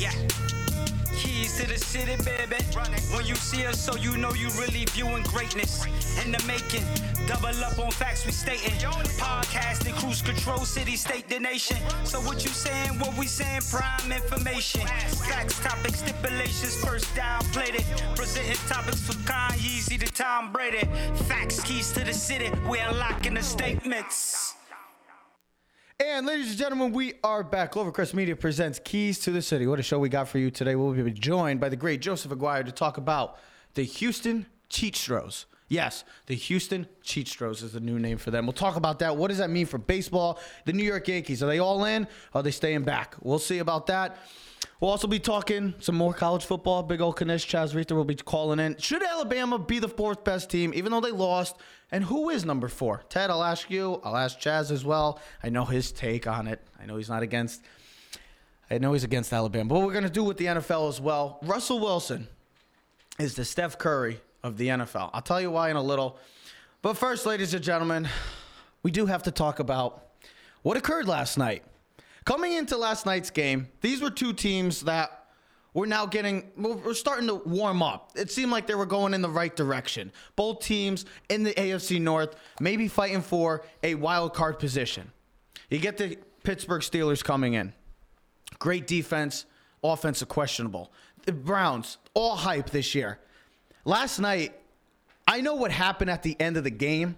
Yeah. Keys to the city, baby. When you see us, so you know you really viewing greatness in the making. Double up on facts we stating. Podcasting, cruise control, city, state, the nation. So what you saying? What we saying? Prime information. Facts, topics, stipulations. First down, played it. Presenting topics for Kanye, to Tom Brady. Facts, keys to the city. We unlocking the statements. And ladies and gentlemen, we are back. Clovercrest Media presents Keys to the City. What a show we got for you today. We'll be joined by the great Joseph Aguirre to talk about the Houston Cheatstros. Yes, the Houston Cheatstros is the new name for them. We'll talk about that. What does that mean for baseball? The New York Yankees, are they all in? Are they staying back? We'll see about that. We'll also be talking some more college football. Big old Kanish Chaz Reether will be calling in. Should Alabama be the fourth best team, even though they lost? And who is number four? Ted, I'll ask you. I'll ask Chaz as well. I know his take on it. I know he's not against. I know he's against Alabama. But we're gonna do with the NFL as well. Russell Wilson is the Steph Curry of the NFL. I'll tell you why in a little. But first, ladies and gentlemen, we do have to talk about what occurred last night. Coming into last night's game, these were two teams that were now getting, we're starting to warm up. It seemed like they were going in the right direction. Both teams in the AFC North, maybe fighting for a wild card position. You get the Pittsburgh Steelers coming in. Great defense, offensive questionable. The Browns, all hype this year. Last night, I know what happened at the end of the game,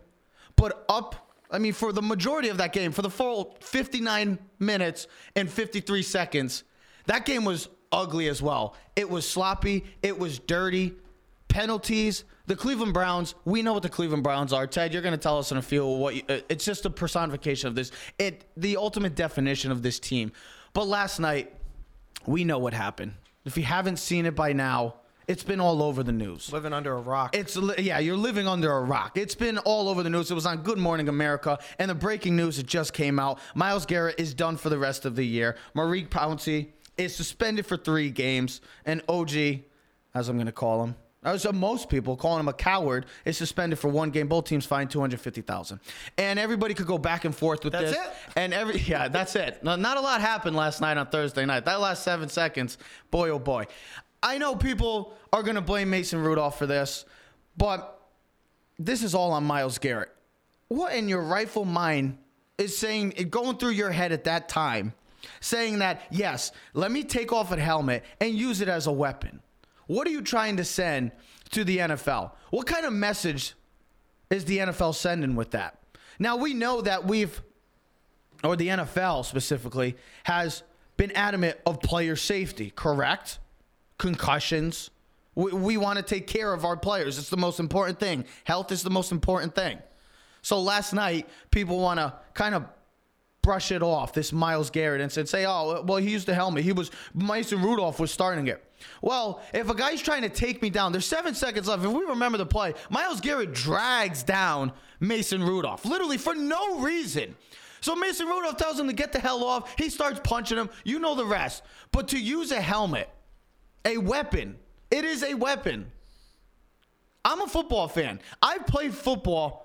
but up, I mean, for the majority of that game, for the full 59 minutes and 53 seconds, that game was ugly as well. It was sloppy, it was dirty, penalties. The Cleveland Browns, we know what the Cleveland Browns are. Ted, you're going to tell us in a few what you, uh, it's just a personification of this. It the ultimate definition of this team. But last night, we know what happened. If you haven't seen it by now, it's been all over the news. Living under a rock. It's yeah, you're living under a rock. It's been all over the news. It was on Good Morning America, and the breaking news it just came out. Myles Garrett is done for the rest of the year. Maurkice Pouncey is suspended for three games, and OG, as I'm going to call him, as most people calling him a coward, is suspended for one game. Both teams fined two hundred fifty thousand, and everybody could go back and forth with That's this. it? And every yeah, that's it. No, not a lot happened last night on Thursday night. That last seven seconds, boy oh boy. I know people are gonna blame Mason Rudolph for this, but this is all on Myles Garrett. What in your rightful mind is saying going through your head at that time, saying that yes, let me take off a helmet and use it as a weapon? What are you trying to send to the NFL? What kind of message is the NFL sending with that? Now we know that we've or the NFL specifically, has been adamant of player safety, correct? Concussions. We, we want to take care of our players. It's the most important thing. Health is the most important thing. So last night, people want to kind of brush it off, this Myles Garrett, and said, say, oh, well, he used the helmet. He was, Mason Rudolph was starting it. Well, if a guy's trying to take me down, there's seven seconds left. If we remember the play, Myles Garrett drags down Mason Rudolph, literally for no reason. So Mason Rudolph tells him to get the hell off. He starts punching him. You know the rest. But to use a helmet, a weapon, it is a weapon. I'm a football fan. I've played football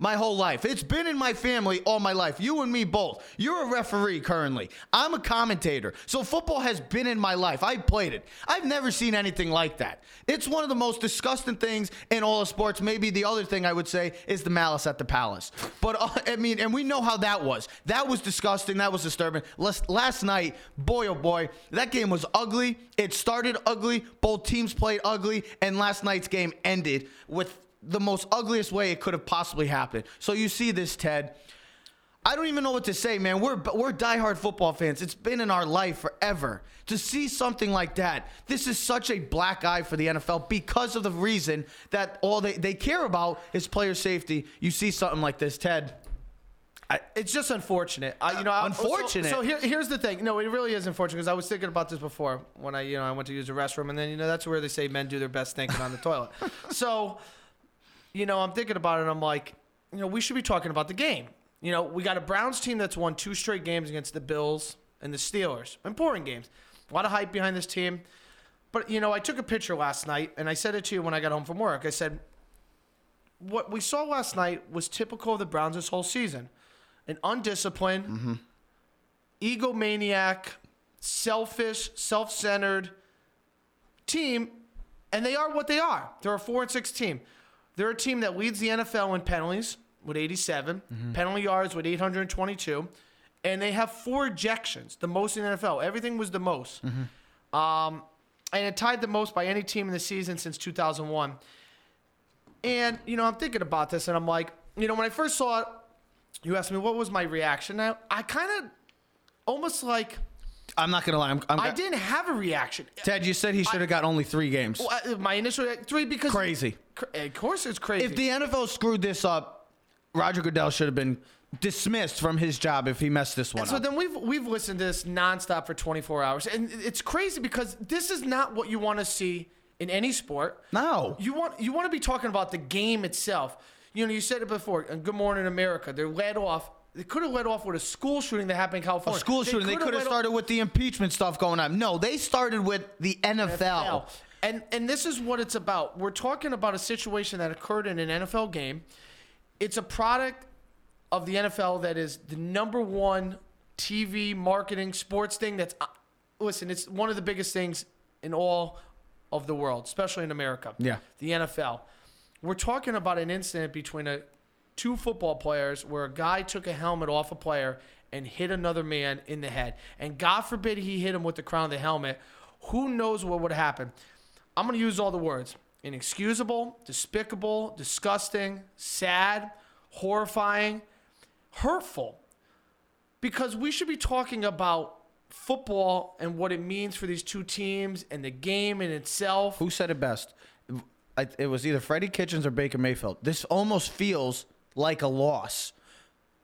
my whole life. It's been in my family all my life. You and me both. You're a referee currently. I'm a commentator. So football has been in my life. I played it. I've never seen anything like that. It's one of the most disgusting things in all of sports. Maybe the other thing I would say is the malice at the palace. But uh, I mean, and we know how that was. That was disgusting. That was disturbing. Last, last night, boy oh boy, that game was ugly. It started ugly. Both teams played ugly, and last night's game ended with the most ugliest way it could have possibly happened. So you see this, Ted. I don't even know what to say, man. We're we're diehard football fans. It's been in our life forever. To see something like that, this is such a black eye for the NFL because of the reason that all they, they care about is player safety. You see something like this, Ted. It's just unfortunate. I, you know, I- so- Unfortunate? So, here, here's the thing. No, it really is unfortunate because I was thinking about this before when I, you know, I went to use the restroom, and then you know that's where they say men do their best thinking on the toilet. So, you know, I'm thinking about it. and I'm like, you know, we should be talking about the game. You know, we got a Browns team that's won two straight games against the Bills and the Steelers. Important games. A lot of hype behind this team. But you know, I took a picture last night, and I said it to you when I got home from work. I said, what we saw last night was typical of the Browns this whole season an undisciplined, mm-hmm. egomaniac, selfish, self-centered team, and they are what they are. They're a four and six team. They're a team that leads the NFL in penalties with 87, penalty yards with 822, and they have four ejections, the most in the NFL. Everything was the most. Um, and it tied the most by any team in the season since 2001. And, you know, I'm thinking about this and I'm like, you know, when I first saw it, you asked me what was my reaction. Now, I kind of almost like I'm not gonna lie. I'm, I'm I didn't have a reaction. Ted, you said he should have got only three games. Well, I- My initial three because Crazy. Cra- Of course, it's crazy. If the NFL screwed this up, Roger Goodell should have been dismissed from his job if he messed this one up. so up. then we've we've listened to this nonstop for 24 hours, and it's crazy because this is not what you want to see in any sport. No. you want you want to be talking about the game itself. You know, you said it before. uh, Good Morning America. They're led off. They could have led off with a school shooting that happened in California. A school shooting. They could have led off- started with the impeachment stuff going on. No, they started with the NFL. NFL. And and this is what it's about. We're talking about a situation that occurred in an NFL game. It's a product of the NFL that is the number one TV marketing sports thing that's uh, listen, it's one of the biggest things in all of the world, especially in America. Yeah. The NFL. We're talking about an incident between a two football players where a guy took a helmet off a player and hit another man in the head. And God forbid he hit him with the crown of the helmet. Who knows what would happen? I'm going to use all the words inexcusable, despicable, disgusting, sad, horrifying, hurtful. Because we should be talking about football and what it means for these two teams and the game in itself. Who said it best? It was either Freddie Kitchens or Baker Mayfield. This almost feels like a loss.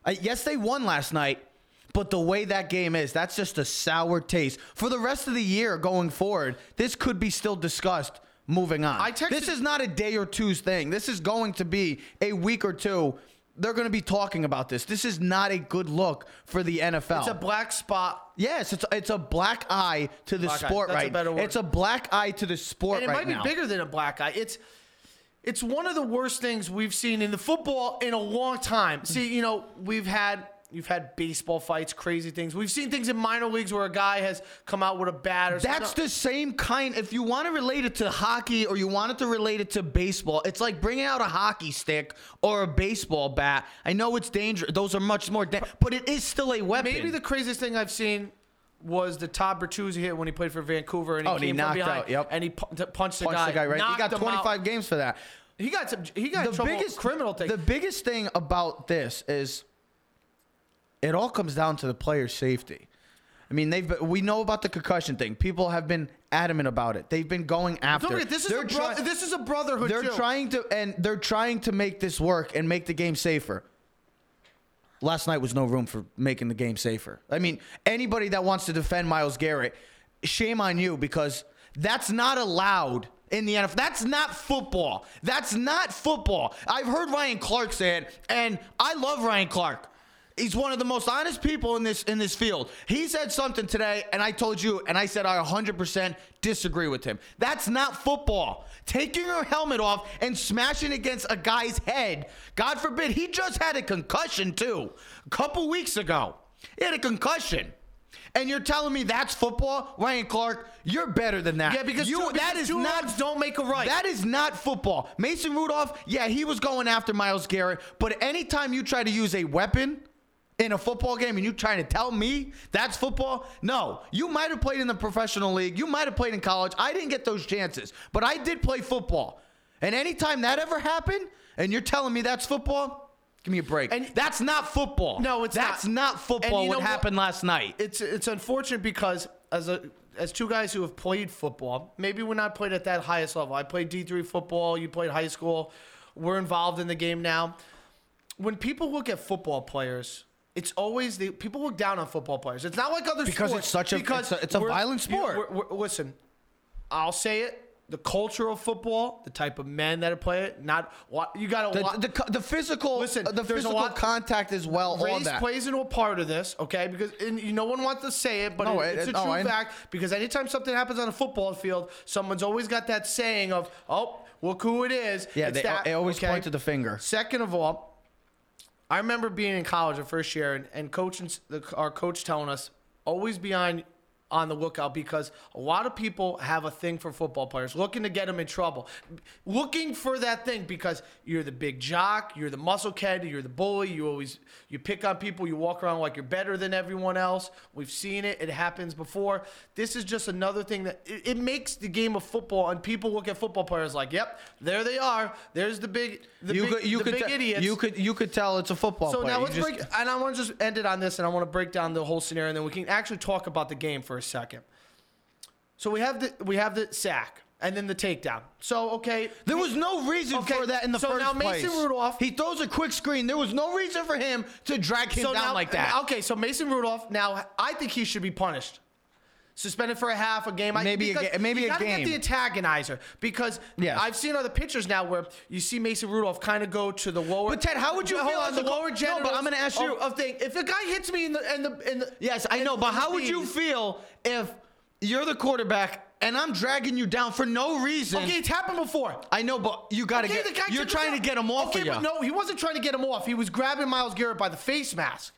I- Yes, they won last night, but the way that game is, that's just a sour taste. For the rest of the year going forward, this could be still discussed moving on. I texted- this is not a day or two's thing. This is going to be a week or two. They're going to be talking about this. This is not a good look for the NFL. It's a black spot yes, it's it's a black eye to the Black eye. sport That's a right. better word. It's a black eye to the sport and it right might now. be bigger than a black eye. It's it's one of the worst things we've seen in the football in a long time. See, you know, we've had you've had baseball fights, crazy things. We've seen things in minor leagues where a guy has come out with a bat or That's something. the same kind. If you want to relate it to hockey or you want it to relate it to baseball, it's like bringing out a hockey stick or a baseball bat. I know it's dangerous; those are much more, da- but it is still a weapon. maybe the craziest thing I've seen was the Todd Bertuzzi hit when he played for Vancouver and he Oh, and he came from knocked behind out, yep. and he pu- t- punched the guy. the guy right. He got him out. 25 games for that. He got some. He got the biggest criminal thing. The biggest thing about this is it all comes down to the player's safety. I mean, they've been, we know about the concussion thing. People have been adamant about it. They've been going after. Forget, this is They're a bro- try- this is a brotherhood. They're too. trying to and they're trying to make this work and make the game safer. Last night was no room for making the game safer. I mean, anybody that wants to defend Myles Garrett, shame on you because that's not allowed in the NFL. That's not football. That's not football. I've heard Ryan Clark say it, and I love Ryan Clark. He's one of the most honest people in this in this field. He said something today, and I told you, and I said I 100% disagree with him. That's not football. Taking your helmet off and smashing against a guy's head. God forbid, he just had a concussion too. A couple weeks ago, he had a concussion. And you're telling me that's football, Ryan Clark? You're better than that. Yeah, because you, two, because is two not don't make a right. that is not football. Mason Rudolph, yeah, he was going after Myles Garrett, but anytime you try to use a weapon in a football game and you trying to tell me that's football, no. You might have played in the professional league, you might have played in college. I didn't get those chances, but I did play football. And anytime that ever happened, and you're telling me that's football, give me a break. And- that's not football. No, it's that's not. not, football. You what know what? happened last night? it's it's unfortunate because as a as two guys who have played football, maybe we're not played at that highest level. I played D three football. You played high school. We're involved in the game now. When people look at football players, it's always the people look down on football players. It's not like other sports. Because sports. it's such a- it's a- it's a violent sport. we're- we're- listen, I'll say it. The culture of football, the type of men that play it, not what you got to The, the, the physical, Listen, the physical lot- contact as well. race that. plays into a part of this, okay? Because and you, no one wants to say it, but No, it- it- it's a no, true I- fact. Because anytime something happens on a football field, someone's always got that saying of, "Oh, look who it is." Yeah, It's they, that, they always okay? point to the finger. Second of all, I remember being in college the first year and, and coaching the, our coach telling us always be on on the lookout because a lot of people have a thing for football players, looking to get them in trouble, looking for that thing because you're the big jock, you're the muscle kid, you're the bully. You always you pick on people, you walk around like you're better than everyone else. We've seen it; it happens before. This is just another thing that it, it makes the game of football, and people look at football players like, "Yep, there they are. There's the big, the you big, could you the could big te- idiots." you could you could tell it's a football So player. now let's just- break, and I want to just end it on this, and I want to break down the whole scenario, and then we can actually talk about the game for a second. So we have the we have the sack, and then the takedown. So okay, There was no reason Okay, for that in the so first now Mason place. Rudolph- he throws a quick screen. There was no reason for him to drag him down now, like that. Okay, so Mason Rudolph. Now I think he should be punished. Suspended for a half a game. Maybe a because ga- maybe you a gotta game. get the antagonizer because Yes. I've seen other pictures now where you see Mason Rudolph kind of go to the lower. But Ted, how would you feel on, the a lower No, but? I'm gonna ask you- of, of thing. If a guy hits me in the in the in the yes, I know, but how would you feel if you're the quarterback and I'm dragging you down for no reason? Okay, it's happened before. I know, but you gotta Okay, get. You're trying to get him off okay, of you. but no, he wasn't trying to get him off. He was grabbing Myles Garrett by the face mask.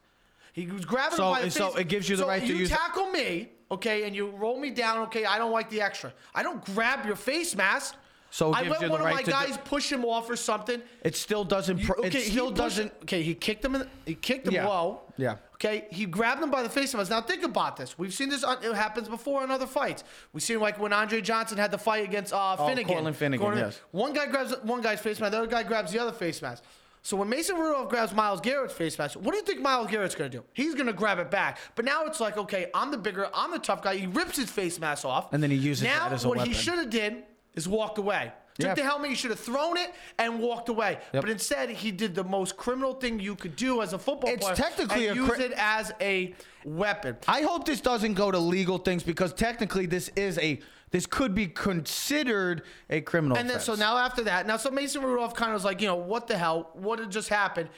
He was grabbing So- him by the so face. So it gives you the So right to you use- tackle me, okay, and you roll me down, okay. I don't like the extra. I don't grab your face mask. So I let you the one right of my to do- guys push him off or something. It still doesn't. Pro- okay, it still doesn't. Okay, he kicked him. In, the, he kicked him Yeah. low. Yeah. Okay, he grabbed him by the face mask. Now think about this. We've seen this. It happens before in other fights. We've seen like when Andre Johnson had the fight against uh, Oh, Finnegan. Cortland Finnegan, yes. One guy grabs one guy's face mask. The other guy grabs the other face mask. So when Mason Rudolph grabs Myles Garrett's face mask, what do you think Myles Garrett's gonna do? He's gonna grab it back. But now it's like, okay, I'm the bigger, I'm the tough guy. He rips his face mask off, And then he uses now that as a what he should have did is walked away. Took Yeah. the helmet, he should have thrown it and walked away. Yep. But instead, he did the most criminal thing you could do as a football It's player. technically and a use cri- it as a weapon. I hope this doesn't go to legal things because technically this is a. This could be considered a criminal. And then so now after that, now so Mason Rudolph kind of was like, you know, what the hell? What had just happened?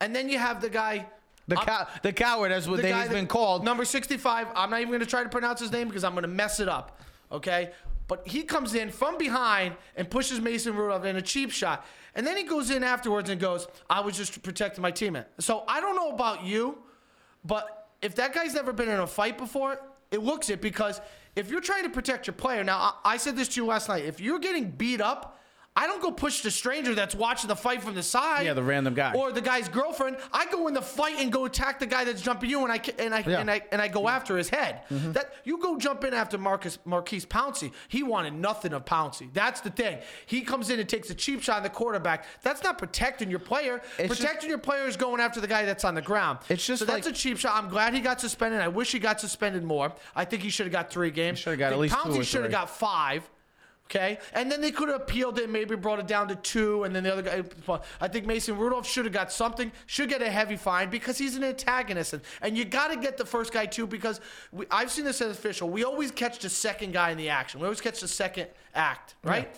And then you have the guy. the cow, the coward, as what the they've been called. Number 65. I'm not even going to try to pronounce his name because I'm going to mess it up. Okay? But he comes in from behind and pushes Mason Rudolph in a cheap shot. And then he goes in afterwards and goes, I was just protecting my teammate. So I don't know about you, but if that guy's never been in a fight before, it looks it because if you're trying to protect your player, now I, I said this to you last night, if you're getting beat up, I don't go push the stranger that's watching the fight from the side. Yeah, the random guy. Or the guy's girlfriend. I go in the fight and go attack the guy that's jumping you, and I and I Yeah. and I and I go after his head. Mm-hmm. That you go jump in after Marcus Marquise Pouncey. He wanted nothing of Pouncey. That's the thing. He comes in and takes a cheap shot on the quarterback. That's not protecting your player. It's just- protecting your player is going after the guy that's on the ground. It's just so that's a cheap shot. I'm glad he got suspended. I wish he got suspended more. I think he should have got three games. should have got at least two Pouncey should have got five. Okay, and then they could have appealed it, maybe brought it down to two, and then the other guy. Eh, I think Mason Rudolph should have got something, should get a heavy fine because he's an antagonist, and, and you got to get the first guy too because we, I've seen this as official. We always catch the second guy in the action. We always catch the second act, right?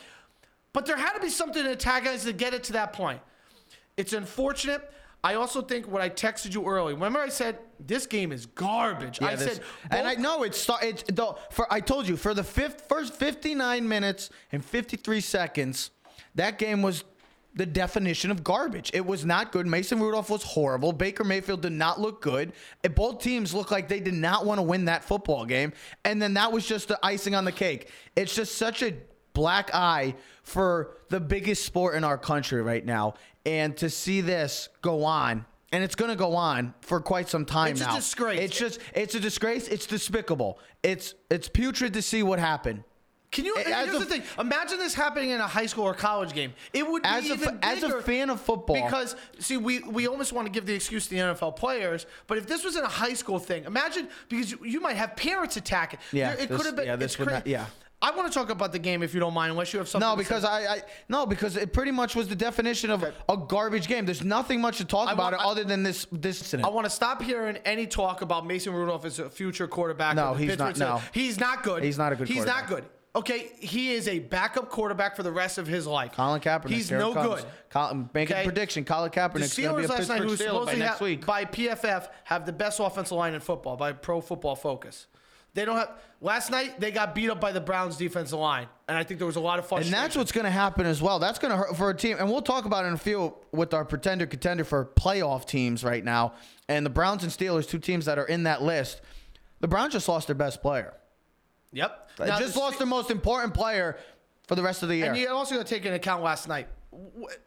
But there had to be something to antagonize to get it to that point. It's unfortunate. I also think what I texted you early. Remember, I said this game is garbage. I this- said, and I know it's start. It's for I told you for the fifth first 59 minutes and 53 seconds, that game was the definition of garbage. It was not good. Mason Rudolph was horrible. Baker Mayfield did not look good. And both teams looked like they did not want to win that football game. And then that was just the icing on the cake. It's just such a black eye for the biggest sport in our country right now. And to see this go on, and it's going to go on for quite some time now. It's a disgrace. It's just it's a disgrace. It's despicable. It's it's putrid to see what happened. Can you? As here's a- the thing. Imagine this happening in a high school or college game. It would be As a even fa- as a fan of football- Because see, we we almost want to give the excuse to the NFL players, but if this was in a high school thing, imagine because you, you might have parents attack it. Yeah, it could have been. yeah, this it's would not- yeah. I want to talk about the game if you don't mind, unless you have something. No, to because say. I, I no because it pretty much was the definition of a garbage game. There's nothing much to talk I about want- it other than this this incident. I want to stop hearing any talk about Mason Rudolph as a future quarterback. No, he's not- Pittsburgh Steelers. no. he's not good. He's not a good He's not good. Okay, he is a backup quarterback for the rest of his life. Colin Kaepernick. He's no comes. good. Colin, make Okay. a prediction. Colin Kaepernick's going to be a last night, who Pittsburgh was Steeler by supposedly have, week. by PFF, have the best offensive line in football by Pro Football Focus. They don't have. Last night they got beat up by the Browns defensive line, and I think there was a lot of And that's what's going to happen as well. That's going to hurt for a team. And we'll talk about it in a few with our pretender contender for playoff teams right now. And the Browns and Steelers, two teams that are in that list. The Browns just lost their best player. Yep. They Now, just the- lost their most important player for the rest of the year. And you also got to take into account last night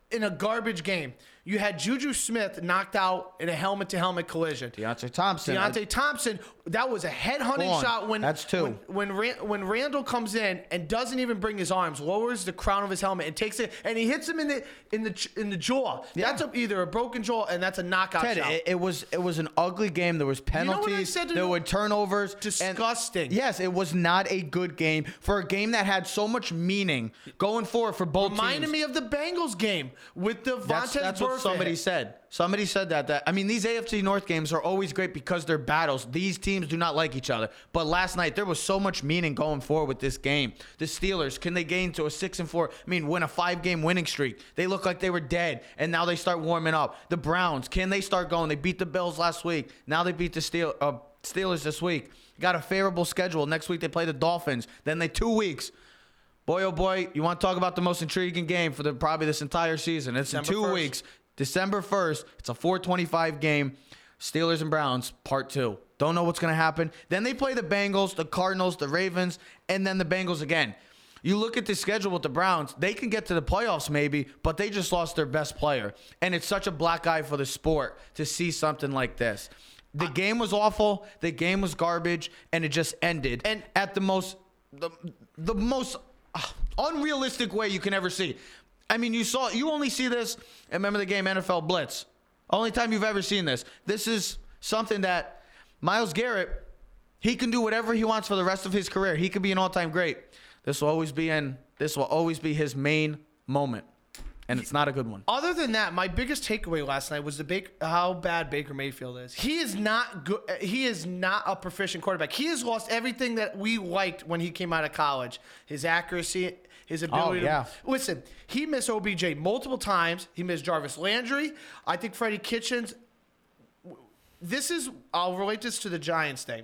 in a garbage game. You had Juju Smith knocked out in a helmet-to-helmet collision. Deontay Thompson. Deontay Thompson, that was a head-hunting shot when That's two. When when, Ran- when Randall comes in and doesn't even bring his arms, lowers the crown of his helmet and takes it, and he hits him in the in the in the jaw. Yeah. That's a, either a broken jaw and that's a knockout Ted, shot. it, it was it was an ugly game. There was know what I penalties. said to there you? were turnovers. and- Disgusting. yes, it was not a good game for a game that had so much meaning going forward for both Reminded teams. me of the Bengals game with the That's, Vontaze that's what somebody said. Somebody said that. That I mean, these AFC North games are always great because they're battles. These teams do not like each other. But last night there was so much meaning going forward with this game. The Steelers can they gain to a six and four? I mean, win a five game winning streak. They look like they were dead, and now they start warming up. The Browns can they start going? They beat the Bills last week. Now they beat the Steel, uh, Steelers this week. Got a favorable schedule. Next week they play the Dolphins. Then they two weeks. Boy, oh boy, you want to talk about the most intriguing game for the probably this entire season? It's in two 1st. weeks. December 1st. It's a 425 game. Steelers and Browns, part two. Don't know what's going to happen. Then they play the Bengals, the Cardinals, the Ravens, and then the Bengals again. You look at the schedule with the Browns, they can get to the playoffs maybe, but they just lost their best player. And it's such a black eye for the sport to see something like this. The game was awful, the game was garbage, and it just ended. And- at the most the, the most uh, unrealistic way you can ever see. I mean, you saw you only see this. Remember the game NFL Blitz? Only time you've ever seen this. This is something that Myles Garrett he can do whatever he wants for the rest of his career. He could be an all-time great. This will always be in. This will always be his main moment, and it's not a good one. Other than that, my biggest takeaway last night was the Baker, how bad Baker Mayfield is. He is not good. He is not a proficient quarterback. He has lost everything that we liked when he came out of college. His accuracy, his oh, ability. Oh, yeah. to listen. He missed OBJ multiple times. He missed Jarvis Landry. I think Freddie Kitchens. This is. I'll relate this to the Giants thing.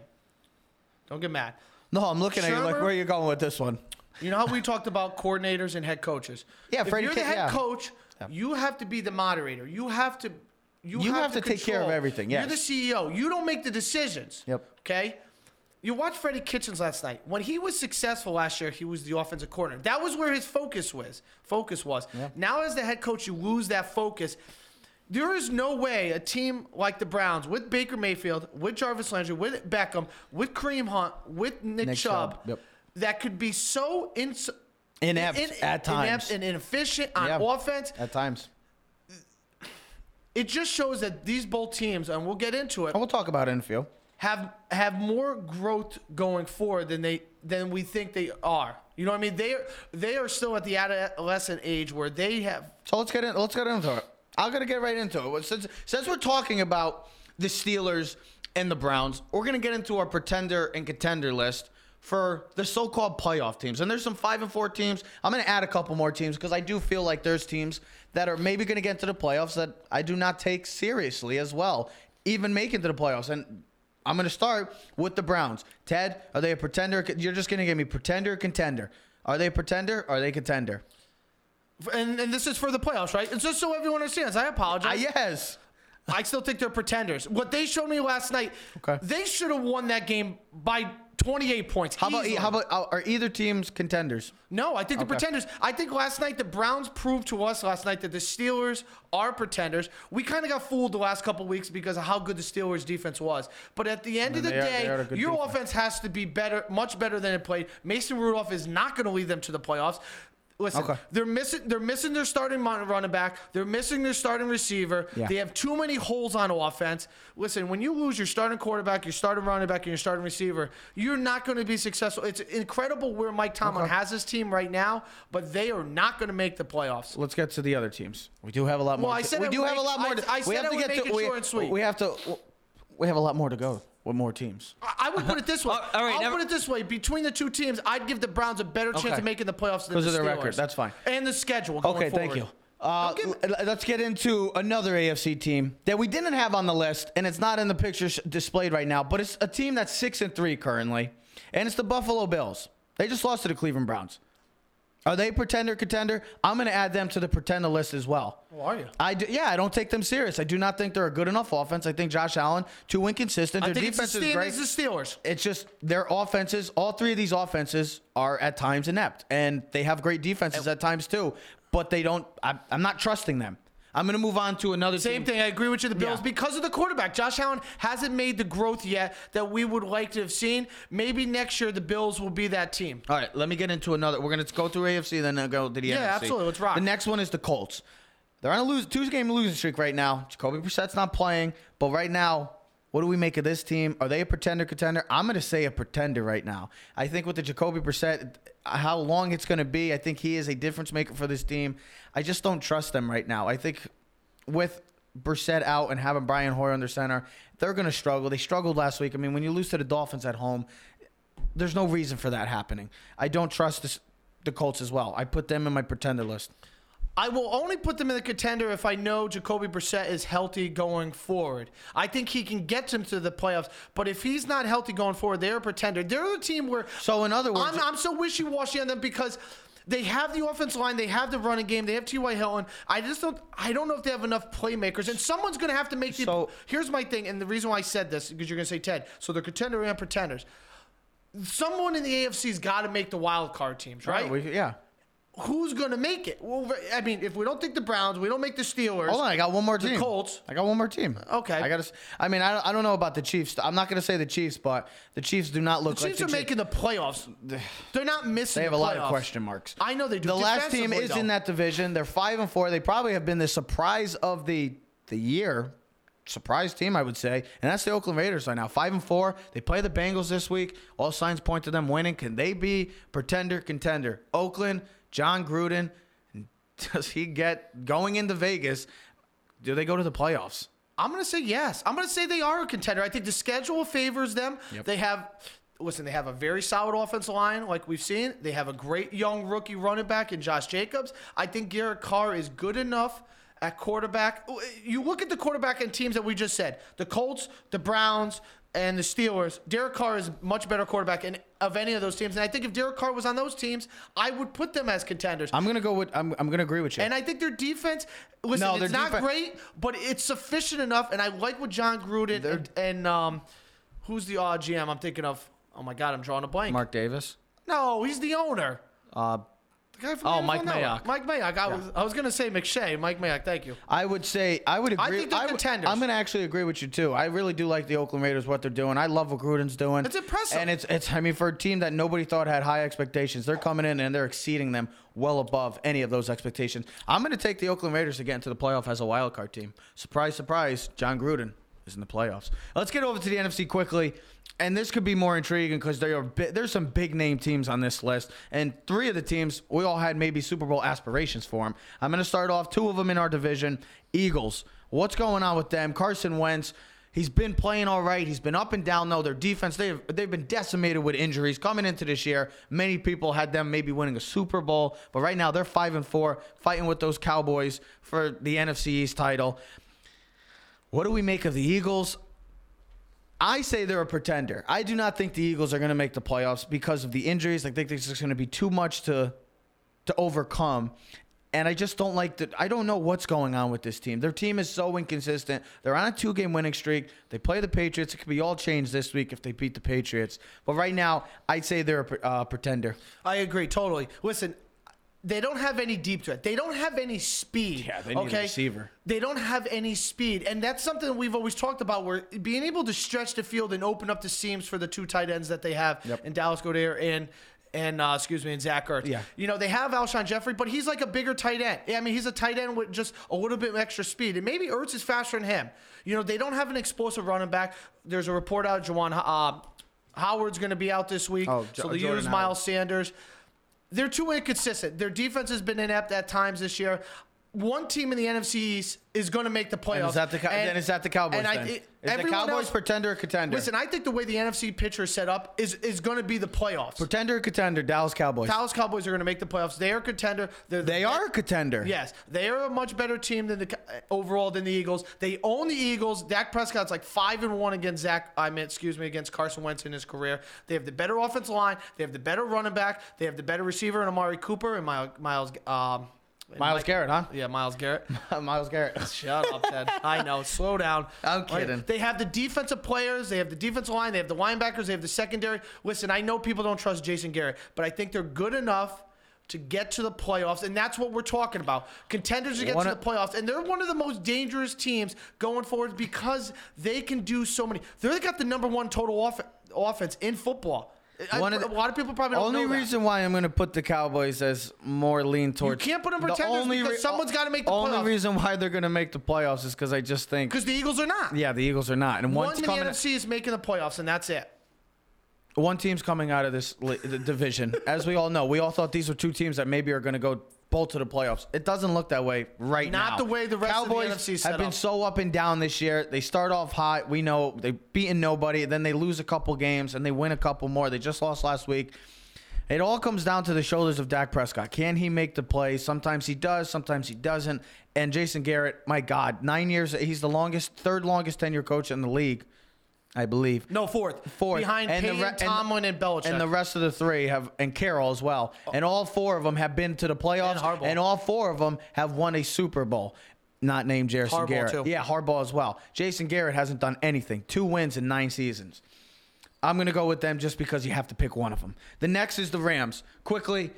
Don't get mad. No, I'm looking at you like where are you going with this one? You know how we talked about coordinators and head coaches. Yeah, if Freddie you're the head yeah. coach, you have to be the moderator. You have to. You, You have to take care of everything, You're the CEO. You don't make the decisions. Yep. Okay. You watched Freddie Kitchens last night. When he was successful last year, he was the offensive coordinator. That was where his focus was. Focus was. Now, as the head coach, you lose that focus. There is no way a team like the Browns, with Baker Mayfield, with Jarvis Landry, with Beckham, with Kareem Hunt, with Nick, Nick Chubb, Chubb, yep. that could be so ins- Inept in- at times. inept and inefficient on Yeah. offense. At times. It just shows that these both teams, and we'll get into it, And we'll talk about infield. Have have more growth going forward than they than we think they are. You know what I mean? They are they are still at the adolescent age where they have So let's get in. Let's get into it. I'm gonna get right into it. Since since we're talking about the Steelers and the Browns, we're gonna get into our pretender and contender list for the so-called playoff teams. And there's some five and four teams. I'm gonna add a couple more teams because I do feel like there's teams that are maybe gonna get into the playoffs that I do not take seriously as well, even make it to the playoffs. And I'm gonna start with the Browns. Ted, are they a pretender? You're just gonna give me pretender, or contender. Are they a pretender? Or are they contender? and, and this is for the playoffs, right? And just so everyone understands, I apologize. yes. I still think they're pretenders. What they showed me last night, Okay. they should have won that game by 28 points. How about easily. how about uh, are either teams contenders? No, I think the Okay. pretenders. I think last night the Browns proved to us last night that the Steelers are pretenders. We kind of got fooled the last couple weeks because of how good the Steelers defense was. But at the end of the are- they are a day, your defense. offense has to be better, much better than it played. Mason Rudolph is not going to lead them to the playoffs. Listen, Okay. they're missing. They're missing their starting running back. They're missing their starting receiver. Yeah. They have too many holes on offense. Listen, when you lose your starting quarterback, your starting running back, and your starting receiver, you're not going to be successful. It's incredible where Mike Tomlin Okay. has his team right now, but they are not going to make the playoffs. Let's get to the other teams. We do have a lot more. Well, I said we do would have a lot more. To- I we said have I to get make to. we, short and sweet. we have to. We have a lot more to go with more teams. I I would put it this way. All- all right, I'll never- put it this way: between the two teams, I'd give the Browns a better chance Okay. of making the playoffs than Because the of their Steelers. record. That's fine. And the schedule. Going Okay, forward. thank you. Uh, Don't give- l- let's get into another AFC team that we didn't have on the list, and it's not in the picture sh- displayed right now. But it's a team that's six and three currently, and it's the Buffalo Bills. They just lost to the Cleveland Browns. Are they pretender contender? I'm going to add them to the pretender list as well. Oh, are you? I do, yeah, I don't take them serious. I do not think they're a good enough offense. I think Josh Allen too inconsistent. I Their think defense it's the, is great. it's the Steelers. It's just their offenses. All three of these offenses are at times inept, and they have great defenses at times too. But they don't. I, I'm not trusting them. I'm going to move on to another Same team. thing. I agree with you. The Bills Yeah. because of the quarterback. Josh Allen hasn't made the growth yet that we would like to have seen. Maybe next year the Bills will be that team. All right, let me get into another. We're going to go through AFC, then go to the Yeah, NFC. absolutely. Let's rock. The next one is the Colts. They're on a lose, two-game losing streak right now. Jacoby Brissett's not playing, but right now, what do we make of this team? Are they a pretender contender? I'm going to say a pretender right now. I think with the Jacoby Brissett, how long it's going to be, I think he is a difference maker for this team. I just don't trust them right now. I think with Brissett out and having Brian Hoyer under center, they're going to struggle. They struggled last week. I mean, when you lose to the Dolphins at home, there's no reason for that happening. I don't trust this, the Colts as well. I put them in my pretender list. I will only put them in the contender if I know Jacoby Brissett is healthy going forward. I think he can get them to the playoffs, but if he's not healthy going forward, they're a pretender. They're the team where So in other words, I'm, I'm so wishy washy on them because they have the offensive line, they have the running game, they have T.Y. Hilton. I just don't, I don't know if they have enough playmakers, and someone's going to have to make the. So- here's my thing, and the reason why I said this because you're going to say Ted. So they're contender and pretenders. Someone in the AFC's got to make the wild card teams, right? we- yeah. Who's going to make it? Well, I mean, if we don't take the Browns, we don't make the Steelers. Hold on, I got one more The team. Colts. I got one more team. Okay. I got to. I mean, I don't, I don't know about the Chiefs. I'm not going to say the Chiefs, but the Chiefs do not look The like Chiefs the are making the playoffs. They're not missing. They have the a lot of question marks. I know they do. The last team is though. in that division. They're five and four. They probably have been the surprise of the the year. Surprise team, I would say, and that's the Oakland Raiders right now. Five and four. They play the Bengals this week. All signs point to them winning. Can they be pretender contender? Oakland, Jon Gruden. Does he get going into Vegas? Do they go to the playoffs? I'm going to say yes. I'm going to say they are a contender. I think the schedule favors them. Yep. They have, listen, they have a very solid offensive line, like we've seen. They have a great young rookie running back in Josh Jacobs. I think Garrett Carr is good enough at quarterback. You look at the quarterback and teams that we just said the Colts, the Browns, and the Steelers. Derek Carr is much better quarterback in, of any of those teams. And I think if Derek Carr was on those teams, I would put them as contenders. I'm gonna go with. I'm, I'm gonna agree with you. And I think their defense, listen, No, it's not great, but it's sufficient enough. And I like what Jon Gruden and, and um, who's the uh, GM? I'm thinking of. Oh my God, I'm drawing a blank. Mark Davis. No, he's the owner. Uh, The guy from Oh, the Mike NFL Network. Mayock. Mike Mayock. I was, I was gonna say McShay. Mike Mayock. Thank you. I would say I would agree. I agree. think they're would- contenders. I'm going to actually agree with you too. I really do like the Oakland Raiders what they're doing. I love what Gruden's doing. It's impressive. and it's it's. I mean, for a team that nobody thought had high expectations, they're coming in and they're exceeding them well above any of those expectations. I'm going to take the Oakland Raiders to get into the playoff as a wild card team. Surprise, surprise, Jon Gruden is in the playoffs. Let's get over to the NFC quickly. And this could be more intriguing because there are bi- there's some big name teams on this list, and three of the teams we all had maybe Super Bowl aspirations for them. I'm going to start off two of them in our division. Eagles. What's going on with them? Carson Wentz. He's been playing all right. He's been up and down though. Their defense they've they've been decimated with injuries coming into this year. Many people had them maybe winning a Super Bowl, but right now they're five and four, fighting with those Cowboys for the NFC East title. What do we make of the Eagles? I say they're a pretender. I do not think the Eagles are going to make the playoffs because of the injuries. I think there's just going to be too much to to overcome. And I just don't like that. I don't know what's going on with this team. Their team is so inconsistent. They're on a two game winning streak. They play the Patriots. It could be all changed this week if they beat the Patriots. But right now, I'd say they're a uh, pretender. I agree totally. Listen, they don't have any deep threat. They don't have any speed. Yeah, they need a okay? receiver. They don't have any speed, and that's something we've always talked about. Where being able to stretch the field and open up the seams for the two tight ends that they have Yep. in Dallas Goedert and and uh, excuse me, and Zach Ertz. Yeah. You know they have Alshon Jeffery, but he's like a bigger tight end. Yeah, I mean, he's a tight end with just a little bit extra speed, and maybe Ertz is faster than him. You know, they don't have an explosive running back. There's a report out, Jawan uh, Howard's going to be out this week, Oh, so they Jordan use Howard. Miles Sanders. They're too inconsistent. Their defense has been inept at times this year. One team in the NFC East is going to make the playoffs. And is that the And- then is that the Cowboys? and I- then? it- is the Cowboys else- pretender or contender? Listen, I think the way the NFC picture is set up is is going to be the playoffs. pretender or contender? Dallas Cowboys. Dallas Cowboys are going to make the playoffs. They are a contender. They're the they are a contender. Yes, they are a much better team than the overall than the Eagles. They own the Eagles. Dak Prescott's like five and one against Zach. I mean, excuse me, against Carson Wentz in his career. They have the better offensive line. They have the better running back. They have the better receiver in Amari Cooper and Miles. Miles um, Miles Mike- Garrett, huh? Yeah, Myles Garrett. Myles Garrett. Shut up, Ted. I know. Slow down. I'm kidding. They have the defensive players. They have the defensive line. They have the linebackers. They have the secondary. Listen, I know people don't trust Jason Garrett, but I think they're good enough to get to the playoffs, and that's what we're talking about. Contenders to get One to the playoffs, and they're one of the most dangerous teams going forward because they can do so many. They got the number one total off- offense in football. I- One of the- a lot of people probably don't Only know that. reason why I'm going to put the Cowboys as more lean towards. can't put them the pretenders only because someone's gotta make the Only playoffs. reason why they're going to make the playoffs is because I just think. because the Eagles are not. Yeah, the Eagles are not, and One one's in the coming. NFC is making the playoffs, and that's it. One team's coming out of this li- the division. As we all know, we all thought these were two teams that maybe are going to go both to the playoffs. It doesn't look that way right now. Not the way the rest of the Cowboys NFC have been up. so up and down this year. They start off hot. We know they've beaten nobody. Then they lose a couple games and they win a couple more. They just lost last week. It all comes down to the shoulders of Dak Prescott. Can he make the play? Sometimes he does, sometimes he doesn't. And Jason Garrett, my God, nine years. He's the longest, third longest tenure coach in the league, I believe. No, fourth. Fourth. Behind And Payton, re- Tomlin, and Belichick. And the rest of the three have, and Carroll as well. And all four of them have been to the playoffs. And And all four of them have won a Super Bowl. Not named Jason Harbaugh, Garrett. too. Yeah, Harbaugh as well. Jason Garrett hasn't done anything. Two wins in nine seasons. I'm going to go with them just because you have to pick one of them. The next is the Rams. Quickly,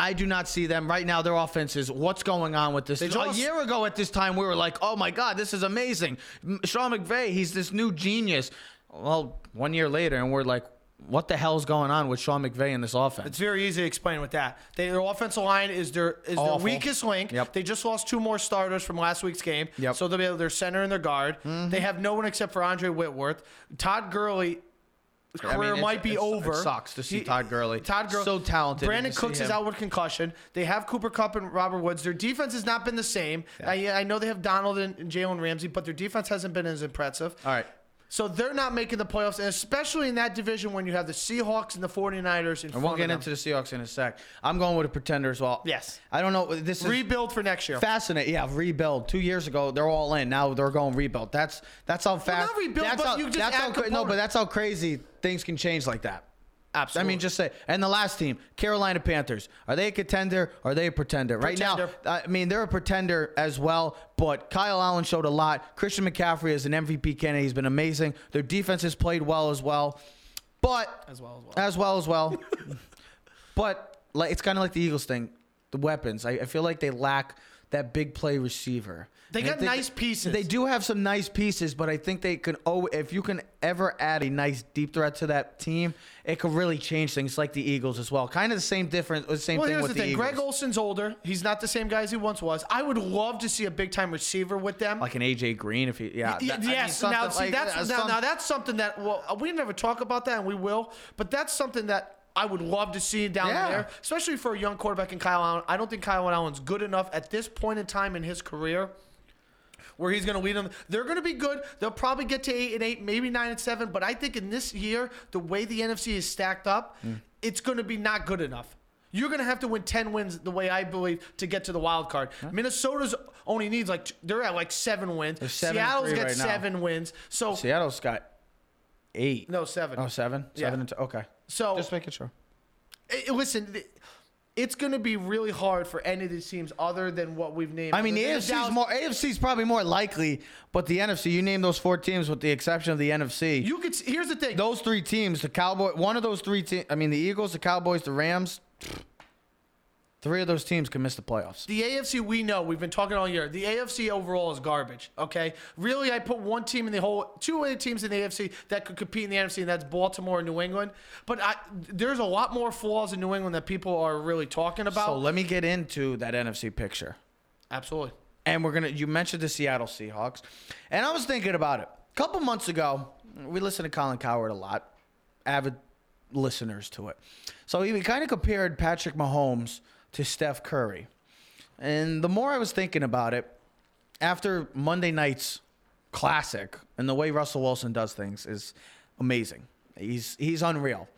I do not see them right now. Their offense is what's going on with this. They a year ago at this time, we were like, "Oh my God, this is amazing." Sean McVay, he's this new genius. Well, one year later, and we're like, "What the hell's going on with Sean McVay in this offense?" It's very easy to explain with that. They, their offensive line is their is Awful. their weakest link. Yep. They just lost two more starters from last week's game. Yep. Mm-hmm. So they'll be able, their center and their guard. They have no one except for Andre Whitworth. Todd Gurley. I mean, Career might be over. It sucks to see He- Todd Gurley. Todd Gurley, so talented. Brandin Cooks is out with concussion. They have Cooper Kupp and Robert Woods. Their defense has not been the same. I, I know they have Donald and Jalen Ramsey, but their defense hasn't been as impressive. All right. So they're not making the playoffs, and especially in that division when you have the Seahawks and the 49ers in And we'll get into the Seahawks in a sec. I'm going with a pretender as well. Yes. I don't know. This is rebuild for next year. fascinating. Yeah, rebuild. Two years ago, they're all in. Now they're going rebuild. That's that's how fast. not rebuild, that's but how, you just that's add how, no, but that's how crazy things can change like that. I mean, just say. And the last team, Carolina Panthers. Are they a contender? Or are they a pretender? Right now, I mean, they're a pretender as well. But Kyle Allen showed a lot. Christian McCaffrey is an MVP candidate. He's been amazing. Their defense has played well as well. But As well as well. as well as well. but like it's kind of like the Eagles thing, the weapons. I, I feel like they lack that big play receiver. They got nice pieces. They do have some nice pieces, but I think they can. Oh, if you can ever add a nice deep threat to that team, it could really change things. Like the Eagles as well, kind of the same difference. The same Well, thing here's with the thing. Eagles. Greg Olsen's older. He's not the same guy as he once was. I would love to see a big time receiver with them. like an AJ Green, if he yeah. That- I mean, yes. now, see, like- that's uh, now, some- now that's something that well, we never talk about that, and we will. But that's something that I would love to see down Yeah. there, especially for a young quarterback in Kyle Allen. I don't think Kyle Allen's good enough at this point in time in his career. Where he's going to lead them, they're going to be good. They'll probably get to eight and eight, maybe nine and seven. But I think in this year, the way the NFC is stacked up, Mm. it's going to be not good enough. You're going to have to win 10 wins the way I believe to get to the wild card. Minnesota's only needs like they're at like 7 wins. seven Seattle's got right now. 7 wins. So Seattle's got eight. no, 7. Oh, seven? Yeah. Seven and two. Okay. So Just making sure. eh, listen, th- it's going to be really hard for any of these teams other than what we've named. I mean, the Other than AFC is Dallas- more AFC is probably more likely, but the NFC. You name those four teams, with the exception of the NFC. You could here's the thing. those three teams, the Cowboy, one of those three teams. I mean, the Eagles, the Cowboys, the Rams. Three of those teams can miss the playoffs. The AFC we know, we've been talking all year. The AFC overall is garbage. Okay, really, I put one team in the whole, two other teams in the AFC that could compete in the NFC, and that's Baltimore and New England. But I, there's a lot more flaws in New England that people are really talking about. So let me get into that NFC picture. Absolutely. And we're gonna. You mentioned the Seattle Seahawks, and I was thinking about it. A couple months ago, we listened to Colin Cowherd a lot, avid listeners to it. So he kind of compared Patrick Mahomes to Steph Curry. And the more I was thinking about it, after Monday night's classic and the way Russell Wilson does things is amazing. He's he's unreal.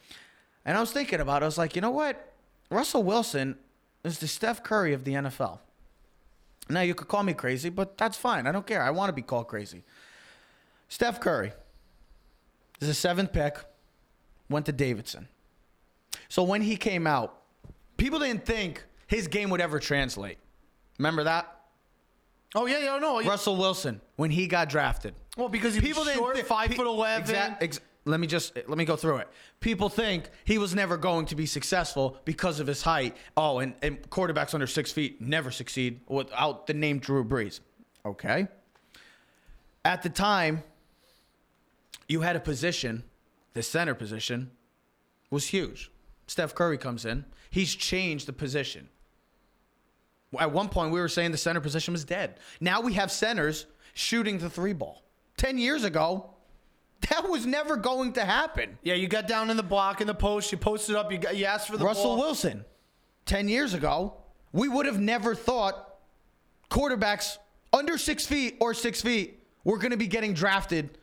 And I was thinking about it, I was like, you know what? Russell Wilson is the Steph Curry of the NFL. Now you could call me crazy, but that's fine. I don't care. I want to be called crazy. Steph Curry is a seventh pick, went to Davidson. So when he came out, people didn't think his game would ever translate. Remember that? Oh yeah, yeah, no. Russell Wilson when he got drafted. well, because he's People didn't short, thi- five pe- foot eleven. Exact- ex- let me just let me go through it. People think he was never going to be successful because of his height. Oh, and, and quarterbacks under six feet never succeed without the name Drew Brees. Okay. At the time, you had a position, the center position was huge. Steph Curry comes in. He's changed the position. At one point, we were saying the center position was dead. Now we have centers shooting the three ball. 10 years ago, that was never going to happen. Yeah, you got down in the block in the post. You posted up. You got you asked for the Russell ball. Wilson, 10 years ago, we would have never thought quarterbacks under six feet or six feet were going to be getting drafted,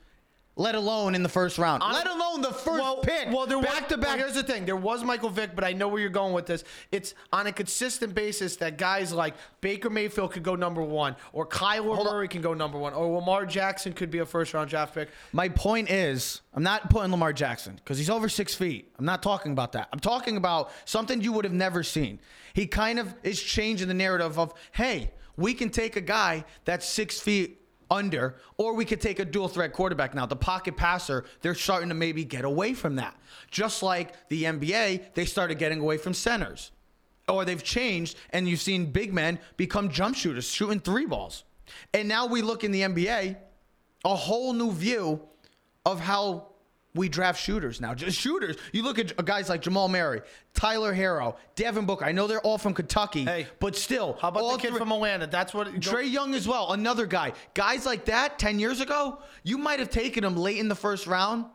let alone in the first round, Hon- let alone the first well, pick. Well, there back was, to back. well, here's the thing: there was Michael Vick, but I know where you're going with this. It's on a consistent basis that guys like Baker Mayfield could go number one, or Kyler Hold on. Murray can go number one, or Lamar Jackson could be a first round draft pick. My point is, I'm not putting Lamar Jackson because he's over six feet. I'm not talking about that. I'm talking about something you would have never seen. He kind of is changing the narrative of, hey, we can take a guy that's six feet under, or we could take a dual threat quarterback now. The pocket passer, they're starting to maybe get away from that. Just like the NBA, they started getting away from centers. Or they've changed, and you've seen big men become jump shooters, shooting three balls. And now we look in the NBA, a whole new view of how we draft shooters now. Just shooters. You look at guys like Jamal Murray, Tyler Herro, Devin Booker. I know they're all from Kentucky, Hey, but still. How about all the kid three- from Atlanta? That's what Trae Young as well, another guy. Guys like that 10 years ago, you might have taken them late in the first round,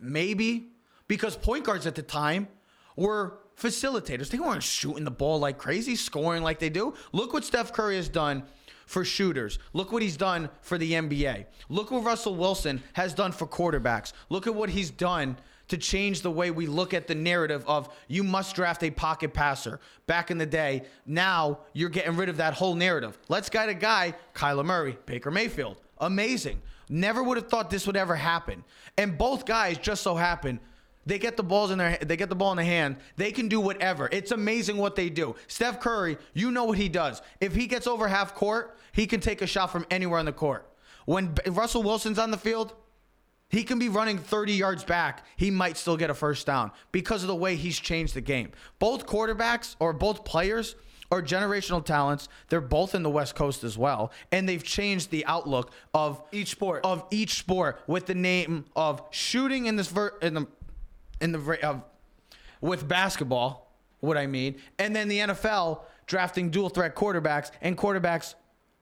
maybe, because point guards at the time were facilitators. They weren't shooting the ball like crazy, scoring like they do. Look what Steph Curry has done for shooters. Look what he's done for the NBA. Look what Russell Wilson has done for quarterbacks. Look at what he's done to change the way we look at the narrative of you must draft a pocket passer. Back in the day, now you're getting rid of that whole narrative. Let's get a guy, Kyler Murray, Baker Mayfield. Amazing. Never would have thought this would ever happen. And both guys just so happen they get the balls in their they get the ball in the hand. They can do whatever. It's amazing what they do. Steph Curry, you know what he does. If he gets over half court, he can take a shot from anywhere on the court. When Russell Wilson's on the field, he can be running 30 yards back. He might still get a first down because of the way he's changed the game. Both quarterbacks or both players are generational talents. They're both in the West Coast as well, and they've changed the outlook of Each sport. of each sport with the name of shooting in this ver- in the in the of with basketball. What I mean, and then the NFL drafting dual threat quarterbacks and quarterbacks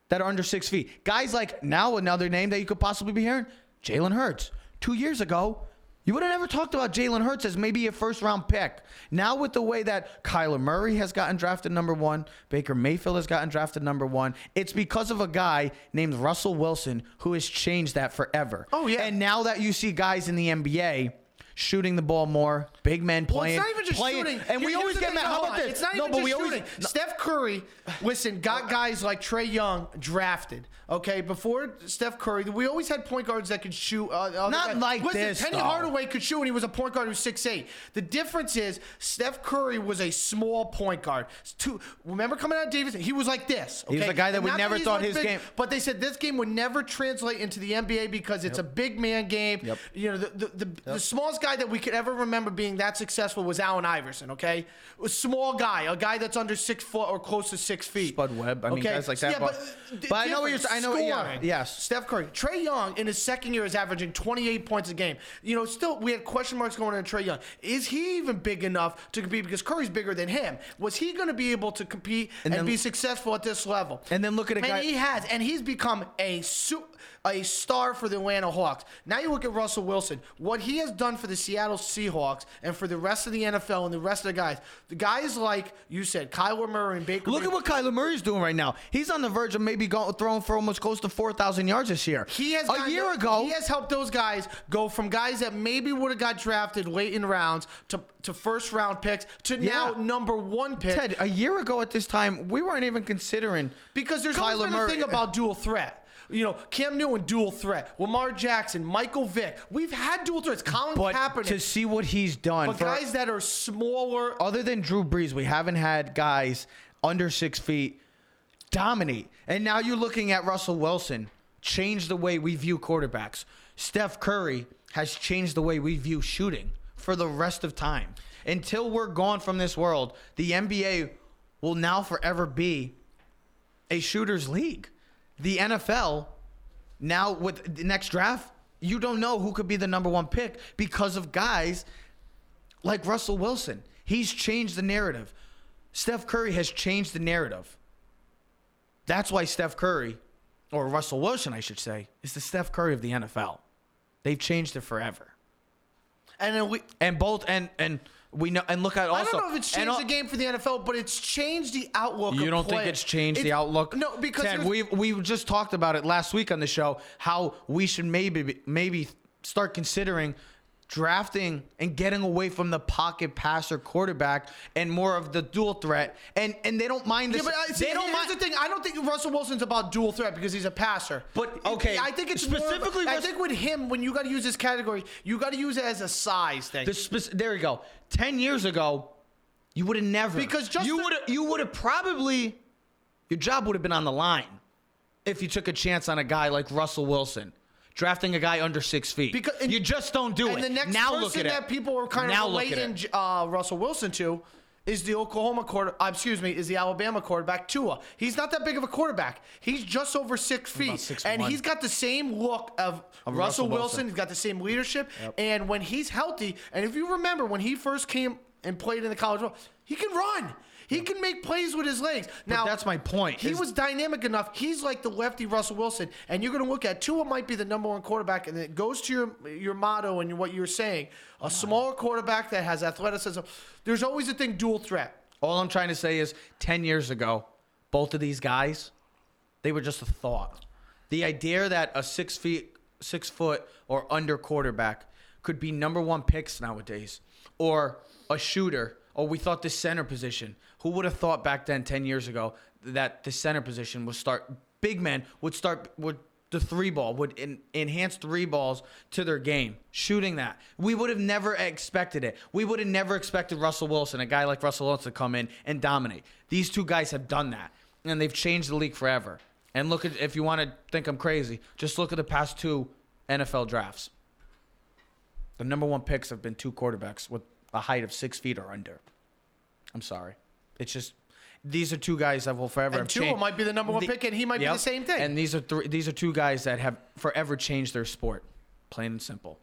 that are under six feet. Guys like now another name that you could possibly be hearing, Jalen Hurts. Two years ago, you would have never talked about Jalen Hurts as maybe a first round pick. Now with the way that Kyler Murray has gotten drafted number one, Baker Mayfield has gotten drafted number one, it's because of a guy named Russell Wilson who has changed that forever. Oh, yeah. And now that you see guys in the NBA shooting the ball more, big men Well, playing, it's not even just playing, shooting. and we always get mad. How about this? It's not no, even but just we always. shooting. Steph Curry, listen, got guys like Trae Young drafted. Okay, before Steph Curry, we always had point guards that could shoot. Uh, Not guys. like listen, this, Penny though. Hardaway could shoot, and he was a point guard who was 6'8". The difference is Steph Curry was a small point guard. Two, remember coming out of Davidson, he was like this. He was a guy that we Not never he's thought his big, game- But they said this game would never translate into the NBA because it's a big man game. Yep. You know, the the, the, the smallest guy that we could ever remember being that successful was Allen Iverson. Okay, a small guy, a guy that's under six foot or close to six feet. Spud Webb. I mean, guys like that, Yeah, but- but, but I know what you're- different I know what- yeah, scoring. yes. Steph Curry, Trae Young in his second year is averaging 28 points a game. You know, still we had question marks going on Trae Young. Is he even big enough to compete? Because Curry's bigger than him. Was he going to be able to compete and, then- be successful at this level? And then look at a and guy- he has, and he's become a su- a star for the Atlanta Hawks. Now you look at Russell Wilson. What he has done for the Seattle Seahawks and for the rest of the NFL and the rest of the guys. The guys like you said, Kyler Murray and Baker. Look at what Kyler Murray's doing right now. He's on the verge of maybe going throwing for almost close to 4,000 yards this year. He has a year ago. He has helped those guys go from guys that maybe would have got drafted late in rounds to, to first round picks to now number one pick. Ted, a year ago at this time, we weren't even considering Because there's Kyler Murray. thing about dual threat. You know, Cam Newton, dual threat. Lamar Jackson, Michael Vick. We've had dual threats. Colin but Kaepernick. to see what he's done but guys that are smaller. other than Drew Brees, we haven't had guys under six feet dominate. And now you're looking at Russell Wilson change the way we view quarterbacks. Steph Curry has changed the way we view shooting for the rest of time. Until we're gone from this world, the NBA will now forever be a shooter's league. The NFL now with the next draft, you don't know who could be the number one pick because of guys like Russell Wilson. He's changed the narrative. Steph Curry has changed the narrative. That's why Steph Curry, or Russell Wilson, I should say, is the Steph Curry of the NFL. They've changed it forever. And then we. And both and and we know and look at also. I don't know if it's changed the game for the NFL, but it's changed the outlook. You don't think it's changed the outlook? No, because Ted, we we just talked about it last week on the show. How we should maybe maybe start considering drafting and getting away from the pocket passer quarterback and more of the dual threat. And and they don't mind Yeah, this. but I, see, they don't here's mind. the thing. I don't think Russell Wilson's about dual threat because he's a passer. But, okay, I think it's more of- specifically I think with him, when you got to use this category, you got to use it as a size thing. The spec- there you go. Ten years ago, you would have never Because just you would you would have probably your job would have been on the line if you took a chance on a guy like Russell Wilson. Drafting a guy under six feet, Because- you just don't do it. and it. the next now person look at that it. people were kind now of relating uh, Russell Wilson to is the Oklahoma quarter. Uh, excuse me, is the Alabama quarterback Tua? He's not that big of a quarterback. He's just over six feet, 6'1". and he's got the same look of, Of Russell, Russell Wilson. Wilson. He's got the same leadership, and when he's healthy, and if you remember when he first came and played in the college world, he can run. He can make plays with his legs. Now that's my point, He is- was dynamic enough. He's like the lefty Russell Wilson, and you're going to look at Tua might be the number one quarterback, and it goes to your your motto and what you're saying. A smaller quarterback that has athleticism. There's always a thing dual threat. All I'm trying to say is, ten years ago, both of these guys, they were just a thought. The idea that a six feet, six foot or under quarterback could be number one picks nowadays, or a shooter, or we thought the center position. Who would have thought back then, ten years ago, that the center position would start? Big men would start would the three ball would en- enhance three balls to their game shooting that. We would have never expected it. We would have never expected russell wilson a guy like russell wilson to come in and dominate. These two guys have done that and they've changed the league forever. And look at if you want to think i'm crazy just look at the past two nfl drafts. The number one picks have been two quarterbacks with a height of six feet or under. I'm sorry it's just these are two guys that will forever And Tua might be the number one The- pick, and he might be the same thing. And these are three. These are two guys that have forever changed their sport, plain and simple.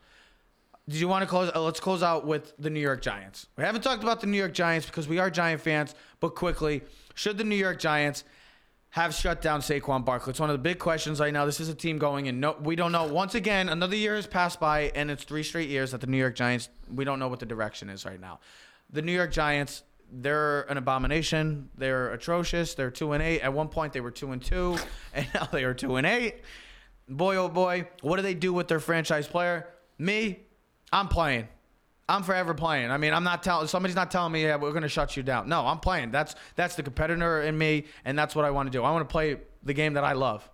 Did you want to close? Uh, let's close out with the New York Giants. We haven't talked about the New York Giants because we are Giant fans. But quickly, should the New York Giants have shut down Saquon Barkley? It's one of the big questions right now. This is a team going and no, we don't know. Once again, another year has passed by, and it's three straight years that the New York Giants. We don't know what the direction is right now. The New York Giants. They're an abomination. They're atrocious. They're two and eight. At one point, they were two and two, and now they are two and eight. Boy, oh boy, what do they do with their franchise player? Me, I'm playing. I'm forever playing. I mean, I'm not telling somebody's not telling me, yeah, we're gonna shut you down. No, I'm playing. That's that's the competitor in me, and that's what I want to do. I want to play the game that I love,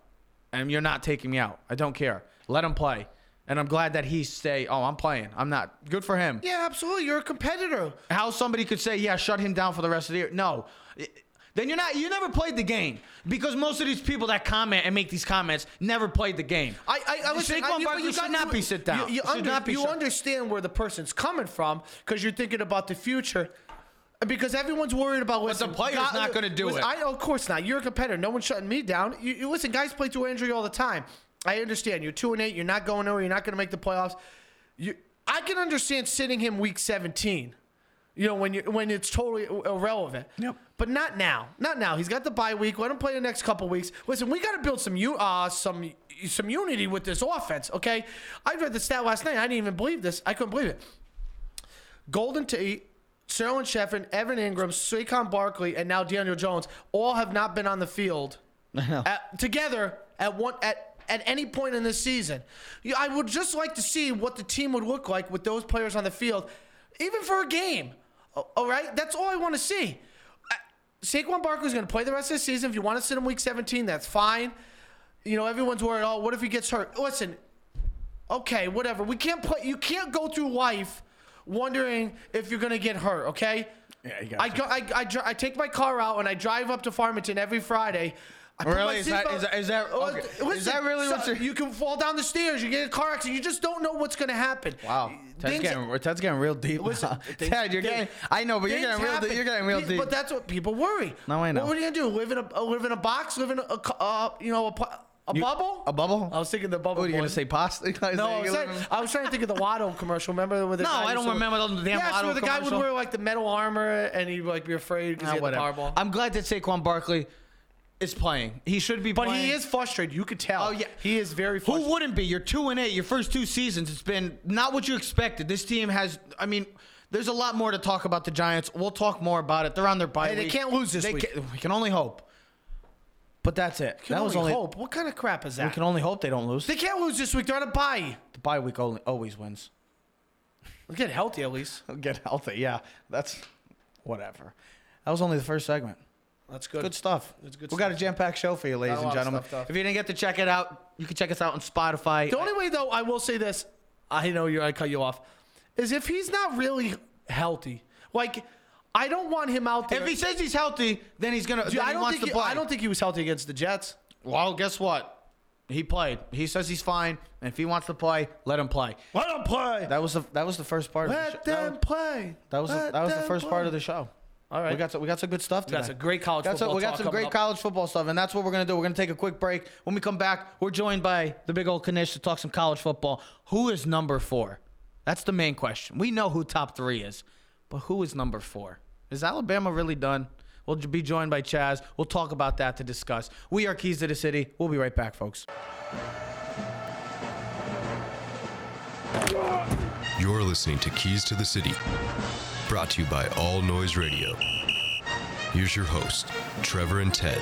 and you're not taking me out. I don't care. Let him play, and I'm glad that he say, oh, I'm playing. I'm not. Good for him. Yeah, absolutely. You're a competitor. How somebody could say, yeah, shut him down for the rest of the year? No. Then you're not. You never played the game because most of these people that comment and make these comments never played the game. I, I, I listen, Saquon I, you- Barkley you should not be sit down. You, you, under- you shut- understand where the person's coming from because you're thinking about the future. Because everyone's worried about what the player's not gonna do it. I, of course not. You're a competitor. No one's shutting me down. You, you listen, guys play through injury all the time. I understand. You're two and eight. You're not going nowhere. You're not going to make the playoffs. You, I can understand sitting him week 17. You know when you when it's totally irrelevant. Yep. But not now. Not now. He's got the bye week. Let him play the next couple weeks. Listen, we got to build some u- uh, some some unity with this offense. Okay. I read the stat last night. I didn't even believe this. I couldn't believe it. Golden Tate, Sterling Shepard, Evan Engram, Saquon Barkley, and now Daniel Jones all have not been on the field at, together at one at at any point in this season. I would just like to see what the team would look like with those players on the field, even for a game. All right, that's all I want to see. Saquon Barkley's going to play the rest of the season. If you want to sit him week 17, that's fine. You know, everyone's worried. Oh, what if he gets hurt? Listen, okay, whatever. We can't play. You can't go through life wondering if you're going to get hurt. Okay. Yeah, you I go. I, I, I take my car out and I drive up to Farmington every Friday. I Really? Is that, is that, is that- okay. Is that really what you're- You can fall down the stairs. You get a car accident. You just don't know what's going to happen. Wow, Ted's getting, Ted's getting real deep. Listen, things- Ted, you're things- getting. I know, but you're getting real. Deep, you're getting real deep. But that's what people worry. No, I know. What, what are you gonna do? Live in a uh, live in a box? Live in a, uh, you know a, a You- bubble? a bubble? I was thinking the bubble. What are you boy. gonna say? Pasta? No, I was, saying- I was trying to think of the Watto commercial. Remember with the No, I don't remember the damn yes, Watto where the guy would commercial. wear like the metal armor and he'd like be afraid because Ah, he had the whatever. Powerball. I'm glad that Saquon Barkley is playing. He should be but playing. he is frustrated. You could tell. Oh, yeah. he is very Who wouldn't be? You're two and eight. Your first two seasons, it's been not what you expected. This team has. I mean, there's a lot more to talk about the Giants. We'll talk more about it. They're on their bye Hey, they can't lose this They week. can- we can only hope. But that's it. Can that was only only. hope. What kind of crap is that? We can only hope they don't lose. they can't lose this week. They're on a bye. The bye week only, always wins. Get healthy at least. Get healthy. Yeah, that's whatever. That was only the first segment. That's good. Good stuff. It's good we got a jam packed show for you, ladies Got a and lot of gentlemen. stuff, though. if you didn't get to check it out, you can check us out on Spotify. The only way, though, I will say this. I know you. I cut you off. Is if he's not really healthy. Like, I don't want him out there. if he says he's healthy, then he's gonna. Dude, then I he don't wants think to he, play. I don't think he was healthy against the Jets. Well, guess what? He played. He says he's fine, and if he wants to play, let him play. Let him play. That was the that was the first part of the show. Let That them was, play. that was the, that was the first part of the show. All right. We got some, we got some good stuff today. got some great college Got some- we got talk some great up. college football stuff, and that's what we're gonna do. We're gonna take a quick break. When we come back, we're joined by the big old Kanish to talk some college football. Who is number four? That's the main question. We know who top three is, but who is number four? Is Alabama really done? We'll be joined by Chaz. We'll talk about that to discuss. We are Keys to the City. We'll be right back, folks. You're listening to Keys to the City, brought to you by All Noise Radio. Here's your host, Trevor and Ted.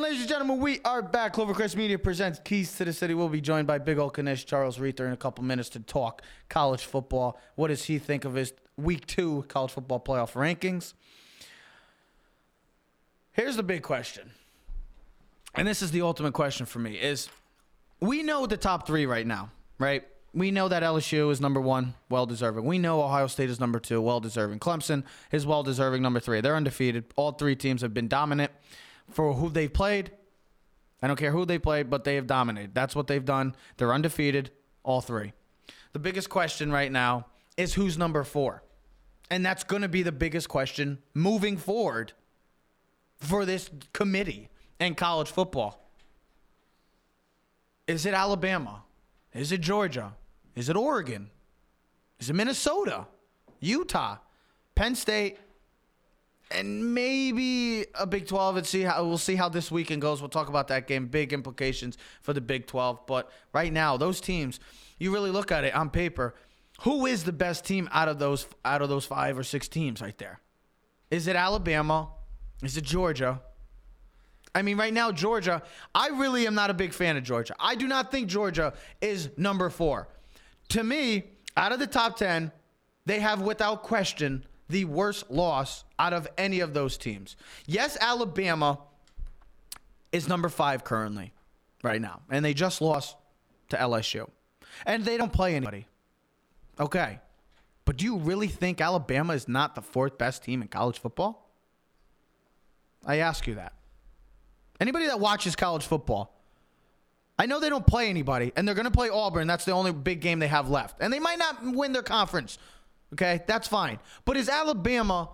And ladies and gentlemen, we are back. Clovercrest Media presents Keys to the City. We'll be joined by Big Ol' Kanish, Charles Reether, in a couple minutes to talk college football. What does he think of his week two college football playoff rankings? Here's the big question. And this is the ultimate question for me is we know the top three right now, right? We know that LSU is number one, well deserving. We know Ohio State is number two, well deserving. Clemson is well deserving, number three. They're undefeated. All three teams have been dominant for who they've played. I don't care who they played, but they have dominated. That's what they've done. They're undefeated, all three. The biggest question right now is who's number four? And that's going to be the biggest question moving forward for this committee and college football. Is it Alabama? Is it Georgia? Is it Oregon? Is it Minnesota? Utah? Penn State? And maybe a Big 12 and see how we'll see how this weekend goes. We'll talk about that game. Big implications for the Big 12. But right now, those teams, you really look at it on paper, who is the best team out of those out of those five or six teams right there? Is it Alabama? Is it Georgia? I mean, right now, Georgia, I really am not a big fan of Georgia. I do not think Georgia is number four. To me, out of the top 10, they have, without question, the worst loss out of any of those teams. Yes, Alabama is number five currently, right now, and they just lost to LSU. And they don't play anybody. Okay. But do you really think Alabama is not the fourth best team in college football? I ask you that. Anybody that watches college football, I know they don't play anybody, and they're going to play Auburn. That's the only big game they have left. And they might not win their conference. Okay, that's fine. But is Alabama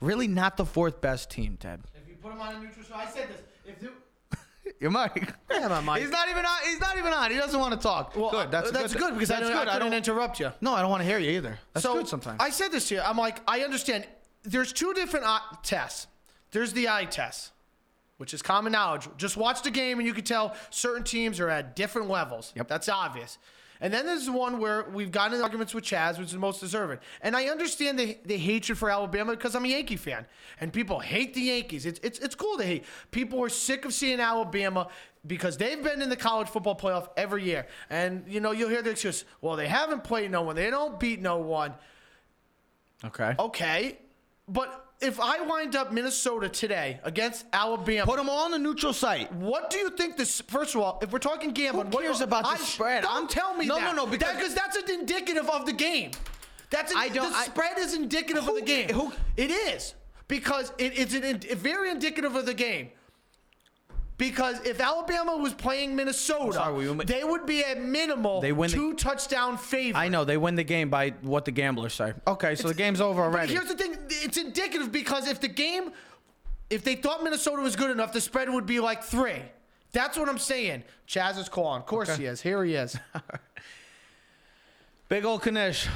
really not the fourth best team, Ted? If you put him on a neutral, so I said this. If you, You're Mike. Yeah, I'm Mike. He's not even on. He's not even on. He doesn't want to talk. well, good. That's uh, that's good. good, because that's I, don't, good. I couldn't don't. interrupt you. No, I don't want to hear you either. That's so good sometimes. I said this to you. I'm like, I understand. There's two different uh, tests. There's the eye test, which is common knowledge. Just watch the game and you can tell certain teams are at different levels. Yep. That's obvious. And then there's one where we've gotten in arguments with Chaz, which is the most deserving. And I understand the, the hatred for Alabama because I'm a Yankee fan. And people hate the Yankees. It's, it's, it's cool to hate. People are sick of seeing Alabama because they've been in the college football playoff every year. And, you know, you'll hear the excuse, well, they haven't played no one. They don't beat no one. okay. Okay, but if I wind up Minnesota today against Alabama, Put them all on the neutral site. what do you think this? First of all, if we're talking gambling, Who what cares about the I- spread? Don't I'm- telling me No, that. no, no, because- because that's an indicative of the game. That's an, I don't- The I- spread is indicative of the game. who- it is because it, it's an, very indicative of the game. Because if Alabama was playing Minnesota, sorry, you- they would be at minimal They win the- two touchdown favorite. I know they win the game by what the gamblers say. Okay, so the game's over But already. here's the thing: it's indicative because if the game, if they thought Minnesota was good enough, the spread would be like three. That's what I'm saying. Chaz is calling. Of course he is. Here he is. Big old Kanish.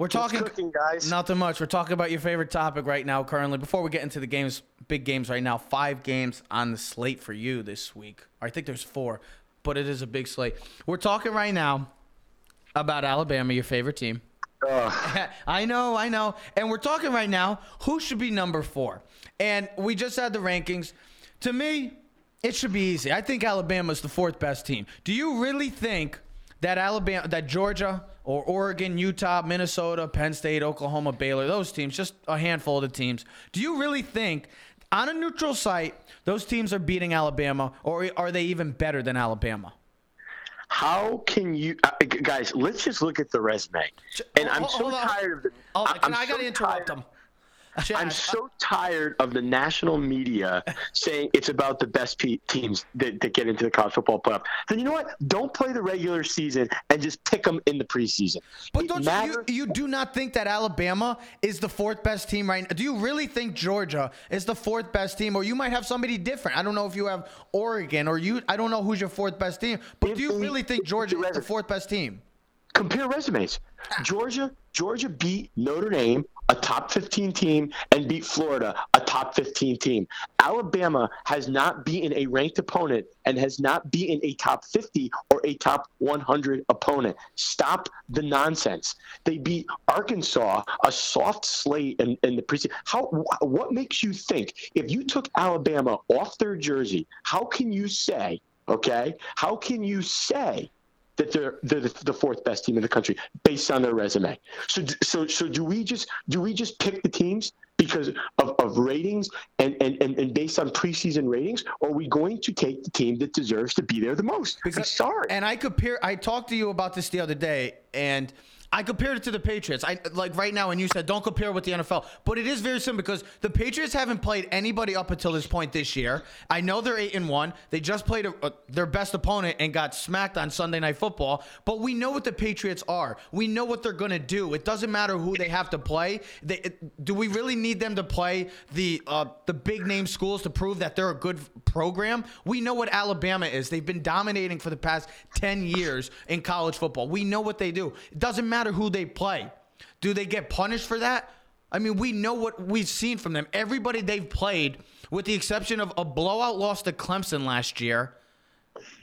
We're talking cooking, guys? Nothing much. We're talking about your favorite topic right now, currently. Before we get into the games, big games right now. Five games on the slate for you this week. I think there's four, but it is a big slate. We're talking right now about Alabama, your favorite team. I know, I know. And we're talking right now who should be number four. And we just had the rankings. To me, it should be easy. I think Alabama's the fourth best team. Do you really think that Alabama, that Georgia or Oregon, Utah, Minnesota, Penn State, Oklahoma, Baylor, those teams, just a handful of the teams, do you really think on a neutral site those teams are beating Alabama or are they even better than Alabama? How can you uh, guys? Let's just look at the resume. And I'm so on. tired of the. Hold I- can I'm I got to so interrupt tired- him. Chaz, I'm uh, so tired of the national media saying it's about the best pe- teams that, that get into the college football playoff. Then you know what? Don't play the regular season and just pick them in the preseason. But It don't you, matters- you, you do not think that Alabama is the fourth best team right now? Do you really think Georgia is the fourth best team, or you might have somebody different? I don't know if you have Oregon or you. I don't know who's your fourth best team, but If do you really think Georgia is the fourth best team? compare resumes. Ah. Georgia, Georgia beat Notre Dame, a top 15 team, and beat Florida, a top 15 team. Alabama has not beaten a ranked opponent and has not beaten a top 50 or a top 100 opponent. Stop the nonsense. They beat Arkansas, a soft slate in, in the preseason. How? What makes you think if you took Alabama off their jersey? How can you say? Okay, how can you say? That they're they're the, fourth best team in the country based on their resume. So so so do we just do we just pick the teams because of, of ratings and, and, and, and based on preseason ratings, or are we going to take the team that deserves to be there the most? I'm sorry. And I compare. I talked to you about this the other day, and I compared it to the Patriots. I like right now, and you said don't compare with the NFL, but it is very simple because the Patriots haven't played anybody up until this point this year. I know they're eight and one. They just played a, a, their best opponent and got smacked on Sunday Night Football. But we know what the Patriots are. We know what they're gonna do. It doesn't matter who they have to play. They, it- do we really need them to play the uh, the big name schools to prove that they're a good program? We know what Alabama is. They've been dominating for the past 10 years in college football. We know what they do. It doesn't matter who they play. Do they get punished for that? I mean, we know what we've seen from them. Everybody they've played, with the exception of a blowout loss to Clemson last year,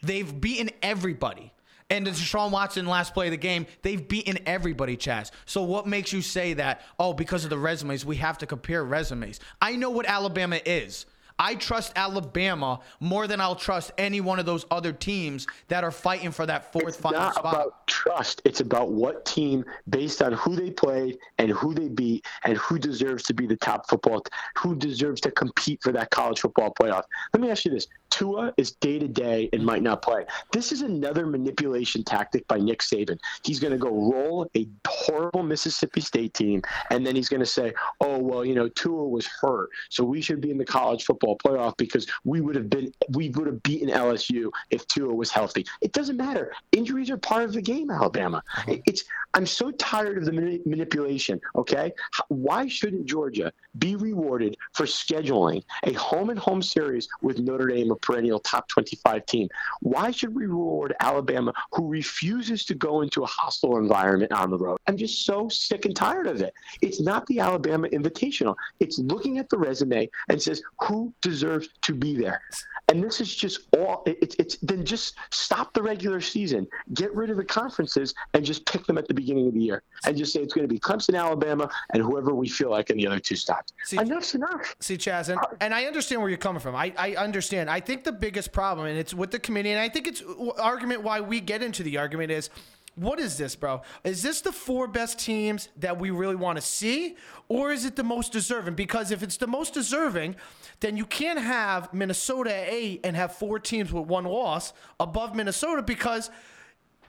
they've beaten everybody. And the Deshaun Watson last play of the game, they've beaten everybody, Chaz. So what makes you say that, oh, because of the resumes, we have to compare resumes? I know what Alabama is. I trust Alabama more than I'll trust any one of those other teams that are fighting for that fourth it's final not spot. about trust. It's about what team, based on who they played and who they beat, and who deserves to be the top football, who deserves to compete for that college football playoff. Let me ask you this: Tua is day to day and might not play. This is another manipulation tactic by Nick Saban. He's going to go roll a horrible Mississippi State team, and then he's going to say, "Oh well, you know, Tua was hurt, so we should be in the college football playoff because we would have been we would have beaten LSU if Tua was healthy." It doesn't matter. Injuries are part of the game, Alabama. Uh-huh. It's I'm so tired of the mani- manipulation. Okay, why shouldn't Georgia be rewarded for scheduling a home and home series with Notre Dame, a perennial top 25 team? Why should we reward Alabama, who refuses to go into a hostile environment on the road? I'm just so sick and tired of it. It's not the Alabama Invitational. It's looking at the resume and says who deserves to be there. And this is just all. It's it's then just stop the regular season, get rid of the conferences, and just pick them at the beginning of the year, and just say it's going to be Clemson, Alabama, and whoever we feel like in the other two stops. See- Enough's enough. See, Chaz, and, uh, and I understand where you're coming from. I, I understand. I think the biggest problem, and it's with the committee, and I think it's argument why we get into the argument is, what is this, bro? Is this the four best teams that we really want to see, or is it the most deserving? Because if it's the most deserving, then you can't have Minnesota at eight and have four teams with one loss above Minnesota because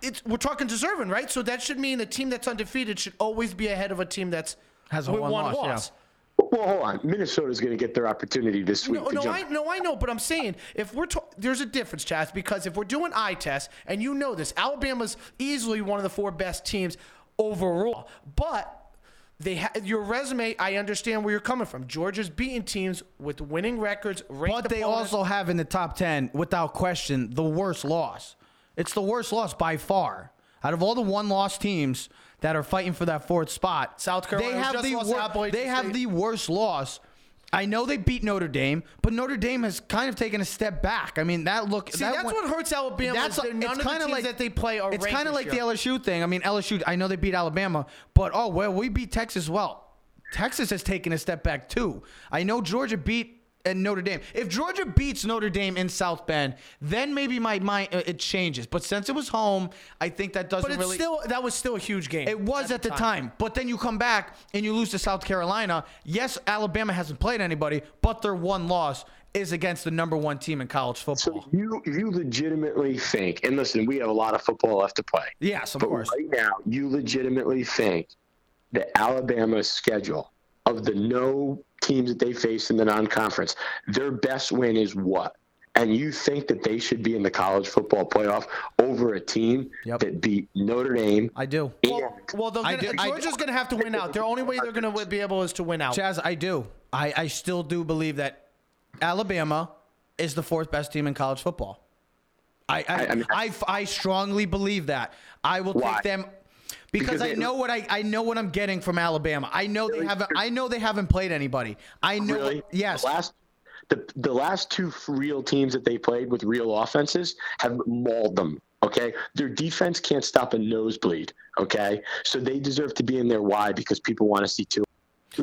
it's we're talking deserving, right? So that should mean the team that's undefeated should always be ahead of a team that's Has with one one loss, yeah. Loss. Well, hold on. Minnesota's going to get their opportunity this week No, to no, jump. I no, I know, but I'm saying if we're ta- there's a difference, Chaz, because if we're doing eye tests, and you know this, Alabama's easily one of the four best teams overall, but. They ha- your resume. I understand where you're coming from. Georgia's beating teams with winning records. ranked But they opponents. also have in the top 10, without question, the worst loss. It's the worst loss by far. Out of all the one loss teams that are fighting for that fourth spot, South Carolina they have, just the, wor- they have the worst loss. I know they beat Notre Dame, but Notre Dame has kind of taken a step back. I mean, that look. See, that that's went- what hurts Alabama. That's that none of the teams that they play are It's kind of like the year. LSU thing. I mean, LSU. I know they beat Alabama, but oh well, we beat Texas. Well, Texas has taken a step back too. I know Georgia beat. And Notre Dame. If Georgia beats Notre Dame in South Bend, then maybe my mind uh, it changes. But since it was home, I think that doesn't But it's really. still that was still a huge game. It was at, the time. But then you come back and you lose to South Carolina. Yes, Alabama hasn't played anybody, but their one loss is against the number one team in college football. So you you legitimately think, and listen, we have a lot of football left to play. yes, of But course. right now, you legitimately think that Alabama's schedule of the no teams that they face in the non-conference, their best win is what? And you think that they should be in the college football playoff over a team Yep. that beat Notre Dame? I do. Well, well they're I gonna, do- Georgia's going to have to win out. The only way they're going to be able is to win out. Chaz, I do. I, I still do believe that Alabama is the fourth best team in college football. I I, I- I mean- I, I strongly believe that. I will Why? take them because, Because I know what I, I know what I'm getting from Alabama. I know they haven't I know they haven't played anybody. I know Really? yes. The last, the, the last two real teams that they played with real offenses have mauled them. Okay, their defense can't stop a nosebleed. Okay, so they deserve to be in there. Why? Because people want to see two.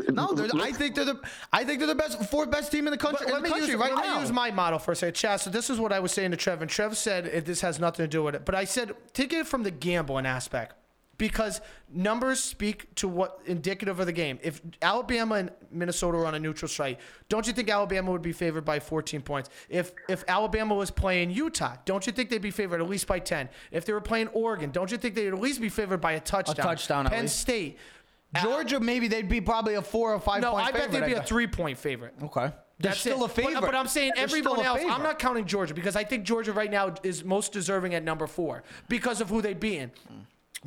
no, they're, I think they're the I think they're the best fourth best team in the country, But in let the me country use, right let me now. use my model for a second. Chaz, so this is what I was saying to Trev, and Trev said it, this has nothing to do with it. But I said take it from the gambling aspect because numbers speak to what indicative of the game. If Alabama and Minnesota were on a neutral site, don't you think Alabama would be favored by 14 points? If if Alabama was playing Utah, don't you think they'd be favored at least by 10? If they were playing Oregon, don't you think they'd at least be favored by a touchdown? A touchdown, at Penn. State. Georgia maybe they'd be probably a four or five No, point I bet they'd be a three point favorite. Okay. They're That's still it. a favorite. But, but I'm saying They're everyone else. I'm not counting Georgia because I think Georgia right now is most deserving at number four because of who they beaten.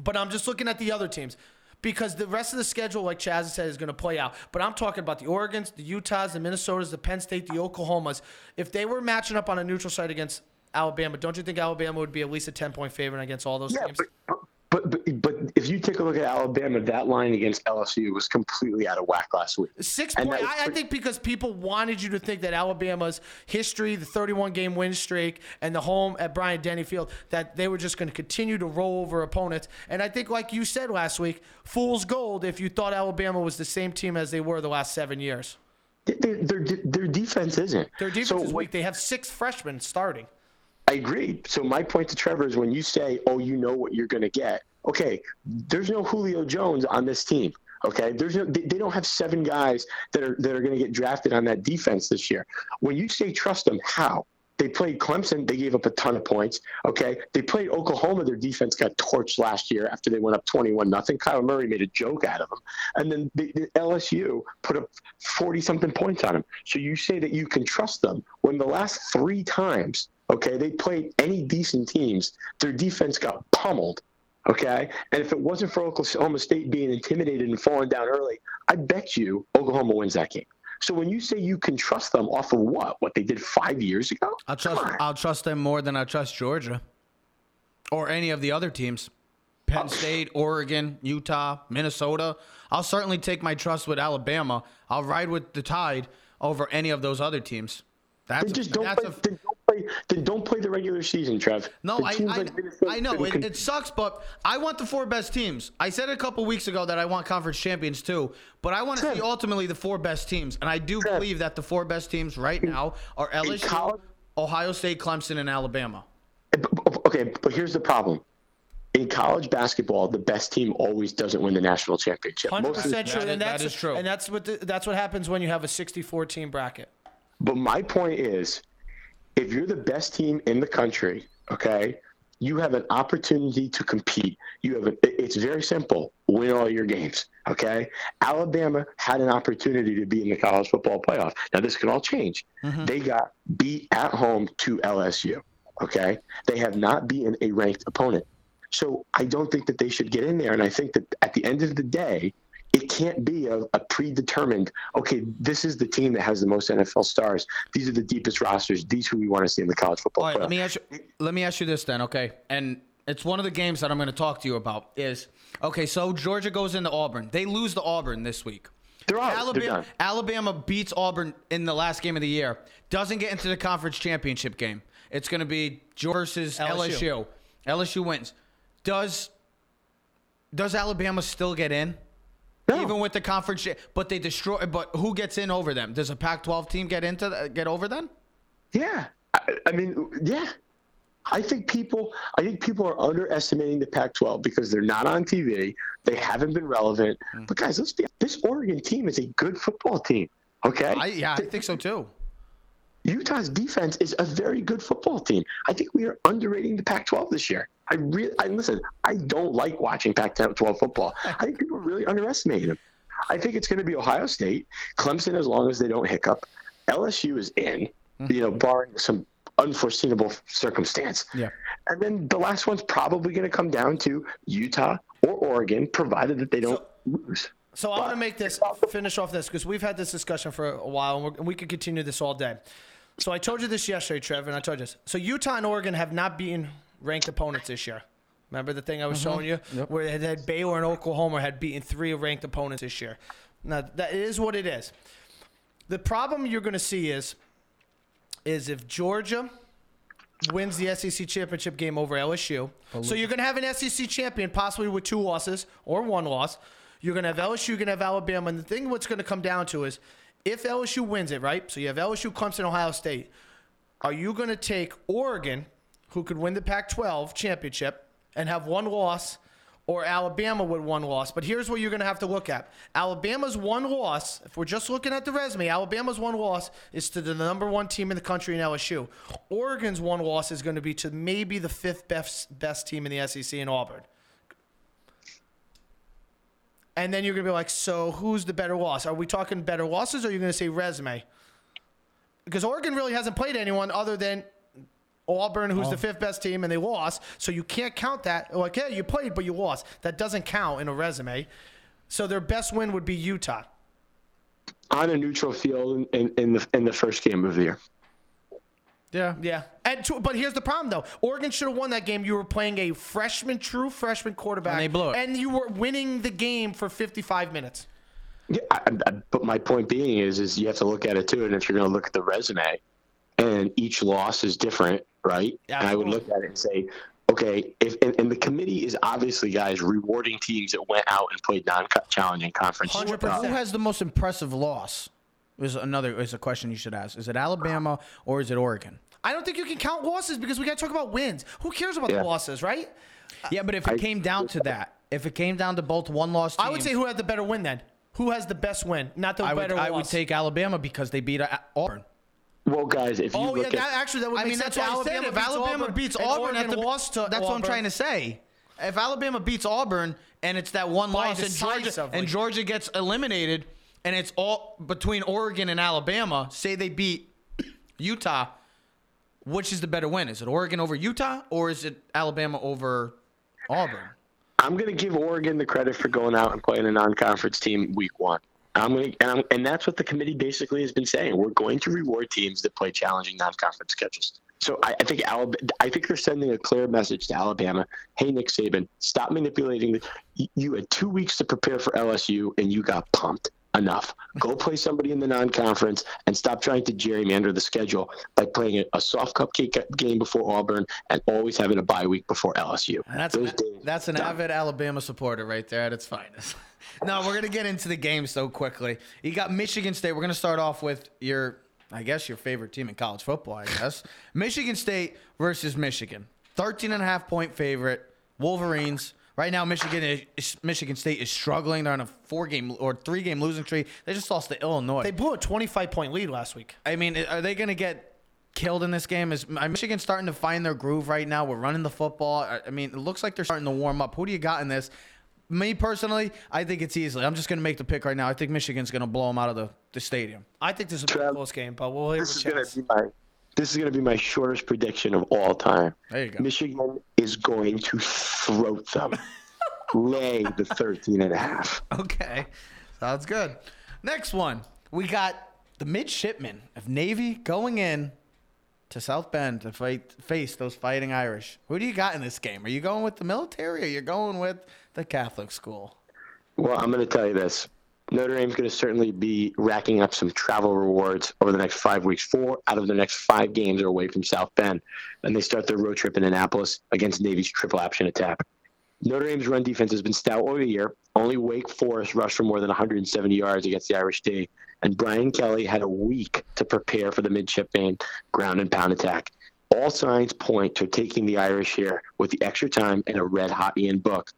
But I'm just looking at the other teams because the rest of the schedule, like Chaz has said, is going to play out. But I'm talking about the Oregon's, the Utahs, the Minnesotas, the Penn State, the Oklahomas. If they were matching up on a neutral site against Alabama, don't you think Alabama would be at least a 10 point favorite against all those Yeah, teams? but, but but but if you take a look at Alabama, that line against LSU was completely out of whack last week. Six point. I, I think because people wanted you to think that Alabama's history, the 31 game win streak, and the home at Bryant Denny Field, that they were just going to continue to roll over opponents. And I think, like you said last week, fool's gold if you thought Alabama was the same team as they were the last seven years. Their, their, their defense isn't. Their defense So is weak. They have six freshmen starting. I agree. So my point to Trevor is when you say, "Oh, you know what you're going to get." Okay, there's no Julio Jones on this team. Okay, there's no. They, they don't have seven guys that are that are going to get drafted on that defense this year. When you say trust them, how? They played Clemson. They gave up a ton of points. Okay. They played Oklahoma. Their defense got torched last year after they went up 21 nothing. Kyler Murray made a joke out of them. And then the, the LSU put up 40 something points on them. So you say that you can trust them when the last three times, okay, they played any decent teams, their defense got pummeled. Okay. And if it wasn't for Oklahoma State being intimidated and falling down early, I bet you Oklahoma wins that game. So when you say you can trust them off of what? What they did five years ago? I'll trust. I'll trust them more than I trust Georgia, or any of the other teams. Penn oh. State, Oregon, Utah, Minnesota. I'll certainly take my trust with Alabama. I'll ride with the Tide over any of those other teams. That's Then just don't that's play, a, don't play. Then don't play the regular season, Trev. no, I, I, like I know it, con- it sucks, but I want the four best teams. I said a couple weeks ago that I want conference champions too, but I want to see ultimately the four best teams, and I do Trev. believe that the four best teams right now are LSU, college- Ohio State, Clemson, and Alabama. Okay, but here's the problem. In college basketball, the best team always doesn't win the national championship. Hundred Most of the percent true, and that's that is true. And that's what the, that's what happens when you have a 64 team bracket. But my point is, if you're the best team in the country, okay, you have an opportunity to compete. You have a, it's very simple. Win all your games. Okay. Alabama had an opportunity to be in the college football playoff. Now this can all change. Mm-hmm. They got beat at home to LSU. Okay. They have not beaten a ranked opponent. So I don't think that they should get in there. And I think that at the end of the day, it can't be a, a predetermined, okay, this is the team that has the most NFL stars. These are the deepest rosters. These who we want to see in the college football All right, playoff. let me ask you. Let me ask you this then, okay? And it's one of the games that I'm going to talk to you about. Is okay. So Georgia goes into Auburn. They lose to Auburn this week. They're out. They're Alabama. Alabama beats Auburn in the last game of the year. Doesn't get into the conference championship game. It's going to be Georgia versus LSU. LSU. LSU wins. Does does Alabama still get in? No. Even with the conference, but they destroy. But who gets in over them? Does a Pac-12 team get into the, get over them? Yeah, I, I mean, yeah. I think people, I think people are underestimating the Pac-12 because they're not on TV. They haven't been relevant. Mm. But guys, let's be. This Oregon team is a good football team. Okay. I, yeah, I think so too. Utah's defense is a very good football team. I think we are underrating the Pac-12 this year. I really, I listen. I don't like watching Pac-12 football. I think people really underestimate them. I think it's going to be Ohio State, Clemson, as long as they don't hiccup. LSU is in, mm-hmm. you know, barring some unforeseeable circumstance. Yeah. And then the last one's probably going to come down to Utah or Oregon, provided that they don't lose. So I'm going to make this finish off this because we've had this discussion for a while and, we're, and we could continue this all day. So I told you this yesterday, Trevor, and I told you this. So Utah and Oregon have not beaten ranked opponents this year. Remember the thing I was mm-hmm. showing you where they had Baylor and Oklahoma had beaten three ranked opponents this year. Now that is what it is. The problem you're going to see is is if Georgia wins the SEC championship game over LSU. So you're going to have an SEC champion possibly with two losses or one loss. You're going to have LSU, you're going to have Alabama. And the thing what's going to come down to is if LSU wins it, right? So you have LSU, Clemson, Ohio State. Are you going to take Oregon, who could win the Pac 12 championship and have one loss, or Alabama with one loss? But here's what you're going to have to look at Alabama's one loss, if we're just looking at the resume, Alabama's one loss is to the number one team in the country in LSU. Oregon's one loss is going to be to maybe the fifth best, best team in the SEC in Auburn. And then you're going to be like, so who's the better loss? Are we talking better losses or are you going to say resume? Because Oregon really hasn't played anyone other than Auburn, who's the oh. fifth best team, and they lost. So you can't count that. Like, yeah, you played, but you lost. That doesn't count in a resume. So their best win would be Utah. On a neutral field in, in, in the in the first game of the year. Yeah. Yeah. And to, but here's the problem, though. Oregon should have won that game. You were playing a freshman, true freshman quarterback. And they blew it. And you were winning the game for 55 minutes. Yeah, I, I, but my point being is, is you have to look at it too. And if you're going to look at the resume, and each loss is different, right? Yeah, and I would look at it and say, okay, if and, and the committee is obviously guys rewarding teams that went out and played non-challenging conference. 100%. Who has the most impressive loss? Is another is a question you should ask. Is it Alabama or is it Oregon? I don't think you can count losses because we got to talk about wins. Who cares about Yeah. the losses, right? Yeah, but if it came down to that, if it came down to both one loss teams, I would say who had the better win then. Who has the best win, not the I would, better I would take Alabama because they beat uh, Auburn. Well, guys, if you Oh yeah, look that at actually that would I make mean, sense. that's what I said. Alabama If beats Alabama Auburn, beats and Auburn, at the, lost to that's what I'm trying to say. If Alabama beats Auburn and it's that one By loss, and Georgia, decisively. and Georgia gets eliminated, and it's all between Oregon and Alabama. Say they beat Utah, which is the better win? Is it Oregon over Utah or is it Alabama over Auburn? I'm going to give Oregon the credit for going out and playing a non-conference team week one. I'm going to, and, I'm, and that's what the committee basically has been saying. We're going to reward teams that play challenging non-conference schedules. So I, I think Alabama, I think they're sending a clear message to Alabama. Hey, Nick Saban, stop manipulating. The, you, you had two weeks to prepare for LSU, and you got pumped. Enough. Go play somebody in the non-conference and stop trying to gerrymander the schedule by playing a, a soft cupcake game before Auburn and always having a bye week before LSU. And that's Those an, that's an done. avid Alabama supporter right there at its finest. no, we're gonna get into the game so quickly. You got Michigan State. We're gonna start off with your, I guess, your favorite team in college football. I guess Michigan State versus Michigan. 13 and a half point favorite. Wolverines. Right now, Michigan is, Michigan State is struggling. They're on a four game or three game losing streak. They just lost to Illinois. They blew a 25 point lead last week. I mean, are they going to get killed in this game? Is Michigan starting to find their groove right now? We're running the football. I I mean, it looks like they're starting to warm up. Who do you got in this? Me personally, I think it's easily. I'm just going to make the pick right now. I think Michigan's going to blow them out of the, the stadium. I think this is a pretty close game, but we'll hear This is gonna be my this is gonna be my shortest prediction of all time. There you go. Michigan is going to throat them. Lay the 13 and a half. Okay, sounds good. Next one, we got the midshipmen of Navy going in to South Bend to fight face those fighting Irish. Who do you got in this game? Are you going with the military or are you going with the Catholic school? Well, I'm going to tell you this. Notre Dame's going to certainly be racking up some travel rewards over the next five weeks. Four out of the next five games are away from South Bend, and they start their road trip in Annapolis against Navy's triple option attack. Notre Dame's run defense has been stout all year. Only Wake Forest rushed for more than 170 yards against the Irish D, and Brian Kelly had a week to prepare for the midshipman ground and pound attack. All signs point to taking the Irish here with the extra time and a red hot Ian Book.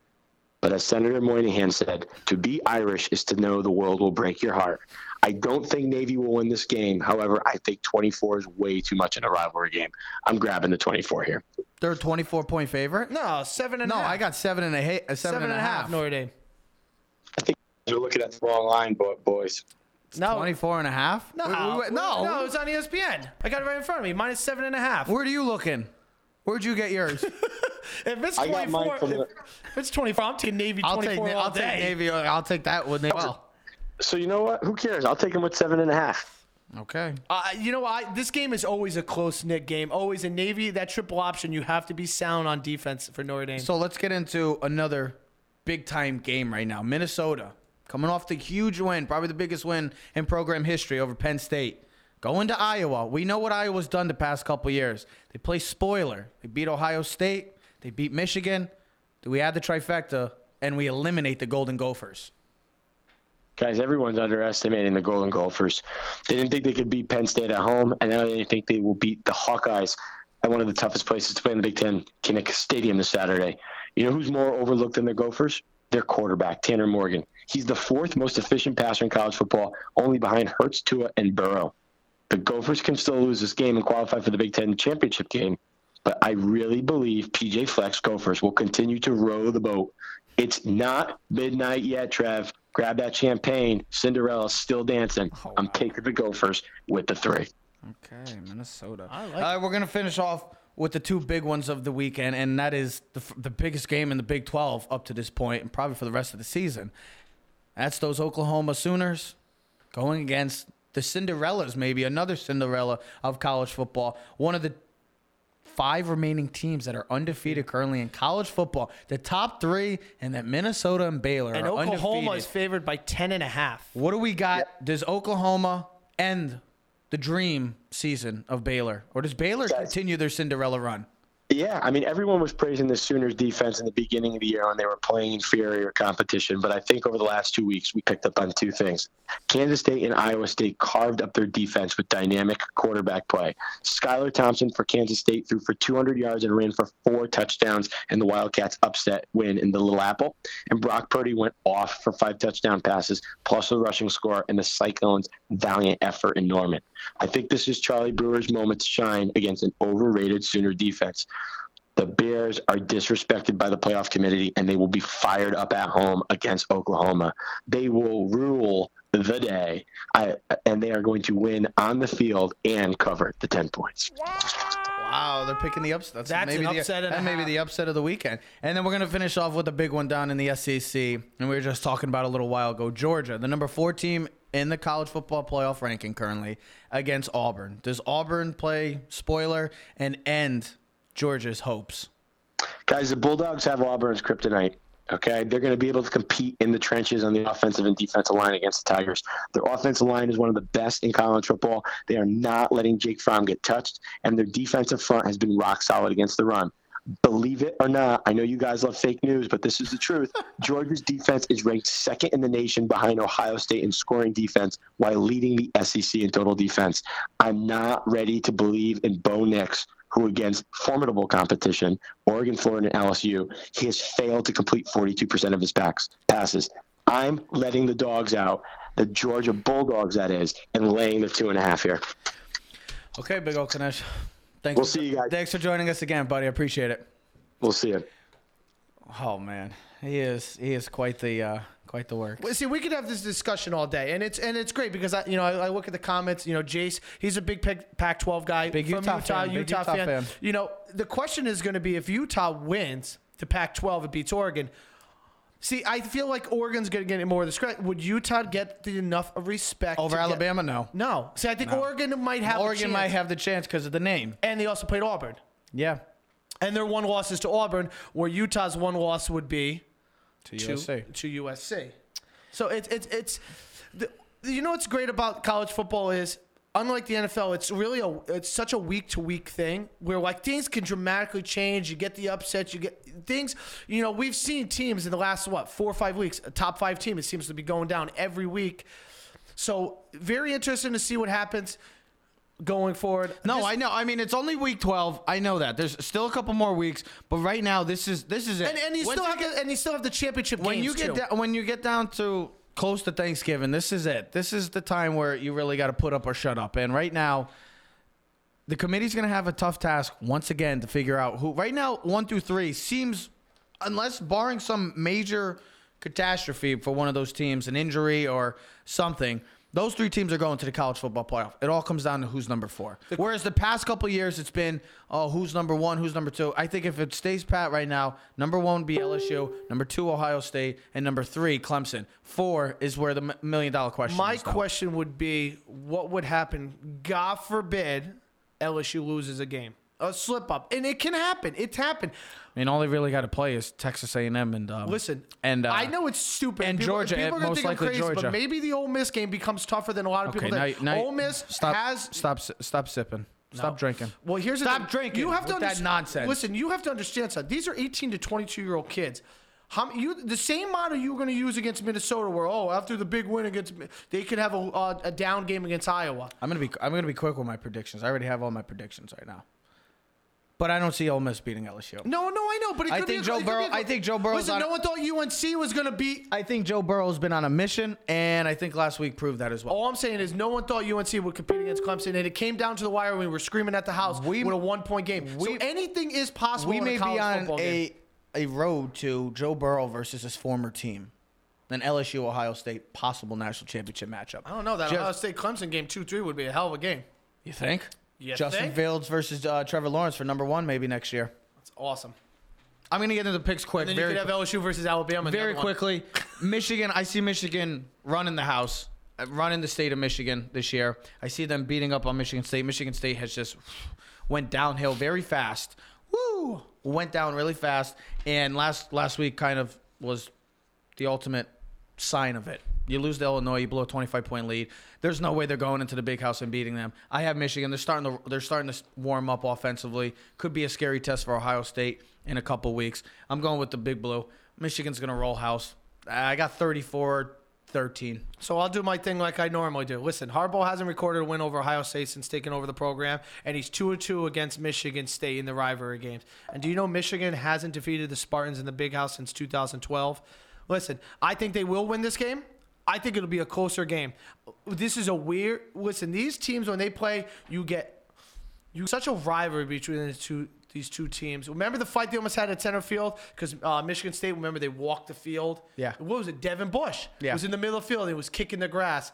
But as Senator Moynihan said, to be Irish is to know the world will break your heart. I don't think Navy will win this game. However, I think 24 is way too much in a rivalry game. I'm grabbing the 24 here. They're a 24 point favorite. No, seven and a No. I got seven and a, ha- uh, a seven, seven and a half. Notre Dame. I think you're looking at the wrong line, bo- boys. No, 24 and a half? no, We- we- we- no. no, it's on ESPN. I got it right in front of me. Minus seven and a half. Where are you looking? Where'd you get yours? If it's I got mine 24, from if, the- if it's 24, I'm taking Navy I'll 24 take all I'll day. take Navy. I'll take that with Navy. Well, So you know what? Who cares? I'll take him with seven and a half. okay. Uh, you know, I this game is always a close knit game. Always in Navy, that triple option, you have to be sound on defense for Notre Dame. So let's get into another big time game right now. Minnesota coming off the huge win, probably the biggest win in program history over Penn State. Going to Iowa. We know what Iowa's done the past couple years. They play spoiler. They beat Ohio State. They beat Michigan. We add the trifecta and we eliminate the Golden Gophers. Guys, everyone's underestimating the Golden Gophers. They didn't think they could beat Penn State at home, and now they think they will beat the Hawkeyes at one of the toughest places to play in the Big Ten, Kinnick Stadium, this Saturday. You know who's more overlooked than the Gophers? Their quarterback, Tanner Morgan. He's the fourth most efficient passer in college football, only behind Hurts, Tua, and Burrow. The Gophers can still lose this game and qualify for the Big Ten championship game, but I really believe PJ Fleck's Gophers will continue to row the boat. It's not midnight yet, Trev. Grab that champagne. Cinderella's still dancing. Oh, I'm taking the Gophers with the three. Okay, Minnesota. I like All right, we're gonna finish off with the two big ones of the weekend, and that is the, the biggest game in the Big 12 up to this point, and probably for the rest of the season. That's those Oklahoma Sooners going against the Cinderellas, maybe another Cinderella of college football. One of the five remaining teams that are undefeated currently in college football. The top three, and that Minnesota and Baylor and are Oklahoma undefeated. is favored by 10 and a half. What do we got? Does Oklahoma end the dream season of Baylor, or does Baylor Guys. continue their Cinderella run? Yeah, I mean, everyone was praising the Sooners defense in the beginning of the year when they were playing inferior competition. But I think over the last two weeks, we picked up on two things. Kansas State and Iowa State carved up their defense with dynamic quarterback play. Skylar Thompson for Kansas State threw for 200 yards and ran for four touchdowns in the Wildcats' upset win in the Little Apple. And Brock Purdy went off for five touchdown passes, plus a rushing score in the Cyclones' valiant effort in Norman. I think this is Charlie Brewer's moment to shine against an overrated Sooner defense. The Bears are disrespected by the playoff committee, and they will be fired up at home against Oklahoma. They will rule the day, I, and they are going to win on the field and cover the 10 points. Wow, they're picking the upset. That's, That's maybe an the, upset and a that may be the upset of the weekend. And then we're gonna finish off with a big one down in the SEC, and we were just talking about a little while ago. Georgia, the number four team in the college football playoff ranking currently, against Auburn. Does Auburn play spoiler and end Georgia's hopes? Guys, the Bulldogs have Auburn's kryptonite. Okay, they're going to be able to compete in the trenches on the offensive and defensive line against the Tigers. Their offensive line is one of the best in college football. They are not letting Jake Fromm get touched, and their defensive front has been rock solid against the run. Believe it or not, I know you guys love fake news, but this is the truth. Georgia's defense is ranked second in the nation behind Ohio State in scoring defense while leading the SEC in total defense. I'm not ready to believe in Bo Nix, who against formidable competition, Oregon, Florida, and LSU, he has failed to complete 42% of his backs, passes. I'm letting the dogs out, the Georgia Bulldogs, that is, and laying the two and a half here. Okay, Big O Kanesh. Thanks. We'll for, see you guys. Thanks for joining us again, buddy. I appreciate it. We'll see you. Oh man, he is he is quite the uh, quite the work. Well, See, we could have this discussion all day, and it's and it's great because I, you know, I, I look at the comments. You know, Jace, he's a big Pac- Pac-12 guy, Big Utah Utah, fan, big Utah, Utah fan. fan. You know, the question is going to be if Utah wins the Pac-12 and beats Oregon. See, I feel like Oregon's going to get more of the credit. Would Utah get the enough of respect Over to get- Alabama, no. No. See, I think Oregon might have. Oregon chance. might have the chance because of the name. and they also played Auburn, Yeah, and their one loss is to Auburn, where Utah's one loss would be to to, USC. to USC. So it's it's it's the, you know what's great about college football is unlike the NFL, it's really a it's such a week to week thing where like things can dramatically change. You get the upsets, you get things. You know, we've seen teams in the last what four or five weeks, a top five team. It seems to be going down every week. So very interesting to see what happens going forward. No, This- I know. I mean, it's only week twelve. I know that. There's still a couple more weeks, but right now, this is this is it. and, and you Once still you have get- the, and you still have the championship when you get down, when you get down to close to Thanksgiving, this is it. This is the time where you really got to put up or shut up. And right now, the committee's going to have a tough task once again to figure out who. Right now, one through three seems, unless barring some major catastrophe for one of those teams, an injury or something. Those three teams are going to the college football playoff. It all comes down to who's number four. Whereas the past couple years, it's been, oh, who's number one, who's number two. I think if it stays pat right now, number one would be LSU, number two Ohio State, and number three Clemson. Four is where the million dollar question. My is, though. question would be, what would happen? God forbid, LSU loses a game, a slip up, and it can happen. It's happened. I mean, all they really got to play is Texas A&M and um, Listen, and uh, I know it's stupid, and People- Georgia, People are gonna most think likely crazy, Georgia. but maybe the Ole Miss game becomes tougher than a lot of Okay, people now, think. now Ole Miss stop, has stop, stop sipping, stop drinking. Well, here's the Stop thing. drinking You have to with that nonsense. Listen, you have to understand something. These are 18 to 22 year old kids. How you the same model you were going to use against Minnesota, where oh after the big win against they could have a, uh, a down game against Iowa. I'm gonna be I'm gonna be quick with my predictions. I already have all my predictions right now, but I don't see Ole Miss beating LSU. No, no, I know, but it I could think be, Joe it could be Burrow- a- I think Joe Burrow's Listen, on- no one thought UNC was going to beat. I think Joe Burrow's been on a mission, and I think last week proved that as well. All I'm saying is, no one thought UNC would compete against Clemson, and it came down to the wire when we were screaming at the house We- with a one point game. so anything is possible. we in may a college be on football game. a a road to Joe Burrow versus his former team, an LSU Ohio State possible national championship matchup. I don't know that Just- Ohio State Clemson game two three would be a hell of a game. You think? You Justin think? Fields versus uh, Trevor Lawrence for number one maybe next year. That's awesome. I'm gonna get into the picks quick. Then very you could have LSU versus Alabama. very quickly. Michigan, I see Michigan running the house, uh, running the state of Michigan this year. I see them beating up on Michigan State. Michigan State has just went downhill very fast. Woo! Went down really fast, and last last week kind of was the ultimate sign of it. You lose to Illinois, you blow a 25 point lead. There's no way they're going into the big house and beating them. I have Michigan. They're starting to they're starting to warm up offensively. Could be a scary test for Ohio State in a couple weeks. I'm going with the big blue. Michigan's going to roll house. I got 34 13. So I'll do my thing like I normally do. Listen, Harbaugh hasn't recorded a win over Ohio State since taking over the program, and he's two and two against Michigan State in the rivalry games. And do you know Michigan hasn't defeated the Spartans in the Big House since 2012? Listen, I think they will win this game. I think it'll be a closer game. This is a weird. Listen, these teams when they play, you get you such a rivalry between the two these two teams. Remember the fight they almost had at center field because uh, Michigan State. Remember they walked the field. Yeah. What was it? Devin Bush. Yeah. Was in the middle of the field. He was kicking the grass.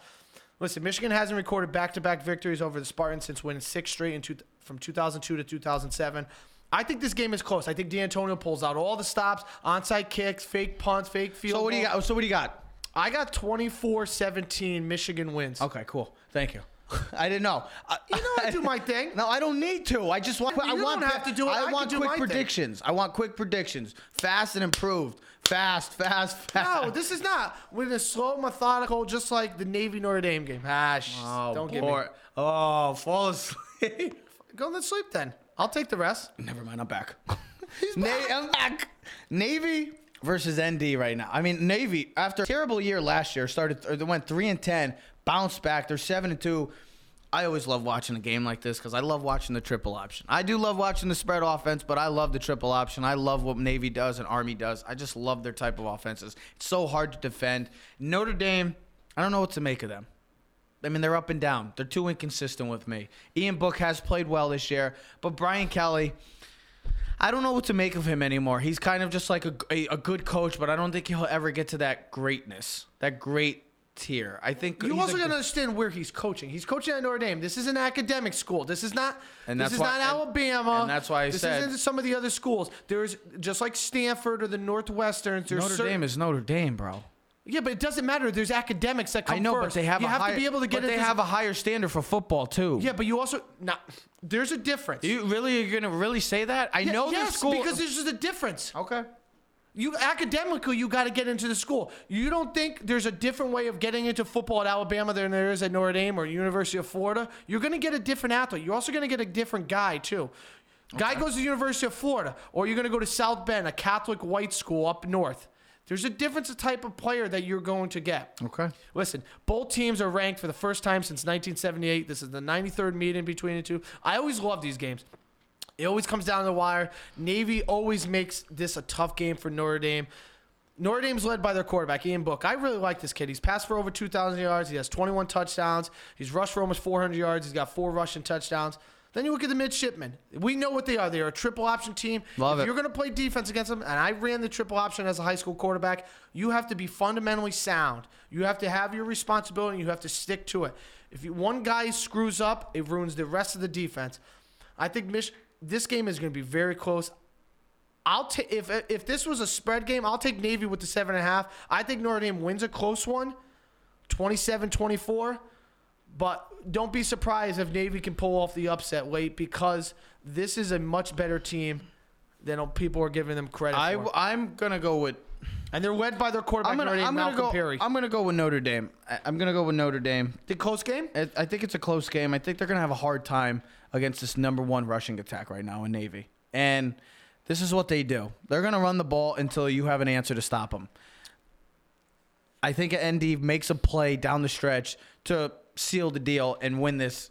Listen, Michigan hasn't recorded back-to-back victories over the Spartans since winning six straight in two, from 2002 to 2007. I think this game is close. I think D'Antonio pulls out all the stops, onside kicks, fake punts, fake field. So what do you got? So what do you got? I got 24-17 Michigan wins. Okay, cool. Thank you. I didn't know. I, You know I do my thing. No, I don't need to. I just want. You I don't have to do it. I I want quick my thing. predictions. I want quick predictions. Fast and improved. Fast, fast, fast. No, this is not. We're gonna slow, methodical, just like the Navy Notre Dame game. Ah, sh- Oh, don't get me. Oh, fall asleep. Go to sleep then. I'll take the rest. Never mind. I'm back. Na- I'm back. Navy versus ND right now. I mean, Navy after a terrible year last year started. They went three and ten, bounced back. They're seven and two. I always love watching a game like this because I love watching the triple option. I do love watching the spread offense, but I love the triple option. I love what Navy does and Army does. I just love their type of offenses. It's so hard to defend. Notre Dame, I don't know what to make of them. I mean, they're up and down. They're too inconsistent with me. Ian Book has played well this year, but Brian Kelly, I don't know what to make of him anymore. He's kind of just like a, a, a good coach, but I don't think he'll ever get to that greatness, that great tier. I think You also got to understand where he's coaching. He's coaching at Notre Dame. This is an academic school. This is not. And this is why- not and- Alabama. and that's why I this said- isn't some of the other schools. There's just like Stanford or the Northwesterns. Notre certain- Dame is Notre Dame, bro. Yeah, but it doesn't matter. There's academics that come I know, first. but they have you a have higher, to be able to get but they have a higher standard for football too. Yeah, but you also not. There's a difference. You really are gonna really say that? I Yeah, know yes, this school because there's just a difference. okay. You academically, you got to get into the school. You don't think there's a different way of getting into football at Alabama than there is at Notre Dame or University of Florida. You're going to get a different athlete. You're also going to get a different guy too. Guy goes to the University of Florida, or you're going to go to South Bend, a Catholic white school up north. There's a difference of type of player that you're going to get. Okay. Listen, both teams are ranked for the first time since 1978. This is the 93rd meeting between the two. I always love these games. It always comes down to the wire. Navy always makes this a tough game for Notre Dame. Notre Dame's led by their quarterback, Ian Book. I really like this kid. He's passed for over 2,000 yards. He has 21 touchdowns. He's rushed for almost 400 yards. He's got four rushing touchdowns. Then you look at the midshipmen. We know what they are. They are a triple option team. Love if it. you're going to play defense against them, and I ran the triple option as a high school quarterback, you have to be fundamentally sound. You have to have your responsibility. and You have to stick to it. If you, one guy screws up, it ruins the rest of the defense. I think Mich- this game is going to be very close. I'll take if if this was a spread game, I'll take Navy with the seven and a half. I think Notre Dame wins a close one, 27-24. But don't be surprised if Navy can pull off the upset late because this is a much better team than people are giving them credit I for. I'm gonna go with And they're led by their quarterback, I'm gonna Notre Dame, I'm gonna Malcolm go Perry. I'm gonna go with Notre Dame. I- I'm gonna go with Notre Dame. the close game? I I think it's a close game. I think they're going to have a hard time against this number one rushing attack right now in Navy. And this is what they do they're going to run the ball until you have an answer to stop them. I think ND makes a play down the stretch to seal the deal and win this.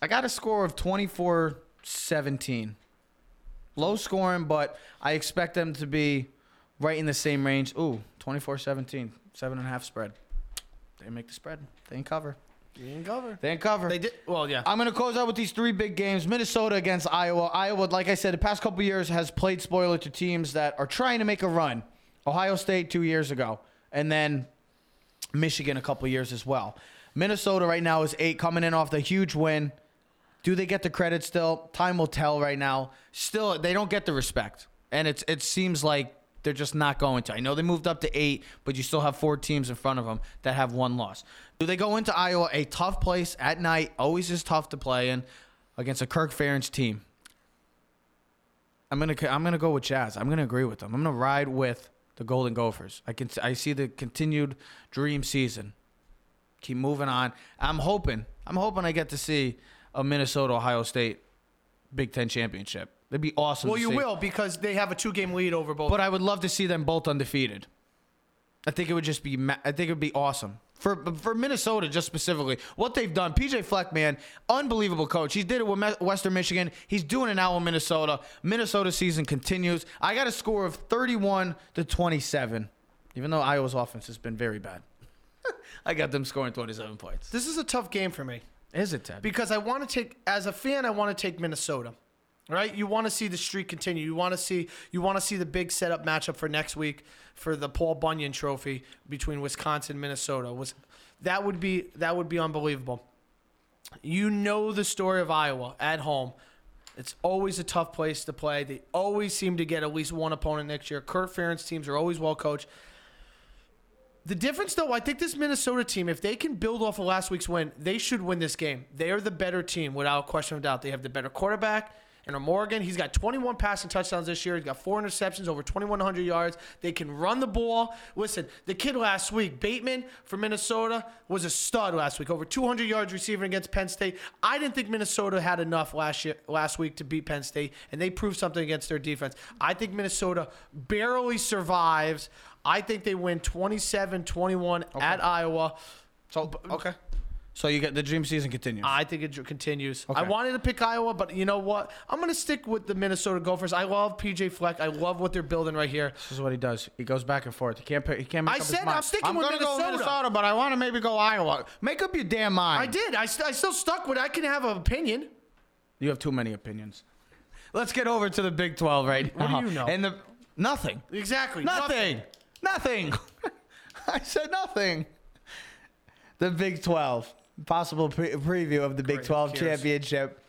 I got a score of 24 17. Low scoring, but I expect them to be right in the same range. Ooh, 24 17. Seven and a half spread. They make the spread. They ain't cover. They didn't cover. They ain't cover. They did. Well, yeah. I'm going to close out with these three big games. Minnesota against Iowa. Iowa, like I said, the past couple years has played spoiler to teams that are trying to make a run. Ohio State two years ago, and then Michigan a couple years as well. Minnesota right now is eight, coming in off the huge win. Do they get the credit still? Time will tell right now. Still, they don't get the respect. And it's it seems like they're just not going to. I know they moved up to eight, but you still have four teams in front of them that have one loss. Do they go into Iowa, a tough place at night, always is tough to play in, against a Kirk Ferentz team? I'm gonna I'm gonna go with Jazz. I'm gonna agree with them. I'm gonna ride with the Golden Gophers. I can I see the continued dream season. Keep moving on. I'm hoping. I'm hoping I get to see a Minnesota Ohio State Big Ten championship. It'd be awesome. Well, you see. will because they have a two-game lead over both. But I would love to see them both undefeated. I think it would just be. I think it would be awesome for for Minnesota, just specifically what they've done. PJ Fleck, man, unbelievable coach. He did it with Western Michigan. He's doing it now in Minnesota. Minnesota season continues. I got a score of thirty-one to twenty-seven, even though Iowa's offense has been very bad. I got them scoring twenty-seven points. this is a tough game for me. Is it Ted? because I want to take as a fan, I want to take Minnesota. Right? You want to see the streak continue. You want to see you want to see the big setup matchup for next week for the Paul Bunyan Trophy between Wisconsin and Minnesota. Was that would be that would be unbelievable. You know the story of Iowa at home. It's always a tough place to play. They always seem to get at least one opponent next year. Kirk Ferentz teams are always well coached. The difference, though, I think this Minnesota team, if they can build off of last week's win, they should win this game. They are the better team, without question of doubt. They have the better quarterback. And Morgan, he's got 21 passing touchdowns this year. He's got four interceptions, over 2,100 yards. They can run the ball. Listen, the kid last week, Bateman from Minnesota, was a stud last week. Over 200 yards receiving against Penn State. I didn't think Minnesota had enough last year, last week to beat Penn State, and they proved something against their defense. I think Minnesota barely survives. I think they win 27-21 at Iowa. so okay. So you get the dream season continues. I think it continues. I wanted to pick Iowa, but you know what? I'm going to stick with the Minnesota Gophers. I love PJ Fleck. I love what they're building right here. This is what he does. He goes back and forth. He can't. Pick, he can't make I up his said. I'm sticking I'm with gonna go Minnesota. Minnesota, but I want to maybe go Iowa. Make up your damn mind. I did. I, st- I still stuck with it. I can have an opinion. You have too many opinions. Let's get over to the Big 12 right What do you know? And the nothing. Exactly. Nothing. Nothing. I said nothing. The Big 12. Possible pre- preview of the Big Great, 12 who championship.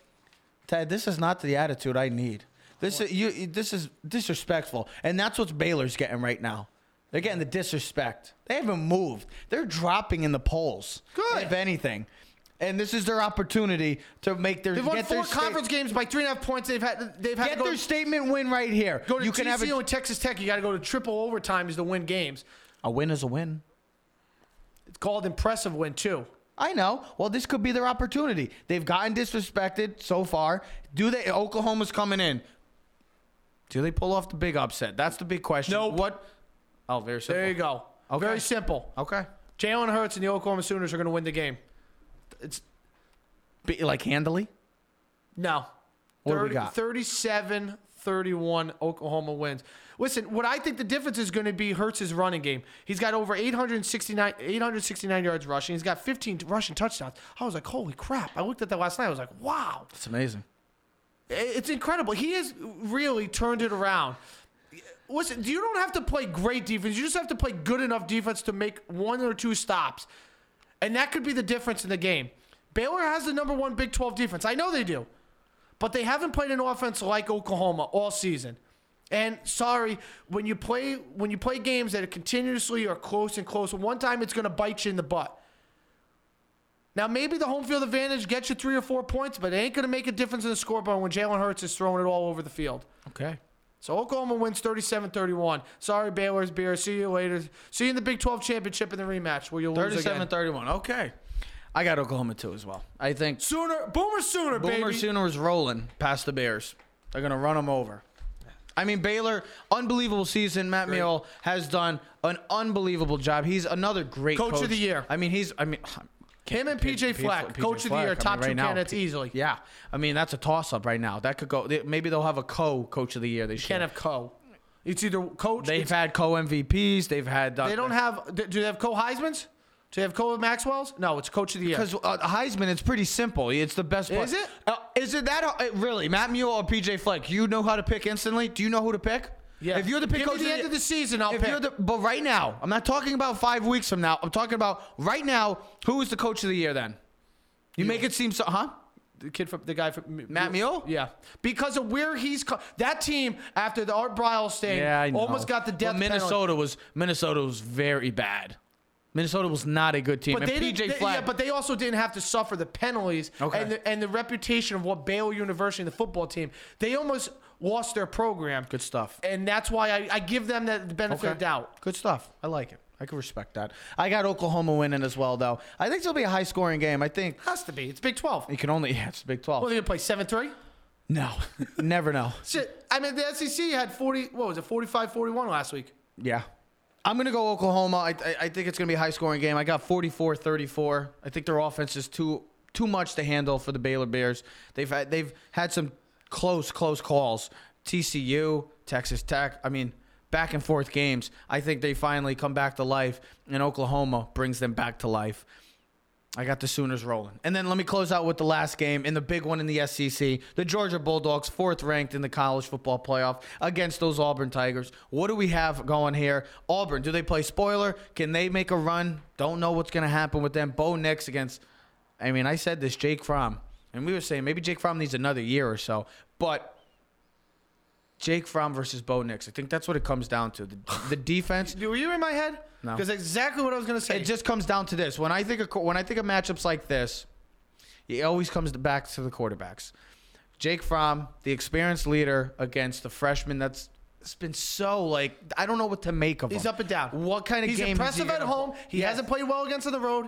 Ted, this is not the attitude I need. This is you. This is disrespectful, and that's what Baylor's getting right now. They're getting the disrespect. They haven't moved. They're dropping in the polls. Good. if anything. And this is their opportunity to make their They've won four their sta- conference games by three and a half points. They've had they've had Get to go, their statement win right here. go to you can have a, and Texas Tech. You got to go to triple overtimes to win games. a win is a win. It's called impressive win too. I know. Well, this could be their opportunity. They've gotten disrespected so far. Do they? Oklahoma's coming in. Do they pull off the big upset? That's the big question. Nope. What? Oh, very simple. There you go. Okay. Very simple. Okay. Jalen Hurts and the Oklahoma Sooners are going to win the game. It's like handily. No. What do we got? 37 31 Oklahoma wins. Listen, what I think the difference is going to be Hurts's running game. He's got over 869, 869 yards rushing. He's got 15 rushing touchdowns. I was like, holy crap. I looked at that last night. I was like, wow. That's amazing. It's incredible. He has really turned it around. Listen, you don't have to play great defense. You just have to play good enough defense to make one or two stops. And that could be the difference in the game. Baylor has the number one Big 12 defense. I know they do. But they haven't played an offense like Oklahoma all season. And sorry, when you play when you play games that are continuously are close and close, one time it's going to bite you in the butt. Now maybe the home field advantage gets you three or four points, but it ain't going to make a difference in the scoreboard when Jalen Hurts is throwing it all over the field. Okay. So Oklahoma wins 37-31. Sorry, Baylor's Beer. See you later. See you in the Big 12 championship in the rematch where you'll lose 37 again. 31. Okay. I got Oklahoma too as well. I think Sooner, Boomer Sooner, Boomer baby. Sooner is rolling past the Bears. They're going to run them over. I mean, Baylor, unbelievable season. Matt Rhule has done an unbelievable job. He's another great Coach coach. of the year. I mean, he's, I mean, Him and PJ Fleck, PJ Coach of the Year, I mean, top two now, candidates P- easily. Yeah. I mean, that's a toss up right now. That could go, they- maybe they'll have a co coach of the year They Can't have co. It's either coach. They've had co MVPs. They've had. Uh, they don't have. Do they have co Heisman's? Do they have co Maxwell's? No, it's Coach of the Year. Because uh, Heisman, it's pretty simple. It's the best. Is it? Uh, is it that uh, really? Matt Rhule or PJ Fleck? You know how to pick instantly. Do you know who to pick? Yeah. If you're the pick Give me coach the of end of the season, I'll if pick. You're the, but right now, I'm not talking about five weeks from now. I'm talking about right now. Who is the coach of the year then? You make it seem so, huh? the kid from the guy from Matt Rhule? Yeah, because of where he's co- that team after the Art Briles thing Yeah, I know. almost got the death But Minnesota was Minnesota was very bad. Minnesota was not a good team. But and they, PJ didn't, they- Fleck, yeah, but they also didn't have to suffer the penalties Okay. and the, and the reputation of what Baylor University, and the football team, they almost lost their program. good stuff. And that's why I, I give them the benefit of Okay. doubt. Good stuff. I like it. I can respect that. I got Oklahoma winning as well, though. I think it'll be a high scoring game. I think Has to be. It's Big 12. you can only, yeah, it's Big 12. What are they going to play? 7 3? no, never know. Shit. I mean, the SEC had 40, what was it, 45 41 last week. Yeah. I'm going to go Oklahoma. I, I, I think it's going to be a high scoring game. I got 44 34. I think their offense is too too much to handle for the Baylor Bears. They've had, they've had some close, close calls. TCU, Texas Tech. I mean, back and forth games. I think they finally come back to life, and Oklahoma brings them back to life. I got the Sooners rolling. And then let me close out with the last game in the big one in the SEC. The Georgia Bulldogs, fourth ranked in the college football playoff against those Auburn Tigers. What do we have going here? Auburn, do they play spoiler? Can they make a run? Don't know what's going to happen with them. Bo Nix against, I mean, I said this, Jake Fromm. And we were saying maybe Jake Fromm needs another year or so. But Jake Fromm versus Bo Nix, I think that's what it comes down to. The, the defense. Were you in my head? No. Because exactly what I was going to say. It just comes down to this. When I think of when I think of matchups like this, it always comes back to the quarterbacks. Jake Fromm, the experienced leader, against the freshman that's it's been so like I don't know what to make of He's him. up and down. What kind of He's game? is he impressive at home. He Yes. hasn't played well against on the road.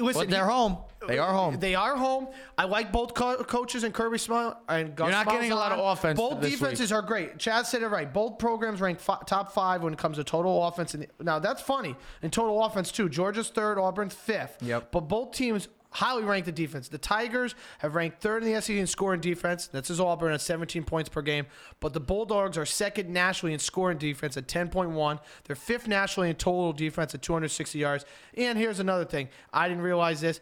Listen, But they're he- home. They are home. They are home. I like both co- coaches and Kirby Smart and Gus You're not getting a lot of offense Both defenses are great. Chad said it right. Both programs rank fi- top five when it comes to total offense. And now that's funny in total offense too. Georgia's third, Auburn's fifth. Yep. But both teams highly ranked in defense. The Tigers have ranked third in the SEC in scoring defense. That's as Auburn at 17 points per game. But the Bulldogs are second nationally in scoring defense at 10.1. They're fifth nationally in total defense at 260 yards. And here's another thing. I didn't realize this.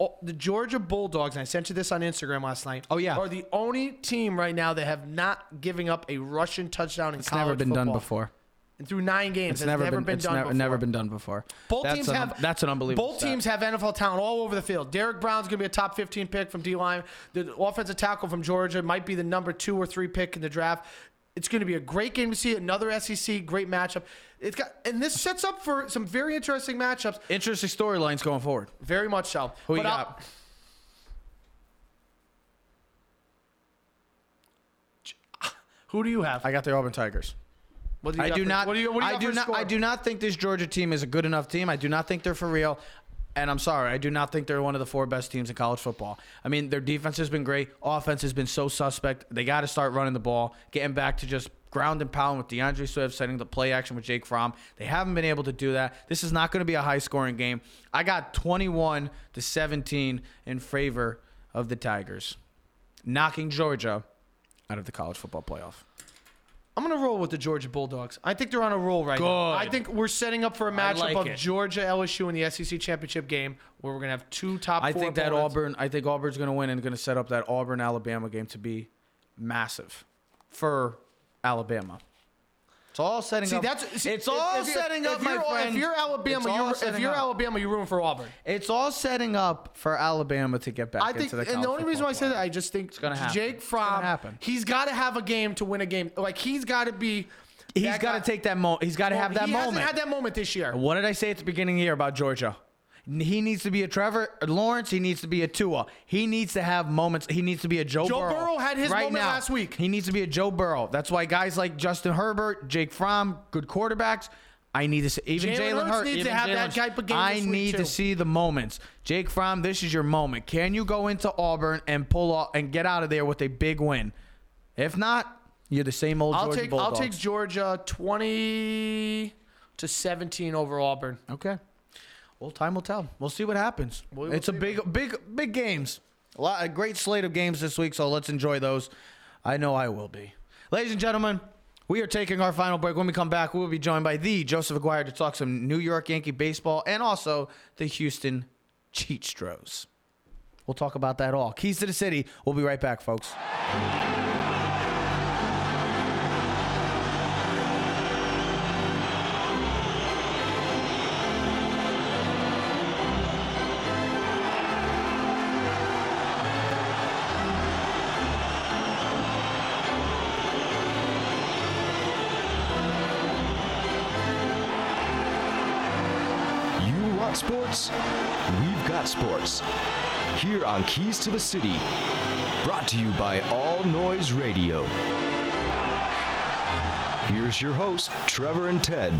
Oh, the Georgia Bulldogs, and I sent you this on Instagram last night. Oh, yeah. are the only team right now that have not giving up a Russian touchdown in It's college never been done before. And through nine games, It's never, been, been it's done never, before. never been done before. Both that's teams an, have that's an unbelievable. Both stat. teams have NFL talent all over the field. Derrick Brown's going to be a top 15 pick from D line. The offensive tackle from Georgia might be the number two or three pick in the draft. It's going to be a great game to see. Another SEC great matchup. It's got and this sets up for some very interesting matchups. interesting storylines going forward. Very much so. Who you But I'll- got? Who do you have? I got the Auburn Tigers. Do I do for- not. What do you, what do you I do not. score? I do not think this Georgia team is a good enough team. I do not think they're for real. And I'm sorry, I do not think they're one of the four best teams in college football. I mean, their defense has been great. Offense has been so suspect. They got to start running the ball, getting back to just ground and pound with D'Andre Swift, setting the play action with Jake Fromm. They haven't been able to do that. This is not going to be a high scoring game. I got 21 to 17 in favor of the Tigers, knocking Georgia out of the college football playoff. I'm gonna roll with the Georgia Bulldogs. I think they're on a roll right now. Good. I think we're setting up for a matchup like of it. Georgia LSU in the SEC championship game, where we're gonna have two top. I four think that opponents. Auburn. I think Auburn's going to win and going to set up that Auburn Alabama game to be massive for Alabama. It's all setting See, up. that's see, it's all if setting up, if my friend. If you're Alabama, you're, if you're up. Alabama, you're rooting for Auburn. It's all setting up for Alabama to get back I think, the. and the only reason why I say that. I just think it's gonna happen. Jake Fromm, happen. he's got to have a game to win a game. Like he's got to be. He's got to take that moment. He's got to have that he moment. hasn't had that moment this year. What did I say at the beginning of the year about Georgia? He needs to be a Trevor Lawrence. He needs to be a Tua. He needs to have moments. He needs to be a Joe, Joe Burrow. Burrow had his right moment now. last week. He needs to be a Joe Burrow. That's why guys like Justin Herbert, Jake Fromm, good quarterbacks. I need to see even Jalen Hurts needs to have that type of game I this week, need too. to see the moments. Jake Fromm, this is your moment. Can you go into Auburn and pull off and get out of there with a big win? If not, you're the same old I'll Georgia take I'll take Georgia 20 to 17 over Auburn. Okay. Well, time will tell. We'll see what happens. We will it's a big, big, big games. A lot, a great slate of games this week. So let's enjoy those. I know I will be. Ladies and gentlemen, we are taking our final break. When we come back, we will be joined by the Joseph Aguirre to talk some New York Yankee baseball and also the Houston Cheatstros. We'll talk about that all. Keys to the City. We'll be right back, folks. Sports? We've got sports. Here on Keys to the City. Brought to you by All Noise Radio. Here's your host, Trevor and Ted.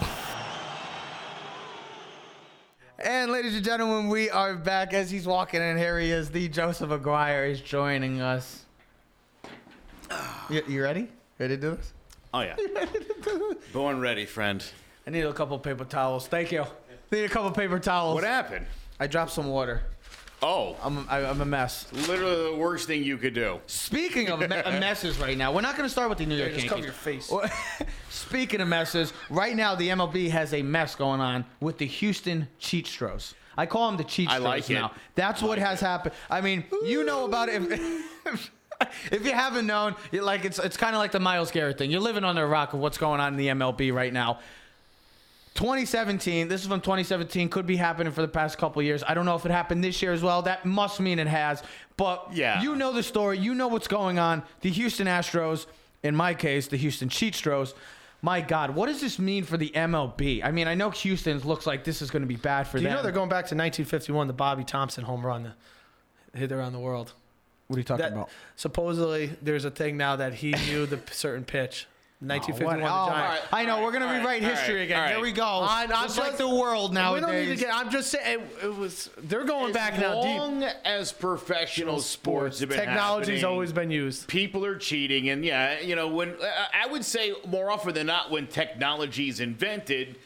And ladies and gentlemen, we are back as he's walking in. Here he is. The Joseph Aguirre is joining us. You, you ready? Ready to do this? Oh yeah. Born ready, friend. I need a couple paper towels. Thank you. Need a couple paper towels. What happened? I dropped some water. Oh, I'm I, I'm a mess. literally the worst thing you could do. Speaking of me- messes right now, we're not going to start with the New York just Yankees. cover your face. Well, Speaking of messes, right now the MLB has a mess going on with the Houston Cheatstros. I call them the Cheatstros I like it. now. That's what has happened. I mean, you know about it. If, if you haven't known, you like it's it's kind of like the Myles Garrett thing. You're living under a rock of what's going on in the MLB right now. 2017. This is from 2017. Could be happening for the past couple years. I don't know if it happened this year as well. That must mean it has. But Yeah. you know the story. You know what's going on. The Houston Astros, in my case, the Houston Cheatstros. My God, what does this mean for the MLB? I mean, I know Houston's looks like this is going to be bad for Do you know they're going back to 1951, the Bobby Thomson home run, the hit around the world. what are you talking That about? supposedly there's a thing now that he knew the certain pitch. 1951, What? the Oh, Giants. I know. We're going to all right, rewrite all history right, again. all Here we go. I- I'm just like the world nowadays. We don't need to get. I'm just saying it, it was. They're going As back now deep. long as professional sports have been Technology's always been used. people are cheating, and yeah, you know when uh, I would say more often than not when technology is invented,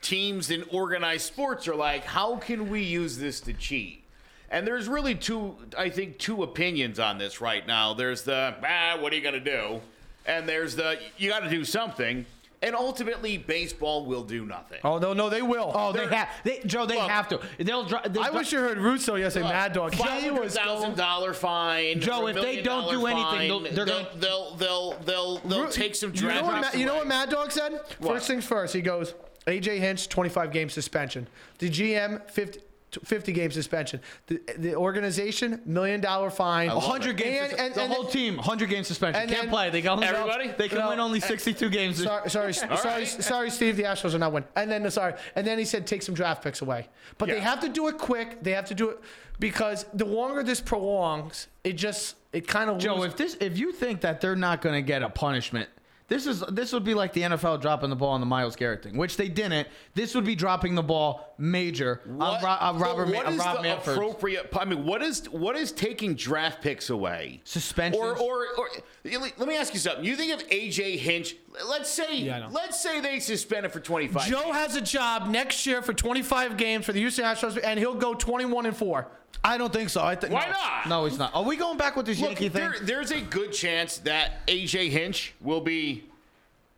teams in organized sports are like, how can we use this to cheat? And there's really two, I think, two opinions on this right now. There's the ah, what are you gonna do? And there's the you got to do something. And ultimately, baseball will do nothing. Oh no, no, they will. Oh, they They're- have. They, Joe, they Look, have to. They'll. dri- they'll I dri- wish you heard Russo yesterday, Mad Dog. Five He hundred thousand going- fine. Joe, if they don't do dollar anything, they'll- fine. they're they'll, they'll they'll they'll they'll Ru- take some You know, what, picks Ma- you know what Mad Dog said? What? First things first. He goes, AJ Hinch, 25 game suspension. The GM, 50. 50 game suspension. The, the organization, million dollar fine. 100 games. And- sus- and- the and- whole team, 100 game suspension. and Can't then- play. They can only Everybody? They can No, win only 62 games. Sorry, sorry, sorry, right. sorry, Steve. The Astros are not win. And then sorry, and then he said take some draft picks away. But they have to do it quick. They have to do it because the longer this prolongs, it just it kind of Joe, if this, if you think that they're not going to get a punishment, this is this would be like the NFL dropping the ball on the Myles Garrett thing, which they didn't. This would be dropping the ball major on, What- Ro- uh, on Robert but Ma- uh, what on is Rob the Manfred. appropriate? I mean, what is what is taking draft picks away? Suspension Or, or, or let me ask you something. You think of AJ Hinch? Let's say, Yeah, I know. let's say they suspend it for twenty five. Joe has a job next year for 25 games for the Houston Astros, and he'll go 21 and four. I don't think so. I think Why no. not? No, he's not. Are we going back with this Look, Yankee thing? there, there's a good chance that AJ Hinch will be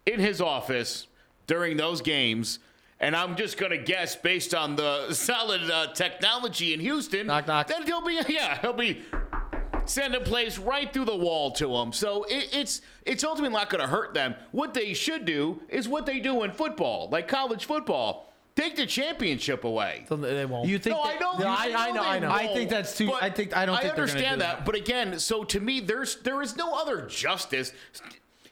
in his office during those games. And I'm just going to guess based on the solid uh, technology in Houston Knock, knock. that he'll be, yeah, he'll be sending plays right through the wall to them. So it, it's it's ultimately not going to hurt them. What they should do is what they do in football, like college football. Take the championship away. So they won't. You think No, that- I know. No, I- I know, I know. I won't, think that's too- I think- I don't I think they're understand do that, that. but again, so to me, there's there is no other justice.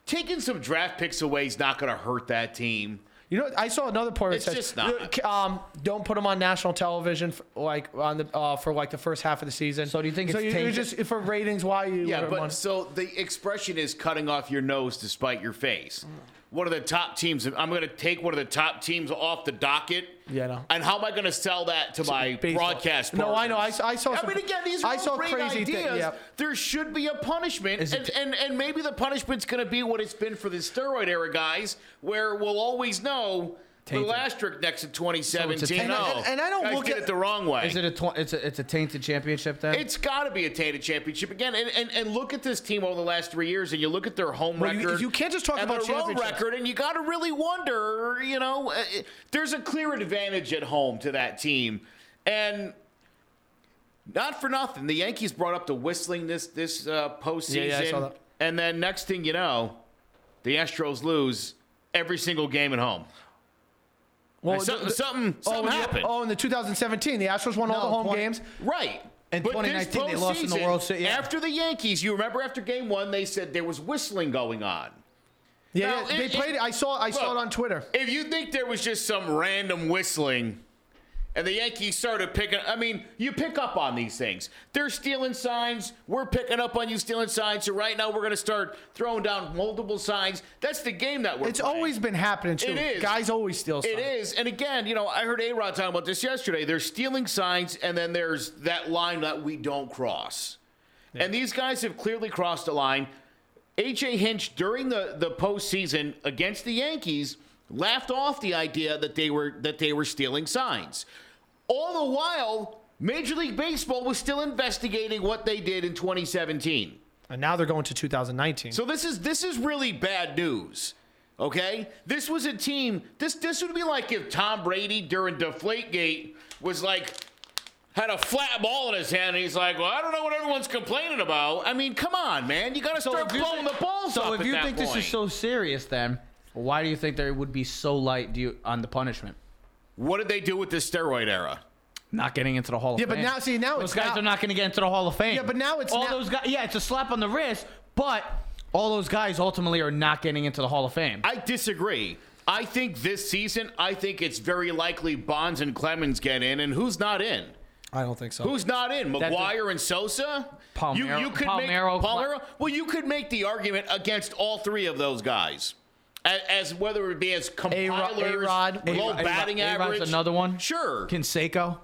Taking some draft picks away is not going to hurt that team. You know, I saw another part that It's says, just not. um, don't put them on national television for, like on the uh, for like the first half of the season. So do you think so it's you, you just for ratings? Why you? Yeah, but so the expression is cutting off your nose to spite your face. One of the top teams. I'm going to take one of the top teams off the docket. Yeah, know. And how am I going to sell that to my baseball. broadcast? No, I know. I- I saw I some- mean, again, these are I all saw great ideas. yep. There should be a punishment, and, it- and and maybe the punishment's going to be what it's been for the steroid era guys, where we'll always know. Tainted. Asterisk next to 2017. tainted- no, And- and I don't guys look at- it the wrong way. Is it a tw- it's a it's a tainted championship then? It's got to be a tainted championship again, and, and and look at this team over the last three years, and you look at their home Well, record. you can't just talk and about their road record, and you got to really wonder. You know, uh, uh, there's a clear advantage at home to that team, and not for nothing, the Yankees brought up the whistling this this uh, postseason, Yeah, yeah, I saw that. and then next thing you know, the Astros lose every single game at home. Well, Like, something, the- something, oh, something in the- happened. oh, in the 2017, the Astros won all the home 20 games. Right. In But 2019, they lost in the World Series, yeah. After the Yankees, you remember after game one, they said there was whistling going on. Yeah, Now, yeah, they it- played. it- I saw. I saw it on Twitter. If you think there was just some random whistling, And the Yankees started picking. I mean, you pick up on these things. They're stealing signs. We're picking up on you stealing signs. So right now we're going to start throwing down multiple signs. That's the game that we're. It's playing. always been happening too. It is. Guys always steal. It signs. is. And again, you know, I heard A Rod talking about this yesterday. They're stealing signs, and then there's that line that we don't cross. And these guys have clearly crossed the line. AJ Hinch, during the, the postseason against the Yankees, laughed off the idea that they were that they were stealing signs. All the while, Major League Baseball was still investigating what they did in 2017. And now they're going to 2019. So this is this is really bad news. Okay? This was a team. This this would be like if Tom Brady during Deflategate was like had a flat ball in his hand and he's like, Well, I don't know what everyone's complaining about. I mean, come on, man. You gotta start if you blowing think- the balls So up if at you that think this is so serious, then why do you think there would be so light do you, on the punishment? what did they do with this steroid era? Not getting into the Hall of Yeah, Fame. but now- see, now those it's guys now- are not going to get into the Hall of Fame. Yeah, but now it's all now- those guys. Yeah, it's a slap on the wrist, but all those guys ultimately are not getting into the Hall of Fame. I disagree. I think this season, I think it's very likely Bonds and Clemens get in, and who's not in? I don't think so. Who's not in? McGwire and Sosa? Palmeiro- You, you could Palmeiro- make Palmeiro. Well, you could make the argument against all three of those guys, as, as whether it be as compilers, A-Rod. low A-Rod- batting A-Rod's average. another one. Sure. Canseco.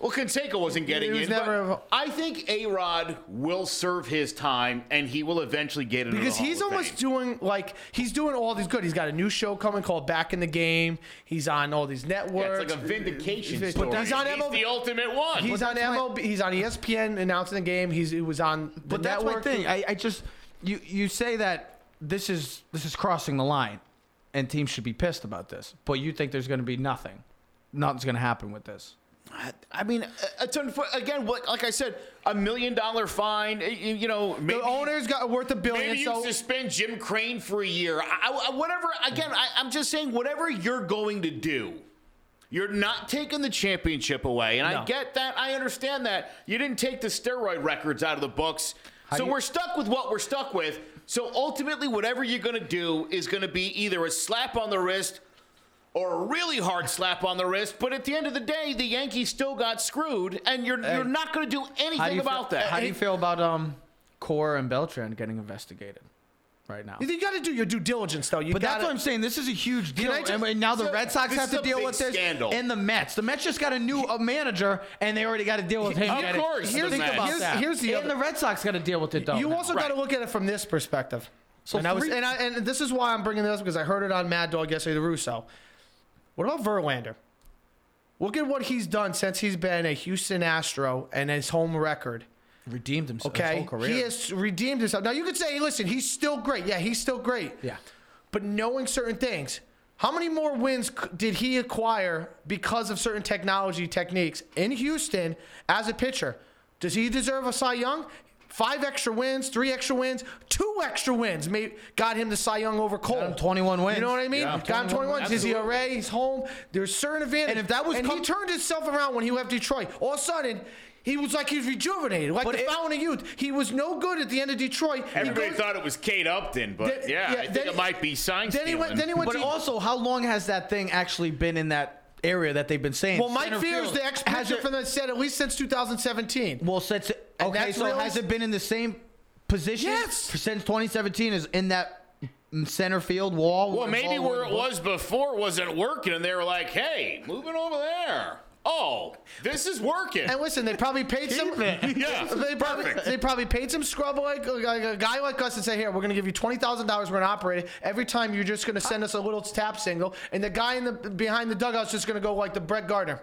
well, Canseco wasn't getting He was in. never- but I think A Rod will serve his time, and he will eventually get into because the Hall he's of almost Fame. doing like he's doing all these good. He's got a new show coming called Back in the Game. He's on all these Yeah, networks. it's like a vindication But story. he's on he's MLB the ultimate one. He's on MLB. He's on ESPN announcing the game. He's he was on the But that's network. my thing. I, I just you you say that this is this is crossing the line, and teams should be pissed about this. But you think there's going to be nothing, nothing's going to happen with this. I mean, uh, it's unfor- again, what, like I said, a million dollar fine. uh, You, you know, maybe the owner's got worth a billion. Maybe you so suspend Jim Crane for a year. I, I- whatever. Again, I, I'm just saying, whatever you're going to do, you're not taking the championship away. And I get that. I understand that. You didn't take the steroid records out of the books. so you- we're stuck with what we're stuck with. So ultimately, whatever you're going to do is going to be either a slap on the wrist or a really hard slap on the wrist. But at the end of the day, the Yankees still got screwed, and you're you're not going to do How do anything about feel, that. How do you feel about um, Cora and Beltran getting investigated right now? you got to do your due diligence, though. You But that's gotta, what I'm saying. This is a huge deal. Just- and, now the so Red Sox have to deal with this. scandal. And the Mets. The Mets just got a new uh, manager, and they already got to deal with him. Of course, Here's, the think about Here's- that. here's the and other- the Red Sox got to deal with it, though. You now. also got to look at it from this perspective. So and I was, three- and, I, and this is why I'm bringing this up because I heard it on Mad Dog yesterday, the Russo. What about Verlander? Look at what he's done since he's been a Houston Astro and his home record. Redeemed himself. Okay, he has redeemed himself. Now you could say, listen, he's still great. Yeah, he's still great. Yeah. But knowing certain things, how many more wins did he acquire because of certain technology techniques in Houston as a pitcher? Does he deserve a Cy Young? Five extra wins, three extra wins, two extra wins made, got him the Cy Young over Cole. him 21 wins. You know what I mean? Yeah. Got him 21 wins. His Absolutely. ERA, he's home. There's certain advantage. And if that was and com- he turned himself around when he left Detroit. All of a sudden, he was like he was rejuvenated, like But the if- fountain of youth. He was no good at the end of Detroit. Everybody goes- thought it was Kate Upton, but Then- yeah, yeah, I think then- it might be sign then he went- then he went But to- also, how long has that thing actually been in that area that they've been saying? Well, Mike Center Fiers, the ex Has pitcher from the said at least since 2017. Well, since okay, so really- has it been in the same position Yes. since 2017? Is in that center field wall? well, maybe ball- where it was before wasn't working, and they were like, "Hey, moving over there. Oh, this is working." And listen, they probably paid some. Yeah, They probably, perfect. they probably paid some scrub like, like a guy like us and say, "Here, we're going to give you twenty thousand dollars. We're going to operate it. Every time you're just going to send us a little tap single, and the guy in the behind the dugout's just going to go like the Brett Gardner."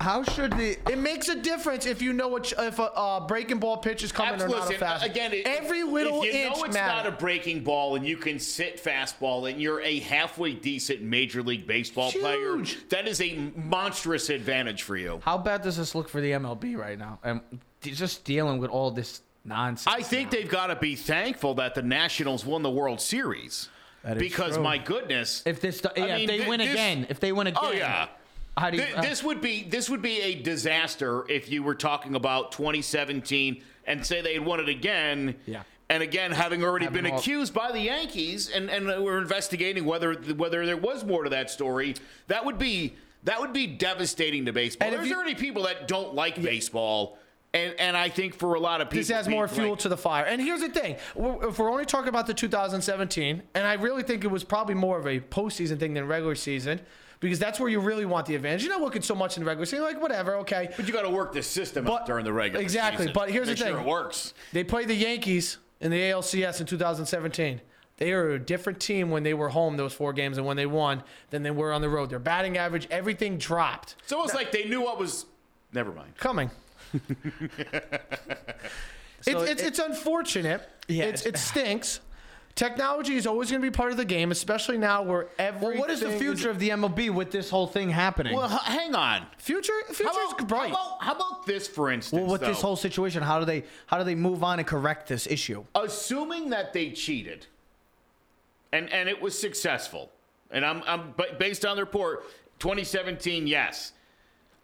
How should the It makes a difference if you know what if a uh, breaking ball pitch is coming Absolutely. or not a fast. Again, it- every little if you inch know it's matters. not a breaking ball and you can sit fastball and you're a halfway decent major league baseball player, that is a monstrous advantage for you. How bad does this look for the MLB right now? And just dealing with all this nonsense. I think they've got to be thankful that the Nationals won the World Series. That is because true. my goodness, if this, yeah, I if they thi- win this- again, if they win again, Oh yeah. How do you? Uh, this would be this would be a disaster if you were talking about 2017 and say they had won it again. Yeah. And again, having already Having been all- accused by the Yankees, and and we're investigating whether whether there was more to that story. That would be That would be devastating to baseball. And if There's you- already people that don't like baseball, and and I think for a lot of people, This adds more fuel like- to the fire. And here's the thing: if we're only talking about the 2017, and I really think it was probably more of a postseason thing than regular season, because that's where you really want the advantage. You're not looking so much in the regular season, like whatever, okay. But you got to work the system But- out during the regular season. exactly, season. but here's the Make sure thing. it works. They played the Yankees in the ALCS in 2017. They are a different team when they were home those four games and when they won than they were on the road. Their batting average, everything dropped. It's almost like they knew what was. Never mind. Coming. So it's, it's, it- it's unfortunate. Yeah, It's, it's- it stinks. Technology is always going to be part of the game, especially now where every. Well, what is the future of the MLB with this whole thing happening? Well, h- hang on. Future, future's How about, bright. how about how about this, for instance? well, with this whole situation, how do they how do they move on and correct this issue? assuming that they cheated and and it was successful and i'm i'm ba- based on the report 2017 yes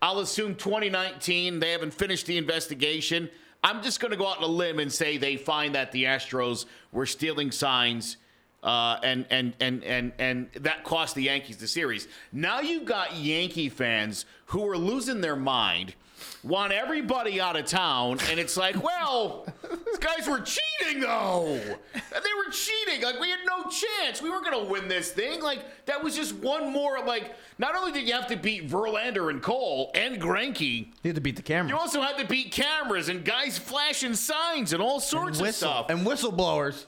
i'll assume 2019 they haven't finished the investigation i'm just going to go out on a limb and say they find that the astros were stealing signs uh, and, and and and and that cost the Yankees the series. Now you've got Yankee fans who are losing their mind, want everybody out of town, and it's like, well, these guys were cheating though. They were cheating. Like we had no chance. We weren't gonna win this thing. Like that was just one more. Like not only did you have to beat Verlander and Cole and Greinke, You have to beat the camera. you also had to beat cameras and guys flashing signs and all sorts of Whistle stuff. and whistleblowers.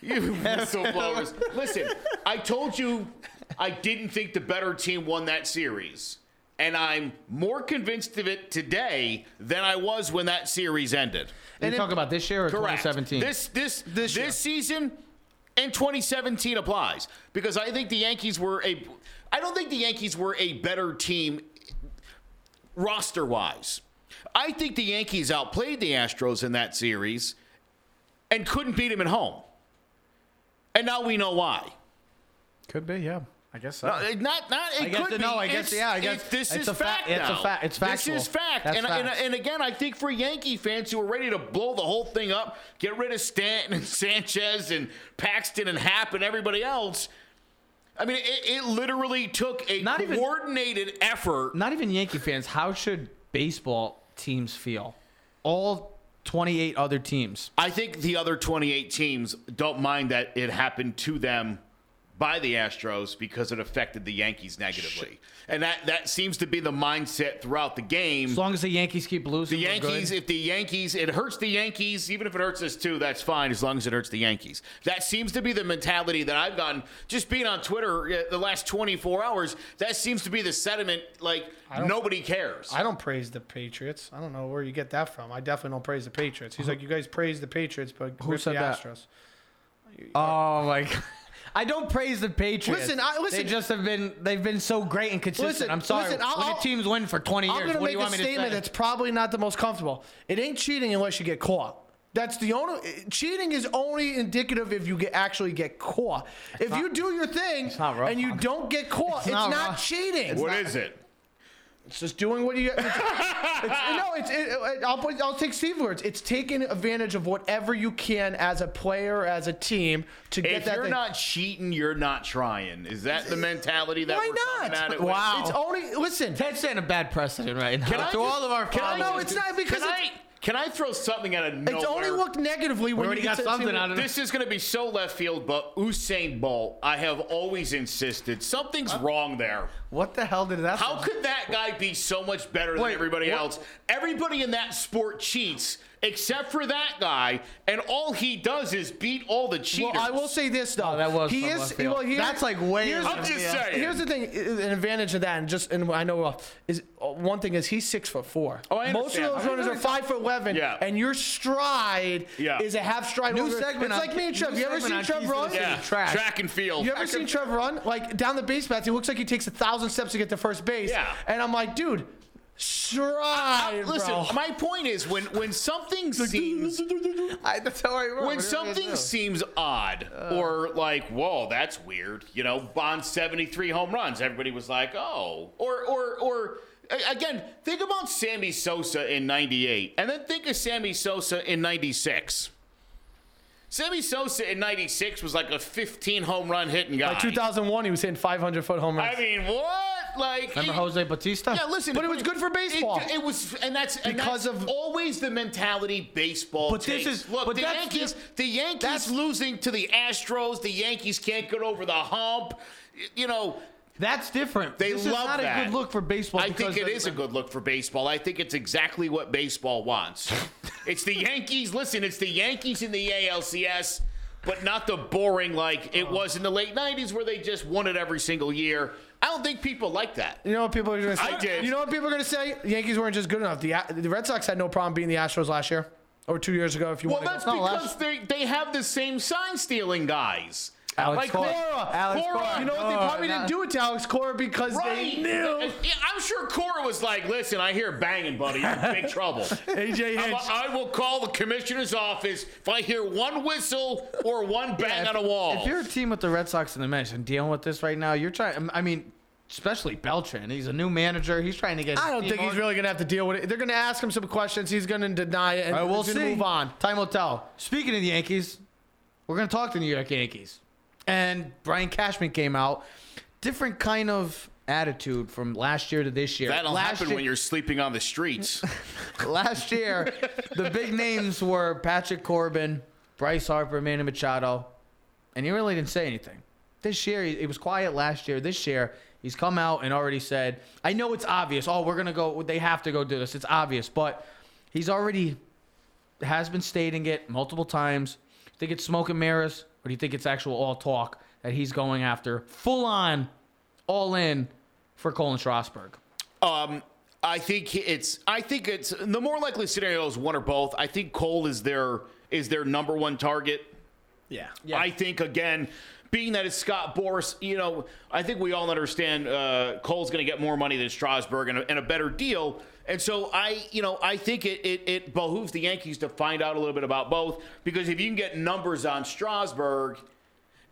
You whistleblowers. Listen, I told you I didn't think the better team won that series. And I'm more convinced of it today than I was when that series ended. And you talk about this year or Correct. 2017? This this this, year. season and 2017 applies because I think the Yankees were a I don't think the Yankees were a better team roster wise. I think the Yankees outplayed the Astros in that series and couldn't beat them at home. And now we know why. Could be, yeah. I guess so. Uh, Not, not. It I guess could it- be. no, I guess- It's- yeah, I guess it's- this it's is a fa- fact. it's a fact. fa- it's factual. This is fact. That's and, and and again, I think for Yankee fans who are ready to blow the whole thing up, get rid of Stanton and Sanchez and Paxton and Happ and everybody else. I mean, it, it literally took a Not even- coordinated effort. Not even Yankee fans. How should baseball teams feel? All 28 other teams. I think the other 28 teams don't mind that it happened to them by the Astros because it affected the Yankees negatively. And that, that seems to be the mindset throughout the game. As long as the Yankees keep losing, The Yankees, if the Yankees, it hurts the Yankees, even if it hurts us too, that's fine as long as it hurts the Yankees. That seems to be the mentality that I've gotten just being on Twitter uh, the last 24 hours. That seems to be the sentiment like nobody cares. I don't praise the Patriots. I don't know where you get that from. I definitely don't praise the Patriots. He's like, you guys praise the Patriots, but Who said the that? Astros. Oh my god. I don't praise the Patriots. Listen, I- listen- they just have been they've been so great and consistent. Listen, I'm sorry. listen, I'll- when I'll- teams win for 20 years, I'm going to make a want me to statement that's probably not the most comfortable. It ain't cheating unless you get caught. That's the only cheating is only indicative if you get actually get caught. if you do your thing and you don't get caught, it's, not not, wrong. cheating. What is it? It's just doing what you. It's, it's, no, it's. It, it- I'll put, I'll take Steve words. It's taking advantage of whatever you can as a player, as a team, to get If that If you're thing. not cheating, you're not trying. Is that the mentality that Why we're coming not? at it with? Wow. It's only listen. Ted's setting a bad precedent right now. Can I to just- all of our can I- followers. No, it's not because Can it's, I can I throw something out of nowhere? it's only looked negatively when already you got to something out of it. This is going to be so left field, but Usain Bolt, I have always insisted something's wrong there. What the hell did that? How could that guy be so much better than everybody what- else? Everybody in that sport cheats except for that guy, and all he does is beat all the cheaters. Well, I will say this though. Oh, that was he from is. field. Well, here, That's like way Here's, I'm just saying. Here's the thing. An advantage of that, and just and I know uh, is uh, one thing is he's six foot four. Oh, I Most of understand. those runners are five foot eleven. Yeah. And your stride Yeah. is a half stride. New over. segment It's on like me and Trev. new You ever segment seen on Trev Keys to run? City. yeah, trash. track and field. You ever seen Trev run? Like down the base path, he looks like he takes a thousand steps to get to first base. Yeah. And I'm like, dude, stride, Listen, bro. my point is when when something seems I, that's how I remember. when something seems odd oh. or like whoa that's weird you know bond 73 home runs everybody was like oh or or or a- again think about sammy sosa in 98 and then think of sammy sosa in 96 sammy sosa in 96 was like a 15 home run hitting guy By 2001, he was hitting 500 foot home runs. I mean, what? Like, Remember it- Jose Bautista? Yeah, listen, But it was good for baseball. It, it was, and that's and Because that's of- always the mentality baseball. But this is- look. but the Yankees, the Yankees that's- losing to the Astros. The Yankees can't get over the hump. You know, That's different. they this love is not that. a good look for baseball. I think it the- is a good look for baseball. I think it's exactly what baseball wants. it's the Yankees. Listen, it's the Yankees in the ALCS, but not the boring like it uh-huh. was in the late '90s, where they just won it every single year. I don't think people like that. You know what people are going to say? I did. You know what people are going to say? The Yankees weren't just good enough. The, the Red Sox had no problem beating the Astros last year or two years ago. If you want. Well, want that's to go. because they they have the same sign stealing guys. Alex like Cora. Cora. Alex Cora. Cora. You know what? They probably no. didn't do it to Alex Cora because Right. they knew. I'm sure Cora was like, listen, I hear banging, buddy. You're in big trouble. AJ I'm- Hinch. I will call the commissioner's office if I hear one whistle or one bang on a wall. If you're a team with the Red Sox and the Mets and dealing with this right now, you're trying. Um, I mean, especially Beltran. He's a new manager. He's trying to get. I don't think team he's on- really going to have to deal with it. They're going to ask him some questions. He's going to deny it, and All right, we'll see. move on. Time will tell. Speaking of the Yankees, we're going to talk to the New York Yankees. And Brian Cashman came out. Different kind of attitude from last year to this year. That'll last happen year, when you're sleeping on the streets. last year, the big names were Patrick Corbin, Bryce Harper, Manny Machado, and he really didn't say anything. This year, he, he was quiet last year. This year, he's come out and already said, I know it's obvious. Oh, we're going to go, they have to go do this. It's obvious. But he's already has been stating it multiple times. Think it's smoke and mirrors, or do you think it's actual all talk that he's going after full on, all in for Colin Strasburg? Um, I think it's. I think it's the more likely scenario is one or both. I think Cole is their is their number one target. Yeah. I think again, being that it's Scott Boras, you know, I think we all understand uh, Cole's going to get more money than Strasburg and a, and a better deal. And so I, you know, I think it, it it behooves the Yankees to find out a little bit about both because if you can get numbers on Strasburg.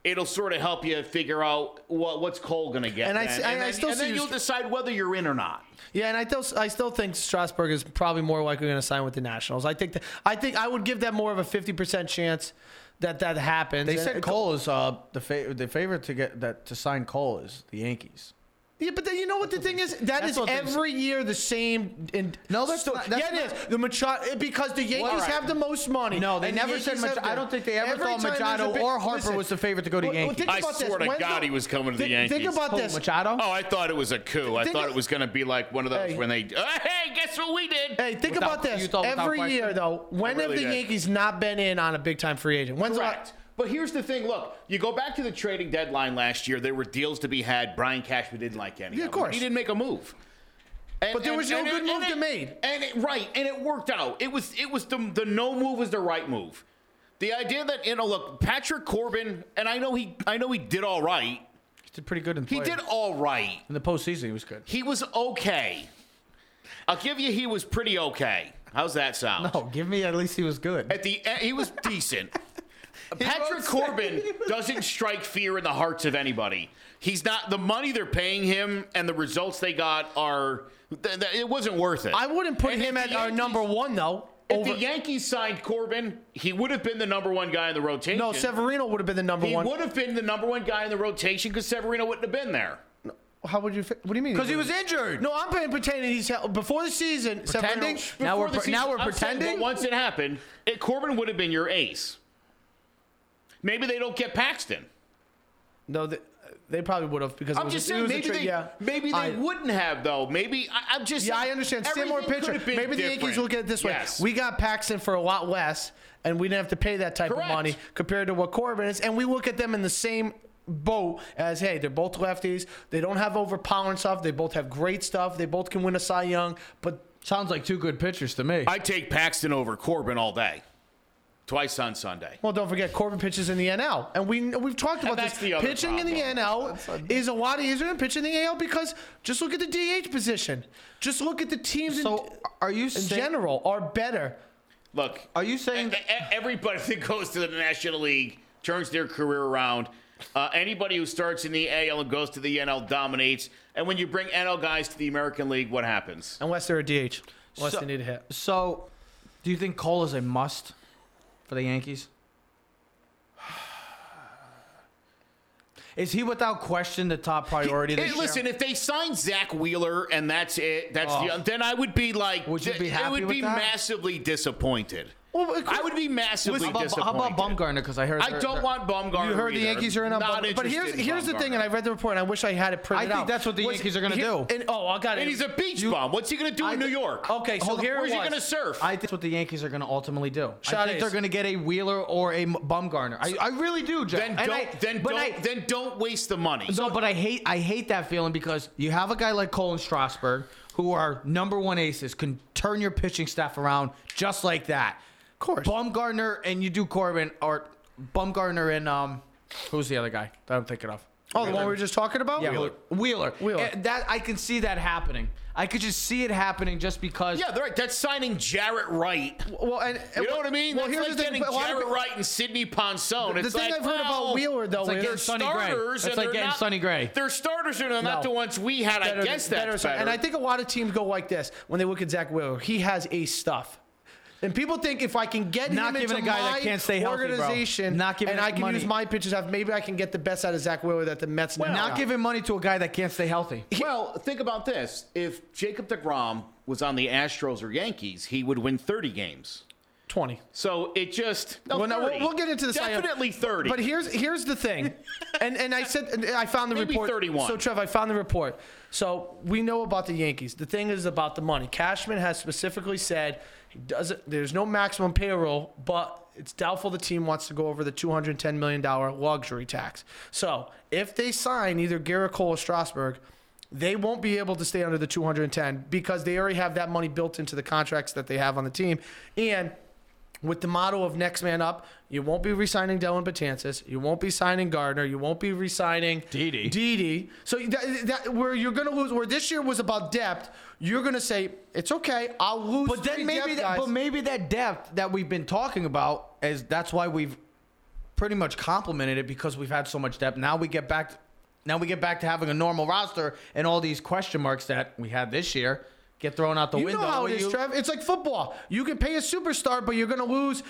It'll sort of help you figure out what what's Cole going to get, And I then. s- I- and I then, still and see then you- you'll decide whether you're in or not. Yeah, and I still I still think Strasburg is probably more likely going to sign with the Nationals. I think that, I think I would give them more of a fifty percent chance that that happens. They And said Cole is uh, the fa- the favorite to get that to sign Cole is the Yankees. Yeah, but then you know what the thing is? That That's is every year the same. In, No, that's sto- not- that's yeah, it is. The Machado because the Yankees All right. have the most money. No, they the never said Yankees Mach- have I don't think they ever every thought Machado big- or Harper listen, was the favorite to go to well, well, Yankees. think I about this. swear to When's God the- he was coming to the Yankees. Think about Who, this. Machado. Oh, I thought it was a coup. I thought of- it was going to be like one of those Hey. when they, uh, hey, guess what we did? Hey, think Without- about this. you thought without Every year, though, when have the. Yankees not been in on a big time free agent? When's the la- Correct. But here's the thing. Look, you go back to the trading deadline last year. There were deals to be had. Brian Cashman didn't like any. Yeah, of of them. course. He didn't make a move. And- But there and- was no and good move to made. And it, right, and it worked out. It was it was the the no move was the right move. The idea that you know, look, Patrick Corbin, and I know he I know he did all right. He did pretty good in He did all right. in the postseason. He was good. He was okay. I'll give you he was pretty okay. How's that sound? No, give me at least he was good. At the end, he was decent. Patrick Corbin doesn't strike fear in the hearts of anybody. He's not the money they're paying him and the results they got are. Th- th- it wasn't worth it. I wouldn't put And him if at the our Yankees- number one though. If Over the Yankees signed Corbin, he would have been the number one guy in the rotation. no, Severino would have been the number one. He one. would have been the number one guy in the rotation because Severino wouldn't have been there. How would you? fi- What do you mean? Because he was injured. No, I'm pretending pretending he's before the season. Pretending? Severino- Now we're pre- now we're I'm saying, pretending? but once it happened, it, Corbin would have been your ace. Maybe they don't get Paxton. No, they, they probably would have because I'm was just a, it saying was maybe trade, they yeah. maybe they I- wouldn't have though. Maybe I, I'm just Yeah, saying, I understand. Similar everything could picture. have been Maybe the Yankees different. look at it this way: Yes. we got Paxton for a lot less, and we didn't have to pay that type Correct. of money compared to what Corbin is. And we look at them in the same boat as hey, they're both lefties. They don't have overpowering stuff. They both have great stuff. They both can win a Cy Young. But Sounds like two good pitchers to me. I take Paxton over Corbin all day, twice on Sunday. well, don't forget Corbin pitches in the NL, and we we've talked about that's this. the other Pitching in the. NL is a lot easier than pitching in the AL because just look at the DH position. Just look at the teams So, in, are you in saying- general are better. Look, Are you saying e- everybody that goes to the National League turns their career around? Uh, anybody who starts in the AL and goes to the NL dominates. And when you bring NL guys to the American League, what happens? Unless they're a DH. Unless So- they need a hit. So, do you think Cole is a must for the Yankees? Is he without question the top priority Hey, this year? listen, if they sign Zach Wheeler and that's it, that's Oh. the, then I would be like, Would you be it happy would with be that? massively disappointed. Well, I would be massively how, about, disappointed. how about Bumgarner? Because I heard I don't want Bumgarner. You heard the either. Yankees are in on Not Bumgarner. But here's in here's the thing, and I read the report, and I wish I had it printed out. I think out. that's what the Was- Yankees are gonna do. and- oh, I got it. And he's a beach You- bum. What's he going to do I in New York? Okay, so here Where's he going to surf? I think that's what the Yankees are going to ultimately do. I think is- they're going to get a Wheeler or a Bumgarner. I, I really do, Jeff. then And don't. I- then don't. I- then don't waste the money. No, but I hate I hate that feeling because you have a guy like Cole and Strasburg who are number one aces, can turn your pitching staff around just like that. Of course. Bumgarner and you do Corbin or Bumgarner and um who's the other guy that I'm thinking of? Oh, the one we were just talking about? Yeah, Wheeler. Wheeler. Wheeler. Eh, That I can see that happening. I could just see it happening just because yeah, they're right. That's signing Jaret Wright. Well, and You know what I mean? Well, That's here's like the thing. getting but a lot of Jaret people- Wright and Sidney Ponson. The it's thing like, I've heard well, about Wheeler though It's like is getting Sonny Gray. starters, That's and like they're getting not- Sonny Gray. They're starters, and they're not No. the ones we had. I better- guess that's better- better. And I think a lot of teams go like this when they look at Zach Wheeler. He has ace stuff. And people think if I can get Not him giving into a guy that can't stay healthy, bro. organization, Not giving and I it can money. use my pitches, off, maybe I can get the best out of Zach Wheeler that the Mets never not got. giving money to a guy that can't stay healthy. Well, think about this. If Jacob DeGrom was on the Astros or Yankees, he would win 30 games. 20. So it just no, Well, no, we'll, we'll get into the Cy definitely 30. But here's here's the thing, and and I said and I found the Maybe report. 31. So Trev, I found the report. So we know about the Yankees. The thing is about the money. Cashman has specifically said he doesn't. There's no maximum payroll, but it's doubtful the team wants to go over the 210 million dollar luxury tax. So if they sign either Gerrit Cole or Strasburg. They won't be able to stay under the 210 because they already have that money built into the contracts that they have on the team. And with the motto of next man up, you won't be re-signing Dellin Betances. You won't be signing Gardner. You won't be re-signing Didi. Didi. So that, that, where you're going to lose, where this year was about depth, you're going to say it's okay. I'll lose. But then maybe that, but maybe that depth that we've been talking about is that's why we've pretty much complemented it because we've had so much depth. Now we get back now we get back to having a normal roster and all these question marks that we had this year get thrown out the you window. You know how it is, when is, you- Trev. It's like football. You can pay a superstar, but you're going to lose.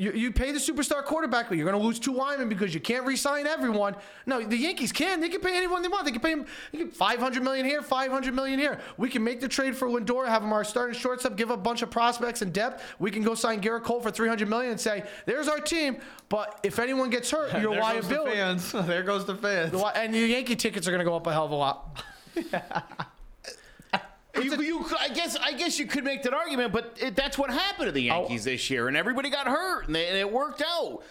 You, you pay the superstar quarterback, but you're going to lose two linemen because you can't re-sign everyone. No, the Yankees can. They can pay anyone they want. They can pay him they can 500 million here, 500 million here. We can make the trade for Lindor, have him our starting shortstop, give a bunch of prospects and depth. We can go sign Gerrit Cole for 300 million and say, "There's our team." But if anyone gets hurt, you're a there goes the liability. fans. There goes the fans. And your Yankee tickets are going to go up a hell of a lot. I guess I guess you could make that argument, but it, that's what happened to the oh. Yankees this year, and everybody got hurt, and, they, and it worked out.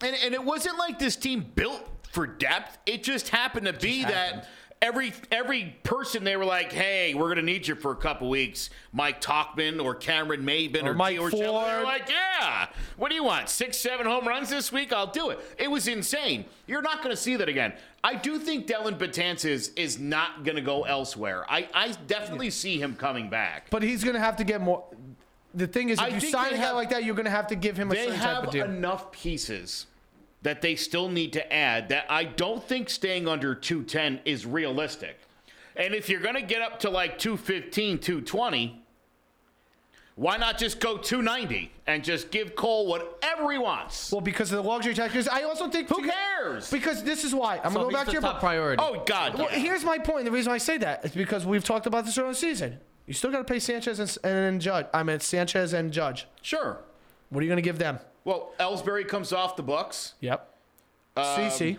And, and it wasn't like this team built for depth; it just happened to be that every every person they were like, "Hey, we're gonna need you for a couple weeks." Mike Tauchman or Cameron Maybin or, Or Mike Urshela, They're like, "Yeah, what do you want? Six, seven home runs this week? I'll do it." It was insane. You're not gonna see that again. I do think Dellin Betances is not gonna go elsewhere. I, I definitely see him coming back. But he's going to have to get more. The thing is, if I you sign a guy like that, you're going to have to give him a they certain type of have deal. enough pieces that they still need to add that I don't think staying under 210 is realistic. And if you're going to get up to like 215, 220, why not just go 290 and just give Cole whatever he wants? Well, because of the luxury tax. Because I also think Who cares? Because this is why I'm So gonna go back the to your top point. priority. Oh, God. Well, yeah. here's my point. The reason I say that is because we've talked about this earlier in the season. You still got to pay Sanchez and, and Judge. I mean Sanchez and Judge. Sure. What are you gonna give them? Well, Ellsbury comes off the Bucks. Yep. Um, CC.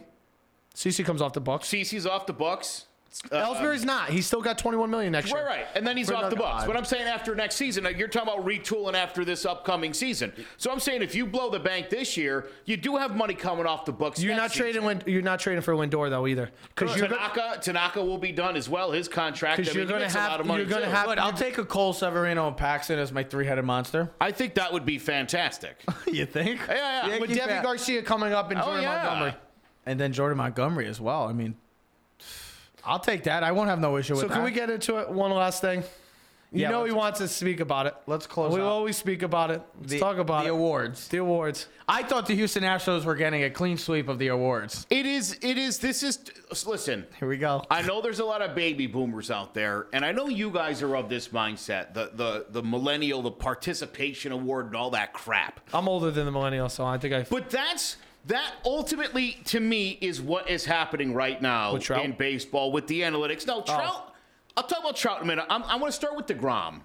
CC comes off the Bucks. Cece's off the Bucks. Uh, Ellsbury's not. He's still got 21 million next year. right. right. And then he's For off the another- Bucks. But I'm saying after next season, uh, you're talking about retooling after this upcoming season. So I'm saying if you blow the bank this year, you do have money coming off the books. You're not next trading. season. You're not trading for Lindor though either. Because you're gonna, Tanaka, Tanaka will be done as well. His contract. I 'Cause mean, you're gonna have- lot of money you're gonna have- But I'll take a Cole Severino and Paxton as my three-headed monster. I think that would be fantastic. you think? Yeah, yeah. Yankee with Deivi fan. Garcia coming up and Oh, Jordan yeah. Montgomery. and then Jordan Montgomery as well. I mean, I'll take that. I won't have no issue with So that. So can we get into it? One last thing. You Yeah, know he let's- wants to speak about it. Let's close We out. always speak about it. Let's the, talk about the it. awards? The awards. I thought the Houston Astros were getting a clean sweep of the awards. it is. It is. This is. Listen. Here we go. I know there's a lot of baby boomers out there, and I know you guys are of this mindset, the the the millennial, the participation award, and all that crap. I'm older than the millennial, so I think I. But that's That ultimately, to me, is what is happening right now With Trout? Oh. in baseball with the analytics. No, oh. Trout. I'll talk about Trout in a minute. I'm, I'm going to start with Degrom.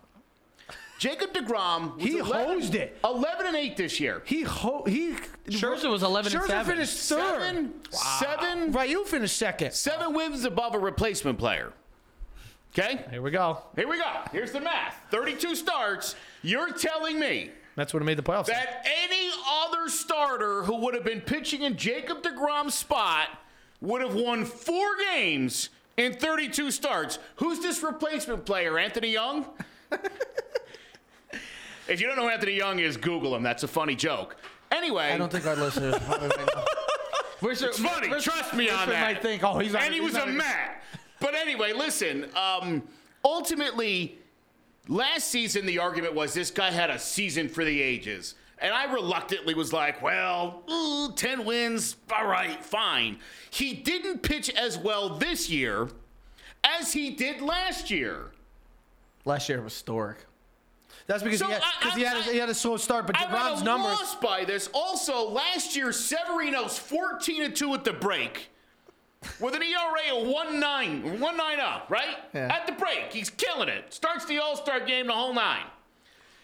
Jacob Degrom. Was He 11, hosed it. 11 and eight this year. He ho- he Scherzer was 11 and Scherzer seven. finished third. Seven, seven, Right, you finished second. seven wins above a replacement player. Okay. Here we go. Here we go. Here's the math. 32 starts. You're telling me That's what made the playoffs. that any other starter who would have been pitching in Jacob DeGrom's spot would have won four games in 32 starts. Who's this replacement player? Anthony Young? if you don't know who Anthony Young is, Google him. That's a funny joke. Anyway, I don't think our listeners probably right now. it's funny. Trust me on that. might think, oh, he's not. and he he's was not a Met. But anyway, listen. Um, ultimately, last season the argument was this guy had a season for the ages, and I reluctantly was like, "Well, ooh, ten wins, all right, fine." He didn't pitch as well this year as he did last year. Last year was historic. That's because So he, had, I- 'cause he, had a, he had a slow start, but DeGrom's at numbers. loss by this. Also, last year Severino's 14 and two at the break, with an ERA of one nine, one nine up, right Yeah. at the break. He's killing it. Starts the All Star game, the whole nine.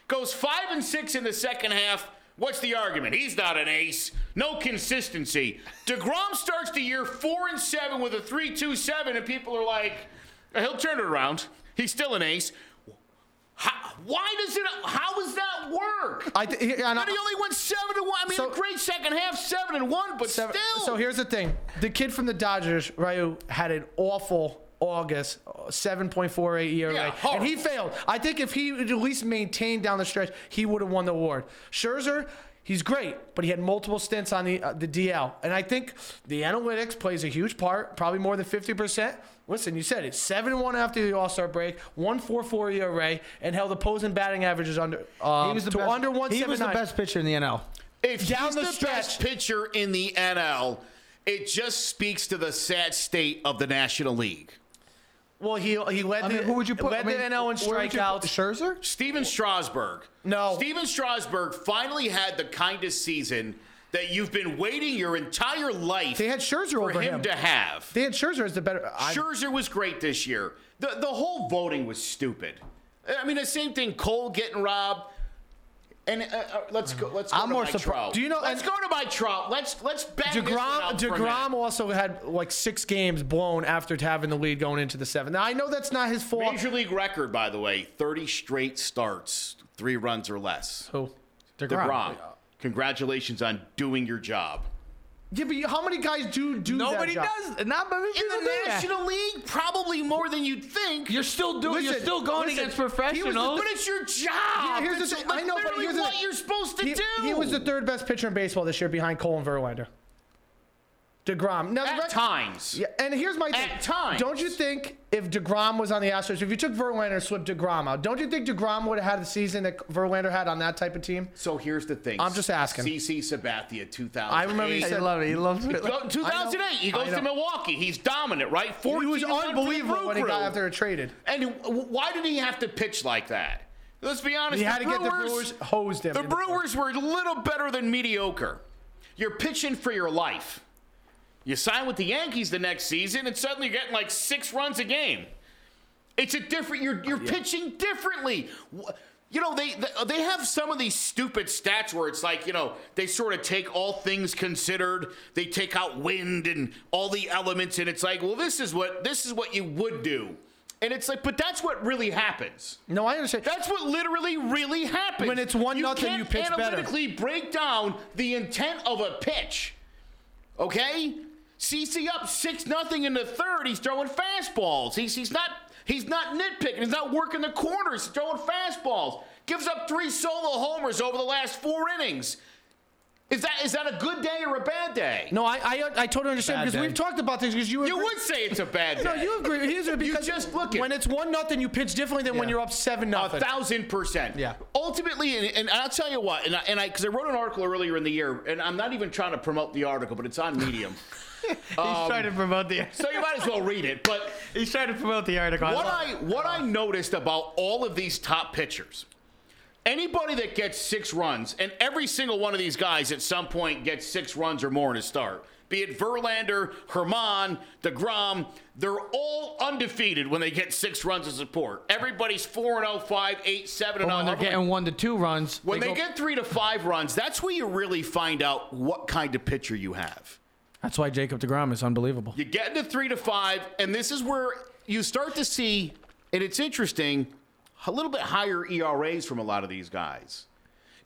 Goes five and six in the second half. What's the argument? He's not an ace. No consistency. Degrom starts the year four and seven with a three two seven, and people are like, he'll turn it around. He's still an ace. Why does it? How does that work? I th- I- But he only went seven to one. I mean, So- a great second half, seven and one, but Seven- still. So here's the thing: the kid from the Dodgers, Ryu, had an awful August, uh, 7.48 ERA, Yeah, and he failed. I think if he at least maintained down the stretch, he would have won the award. Scherzer. He's great, but he had multiple stints on the uh, the DL, and I think the analytics plays a huge part, probably more than 50%. Listen, you said it, seven one after the All Star break, one four four ERA, and held opposing batting averages under uh, He was the to best. under one he was the best pitcher in the NL. if down he's the the, stretch- best pitcher in the NL, it just speaks to the sad state of the National League. Well, he he led I the mean, who would you put? led I mean, the NL in where would you put- strikeouts. Scherzer? Stephen Strasburg. No. Stephen Strasburg finally had the kind of season that you've been waiting your entire life They had Scherzer for over him, him. to have. They had Scherzer as the better. I, Scherzer was great this year. The the whole voting was stupid. I mean, the same thing. Cole getting robbed. And uh, uh, let's go. Let's go I'm to more my surprised- Trout. Do you know- Let's and- go to my Trout. Let's let's one Degrom Degrom also had like six games blown after having the lead going into the seventh. Now I know that's not his fault. Major league record, by the way, 30 straight starts, three runs or less. Who? Degrom. Congratulations on doing your job. Yeah, but how many guys do do Nobody that job? does. Not many In people the do that. National League, probably more than you'd think. You're still doing. you're still going listen, against he was the- professionals. but it's your job. Yeah, here's the it's thing. like I know, but literally here's the what thing. you're supposed to He, do. he was the third best pitcher in baseball this year behind Cole and Verlander. Degrom. Now, At rec- times. Yeah, and here's my thing. At times. Don't you think if DeGrom was on the Astros, if you took Verlander and slipped DeGrom out, don't you think DeGrom would have had the season that Verlander had on that type of team? So here's the thing. I'm just asking. CC Sabathia, 2008. I remember he I said- love it. He loves it. 2008, he goes to Milwaukee. He's dominant, right? 14 He was and one for the unbelievable when he got Crew. after it traded. And why did he have to pitch like that? Let's be honest. He had the to get the Brewers hosed him. The in the Brewers were a little better than mediocre. You're pitching for your life. You sign with the Yankees the next season, and suddenly you're getting like six runs a game. It's a different. You're you're pitching differently. You know they they- uh, they have some of these stupid stats where it's like you know they sort of take all things considered. They take out wind and all the elements, and it's like, well, this is what this is what you would do. And it's like, but that's what really happens. No, I understand. That's what literally really happens. When it's one you nothing, you pitch better. analytically break down the intent of a pitch. Okay? CC up six nothing in the third. He's throwing fastballs. He's he's not he's not nitpicking. He's not working the corners. He's throwing fastballs. Gives up three solo homers over the last four innings. Is that is that a good day or a bad day? No, I I, I totally understand Bad because day. we've talked about this because you You agree- would say it's a bad day. No, you agree. Here's it because just look when it's one nothing, you pitch differently than when you're up seven nothing. A thousand percent. Yeah. Ultimately, and, and I'll tell you what, and I, and I, because I wrote an article earlier in the year, and I'm not even trying to promote the article, but it's on Medium, He's trying to um, promote the. so you might as well read it. But He's trying to promote the article. what love I what I noticed about all of these top pitchers, Anybody that gets six runs, and every single one of these guys at some point gets six runs or more in a start, be it Verlander, Herman, DeGrom, they're all undefeated when they get six runs of support. Everybody's 4 0, 5, 8, 7 But 0. when they're getting one to two runs, When they, go- get three to five runs, that's where you really find out what kind of pitcher you have. That's why Jacob Degrom is unbelievable. You get into three to five, and this is where you start to see, and it's interesting, a little bit higher ERAs from a lot of these guys.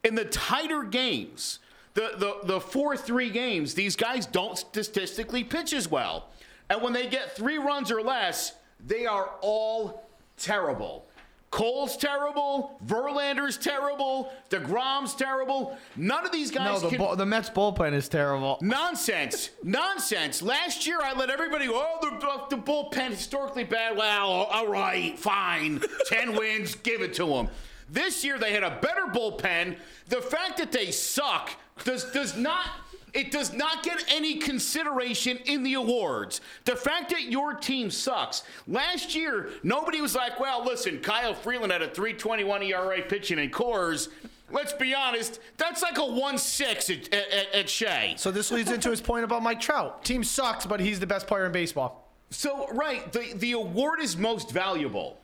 In the tighter games, the the the four three games, these guys don't statistically pitch as well, and when they get three runs or less, they are all terrible. Cole's terrible. Verlander's terrible. DeGrom's terrible. None of these No, guys the, can. bull- the Mets bullpen is terrible. Nonsense. Nonsense. Last year, I let everybody go, oh, the, the bullpen historically bad. Well, all right, fine. 10 wins, give it to them. This year, they had a better bullpen. The fact that they suck does, does not. It does not get any consideration in the awards. The fact that your team sucks. Last year, nobody was like, well, listen, Kyle Freeland had a 321 ERA pitching in Coors. Let's be honest, that's like a 1 6 at, at, at Shea. So this leads into his point about Mike Trout. Team sucks, but he's the best player in baseball. So right, the the award is most valuable.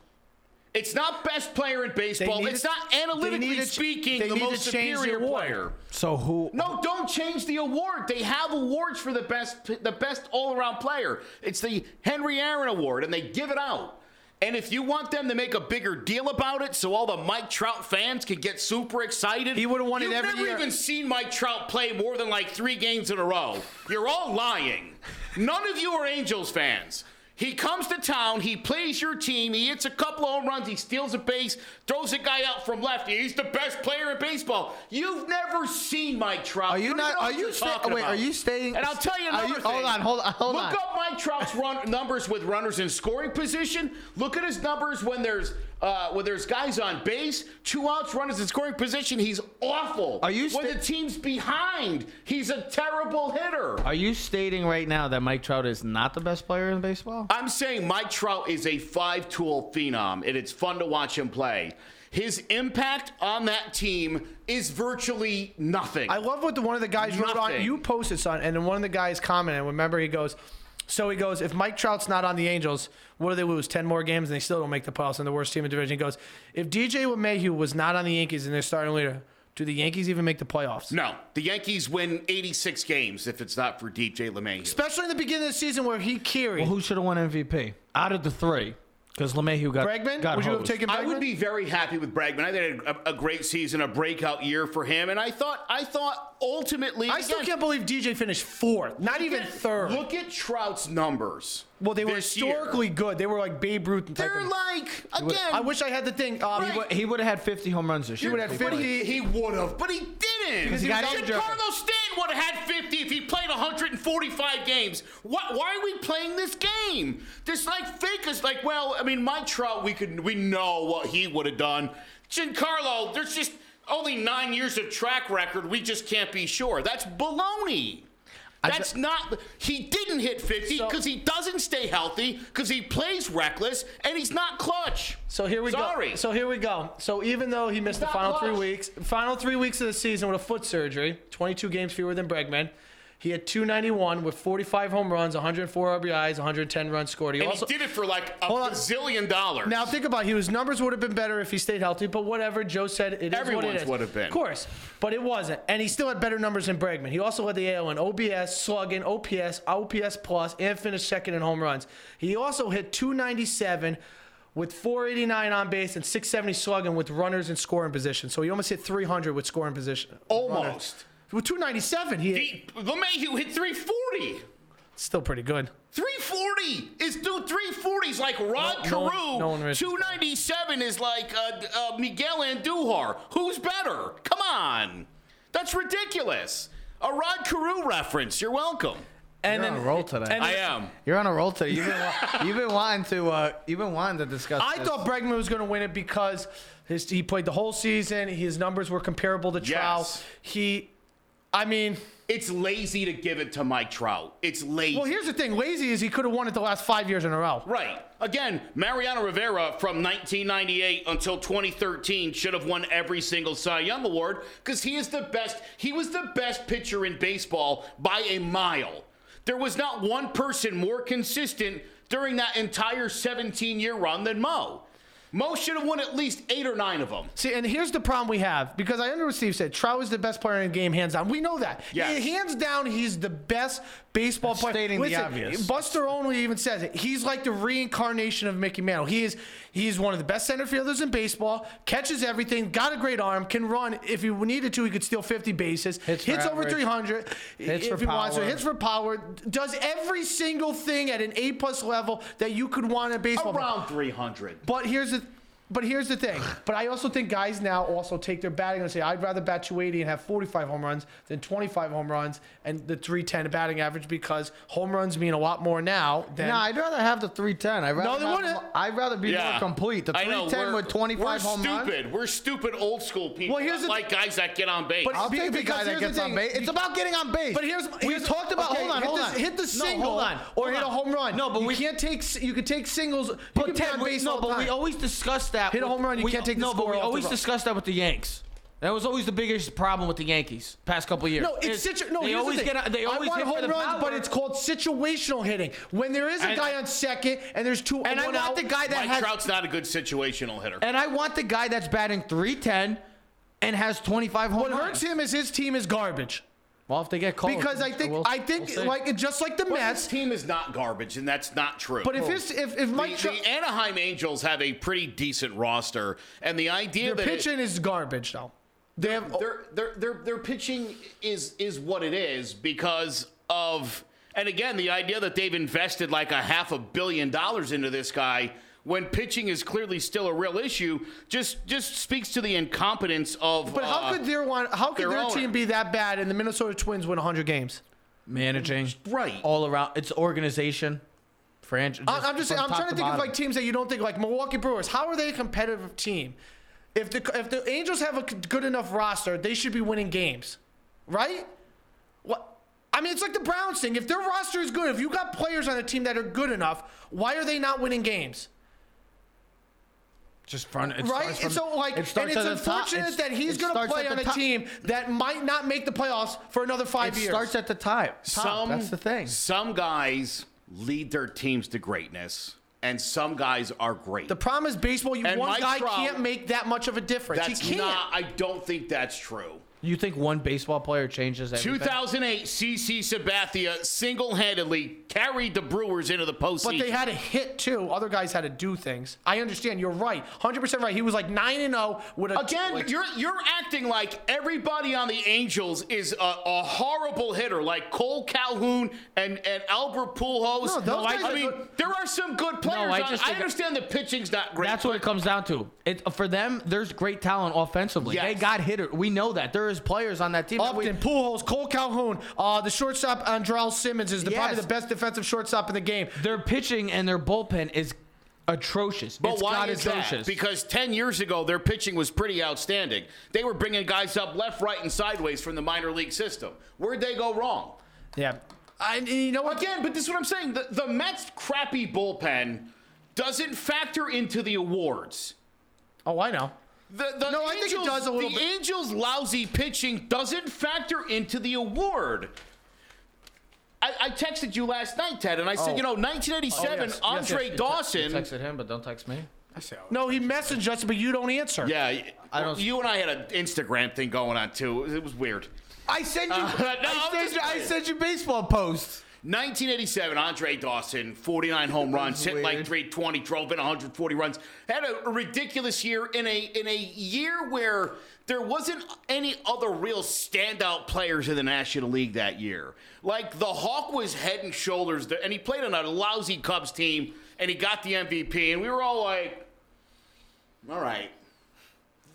It's not best player in baseball. It's to- not analytically speaking the most change the superior player. So who? No, don't change the award. They have awards for the best the best all-around player. It's the Henry Aaron Award and they give it out. And if you want them to make a bigger deal about it so all the Mike Trout fans can get super excited, He would've won it you've every never year. even seen Mike Trout play more than like 3 games in a row. You're all lying. None of you are Angels fans. He comes to town, he plays your team, he hits a couple of home runs, he steals a base, throws a guy out from left. He's the best player in baseball. You've never seen Mike Trout. Are you don't are you sta- wait, about. are you staying- And I'll tell you another you- thing. hold on, hold on, hold Look on. up Mike Trout's run numbers with runners in scoring position. Look at his numbers when there's uh, when there's guys on base, two outs, runners in scoring position. He's awful. Are you when the team's behind? He's a terrible hitter. Are you stating right now that Mike Trout is not the best player in baseball? I'm saying Mike Trout is a five tool phenom, and it's fun to watch him play. His impact on that team is virtually nothing. I love what the, one of the guys wrote on. You posted son, and then one of the guys commented. Remember, he goes. So he goes, if Mike Trout's not on the Angels, what do they lose? Ten more games, and they still don't make the playoffs. And the worst team in the division. He goes, if DJ LeMahieu was not on the Yankees and they're starting leader, do the Yankees even make the playoffs? no, the Yankees win 86 games if it's not for DJ LeMahieu. Especially in the beginning of the season where he carried. Well, who should have won MVP out of the three? Because LeMahieu got Bregman? Got Would you have hosed. taken Bregman? I would be very happy with Bregman. I think a, a great season, a breakout year for him, and I thought, I thought ultimately, I still again, can't believe DJ finished fourth, not even third. Look at Trout's numbers. Well, they were this year. historically good. They were like Babe Ruth. Type They're of- like again. I wish I had the thing. Um, Right. But he would have had 50 home runs this year. He would have if he had 50. He would have, but he didn't. Because he got injured. Carlos Stanton would have had 50 if he played 145 games. What, why are we playing this game? This like fake is like, well, I mean, Mike Trout, we could we know what he would have done. Giancarlo, there's just only nine years of track record. We just can't be sure. That's baloney. That's not. He didn't hit 50 So- because he doesn't stay healthy because he plays reckless and he's not clutch. So here we Sorry. go. So here we go. So even though he missed the Not final three weeks, final three weeks of the season with a foot surgery, 22 games fewer than Bregman. He had 291 with 45 home runs, 104 RBIs, 110 runs scored. He And also he did it for like a bazillion dollars. now think about it. His numbers would have been better if he stayed healthy, but whatever. Joe said it is what Everyone's it is. would have been. Of course, but it wasn't, and he still had better numbers than Bregman. He also led the AL in OBS, slugging, OPS, OPS plus, and finished second in home runs. He also hit 297 with 489 on base and 670 slugging with runners in scoring position. So he almost hit 300 with scoring position. Almost. With 297, he, hit, He, LeMahieu hit 340. still pretty good. 340 is dude. 340 is like Rod No- no Carew. no one really- 297 is like uh, uh, Miguel Andujar. Who's better? Come on, that's ridiculous. A Rod Carew reference. You're welcome. And You're on a roll today. and- I am. You're on a roll today. You've been, you've been wanting to. Uh, you've been wanting to discuss. I this. thought Bregman was going to win it because his, he played the whole season. His numbers were comparable to Trout. Yes. He I mean, It's lazy to give it to Mike Trout. It's lazy. well, here's the thing. Lazy is he could have won it the last five years in a row. Right. Again, Mariano Rivera from 1998 until 2013 should have won every single Cy Young award because he is the best. He was the best pitcher in baseball by a mile. There was not one person more consistent during that entire 17 year run than Mo. Mo should have won at least eight or nine of them. See, and here's the problem we have because I under what Steve said. Trout is the best player in the game, hands down. We know that. Yes. Hands down, he's the best baseball player. stating the obvious. Buster Olney even says it. He's like the reincarnation of Mickey Mantle. He is he's one of the best center fielders in baseball. Catches everything. Got a great arm. Can run. If he needed to, he could steal 50 bases. Hits for over average. 300. Hits if for he wants to. power. Hits for power. Does every single thing at an A plus level that you could want in baseball. Around 300. But here's the but here's the thing. But I also think guys now also take their batting and say, I'd rather bat 280 and have 45 home runs than 25 home runs and the 310 batting average because home runs mean a lot more now than. No, I'd rather have the 310. I'd rather no, they wouldn't. I'd rather be Yeah. more complete. The I know, 310 we're- with 25 we're home runs. stupid. We're stupid old school people. Well, here's that the like guys that get on base. But- I'll take the because guy that here's the gets on base. It's about getting on base. But here's we here's- talked about. okay, hold on, hit hold the, on. Hit the No, single hold on, or hold hit a home run. No, but you we can't take you could take singles. You But can be Ted, on we, base no, but we always discuss that. Hit a home run, you we- can't take the No, but score we off the always road. discussed that with the Yanks. That was always the biggest problem with the Yankees past couple years. No, it's Is situ- no. They always the thing. get. They I always want hit for home the runs, power. but it's called situational hitting. When there is a And- guy on second and there's two And I one want out, the guy that Mike has. Trout's not a good situational hitter. And I want the guy that's batting 310 and has 25 home What runs. hurts him is his team is garbage. Well, if they get called, Because I think we'll- I think we'll like just like the But Mets. his team is not garbage, and that's not true. But if his if, if the, Mike the Anaheim Angels have a pretty decent roster, and the idea their that pitching is garbage though. They have their, their their their pitching is is what it is because of and again the idea that they've invested like a half a billion dollars into this guy when pitching is clearly still a real issue just just speaks to the incompetence of But how uh, could their one how could their their team be that bad and the Minnesota Twins win 100 games? managing right all around. It's organization, franchise. I- I'm just I'm trying to think of like teams that you don't think like Milwaukee Brewers. How are they a competitive team? If the if the Angels have a good enough roster, they should be winning games, right? What? I mean, it's like the Browns thing. If their roster is good, if you got players on a team that are good enough, why are they not winning games? Just front. It right? starts from- and so like, it and it's at top. unfortunate It's- that he's going to play on a top. team that might not make the playoffs for another five It years. starts at the top. top. some That's the thing. some guys lead their teams to greatness and some guys are great the problem is baseball. You And one Mike guy Trout- can't make that much of a difference. that's he can't. not i don't think that's true You think one baseball player changes everything? 2008, CC Sabathia single-handedly carried the Brewers into the postseason. But they had to hit too. Other guys had to do things. I understand. You're right. 100% right. He was like 9 and 0 with a Again, like- you're you're acting like everybody on the Angels is a, a horrible hitter, like Kole Calhoun and, and Albert Pujols. No, those I, guys are mean, good. there are some good players. No, I on- just I, think- understand the pitching's not great. That's what it comes down to. It for them. There's great talent offensively. Yes. They got hitter. We know that there is players on that team. that we- Upton, Pujols, Kole Calhoun, uh, the shortstop Andrell Simmons is the, probably the best defensive shortstop in the game. their pitching and their bullpen is atrocious. But It's why got is atrocious. that? Because 10 years ago, their pitching was pretty outstanding. They were bringing guys up left, right, and sideways from the minor league system. Where'd they go wrong? Yeah. I, you know what? Again, but this is what I'm saying. The, the Mets' crappy bullpen doesn't factor into the awards. Oh, I know. The, the No, I think it Angels, does a little the bit. Angels' lousy pitching doesn't factor into the award. I, I texted you last night, Ted, and I said, Oh. you know, 1987, Oh, yes. Yes, Andre yes. Dawson. texted him, but don't text me. No, he messaged us, but you don't answer. Yeah, I don't- You and I had an Instagram thing going on too. It was weird. I sent you. Uh, no, I'm I, sent just you I playing. sent you baseball posts. 1987, Andre Dawson, 49 home runs, hit like weird. 320, drove in 140 runs. Had a, ridiculous year in a in a year where there wasn't any other real standout players in the National League that year. Like the Hawk was head and shoulders, there, and he played on a lousy Cubs team, and he got the MVP, and we were all like, "All right,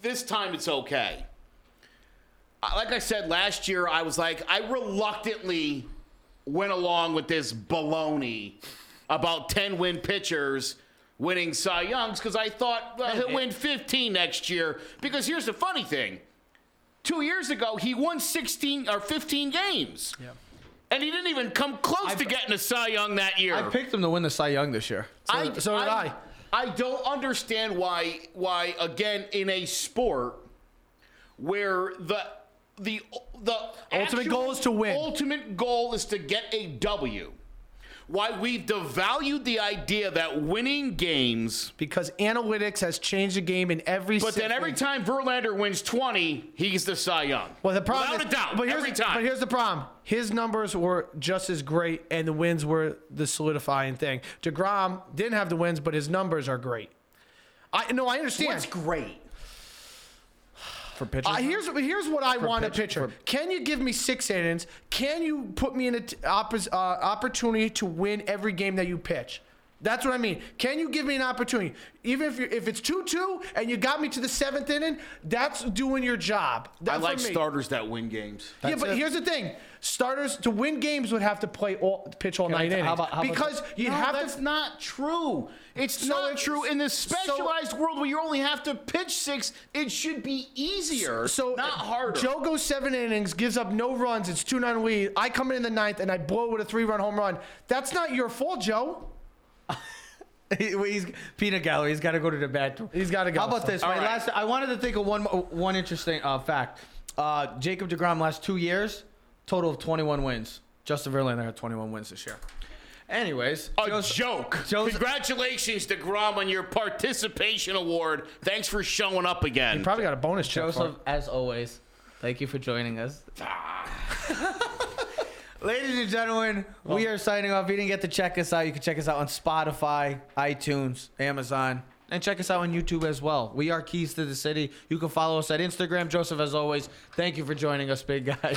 this time it's okay." Uh, Like I said last year, I was like, I reluctantly went along with this baloney about 10 win pitchers winning Cy Youngs because I thought well, he'll win 15 next year. Because here's the funny thing two years ago, he won 16 or 15 games. And he didn't even come close to getting a Cy Young that year. I picked him to win the Cy Young this year. I, so did I. I don't understand why why again in a sport where the the the Ultimate goal is to win. Ultimate goal is to get a W. Why we've devalued the idea that winning games, because analytics has changed the game in every. but then every time Verlander wins 20, he's the Cy Young. Well, the problem without is, a doubt, but here's, every time. But here's the problem: his numbers were just as great, and the wins were the solidifying thing. Degrom didn't have the wins, but his numbers are great. I no, I understand. What's great? For pitchers. Uh, here's here's what I want a pitcher. for- Can you give me six innings? Can you put me in an oppos- uh, opportunity to win every game that you pitch? That's what I mean. Can you give me an opportunity? Even if you if it's two two and you got me to the seventh inning, that's doing your job. I like starters that win games. Yeah, but it. here's the thing: starters to win games would have to play all pitch all Can I nine t- how innings about- how about because you No, have that's to. not true. It's So not it's- true. In the so- specialized world where you only have to pitch six, it should be easier, So not harder. Joe goes seven innings, gives up no runs. It's two nine lead. I come in in the ninth and I blow with a three run home run. That's not your fault, Joe. he's peanut gallery. He's got to go to the bathroom. He's gotta go, How about so- this? My All right. last. I wanted to think of one one interesting uh, fact. Uh, Jacob Degrom last two years, total of 21 wins. Justin Verlander had 21 wins this year. Anyways, a Joe's- joke. Joe's- Congratulations to Grom on your participation award. Thanks for showing up again. You probably got a bonus check. Joseph, it. as always, thank you for joining us. Ah. Ladies and gentlemen, we are signing off. If you didn't get to check us out, you can check us out on Spotify, iTunes, Amazon, and check us out on YouTube as well. We are Keys to the City. You can follow us at Instagram. Joseph, as always, thank you for joining us, big guy.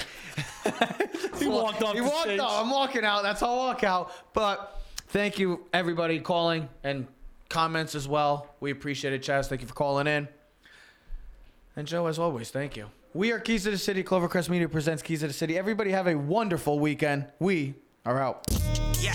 he walked off He the walked stage. off. I'm walking out. That's all walk out. But thank you, everybody, calling and comments as well. We appreciate it, Chaz. Thank you for calling in. And Joe, as always, thank you. We are Keys to the City. Clovercrest Media presents Keys to the City. Everybody have a wonderful weekend. We are out. Yeah.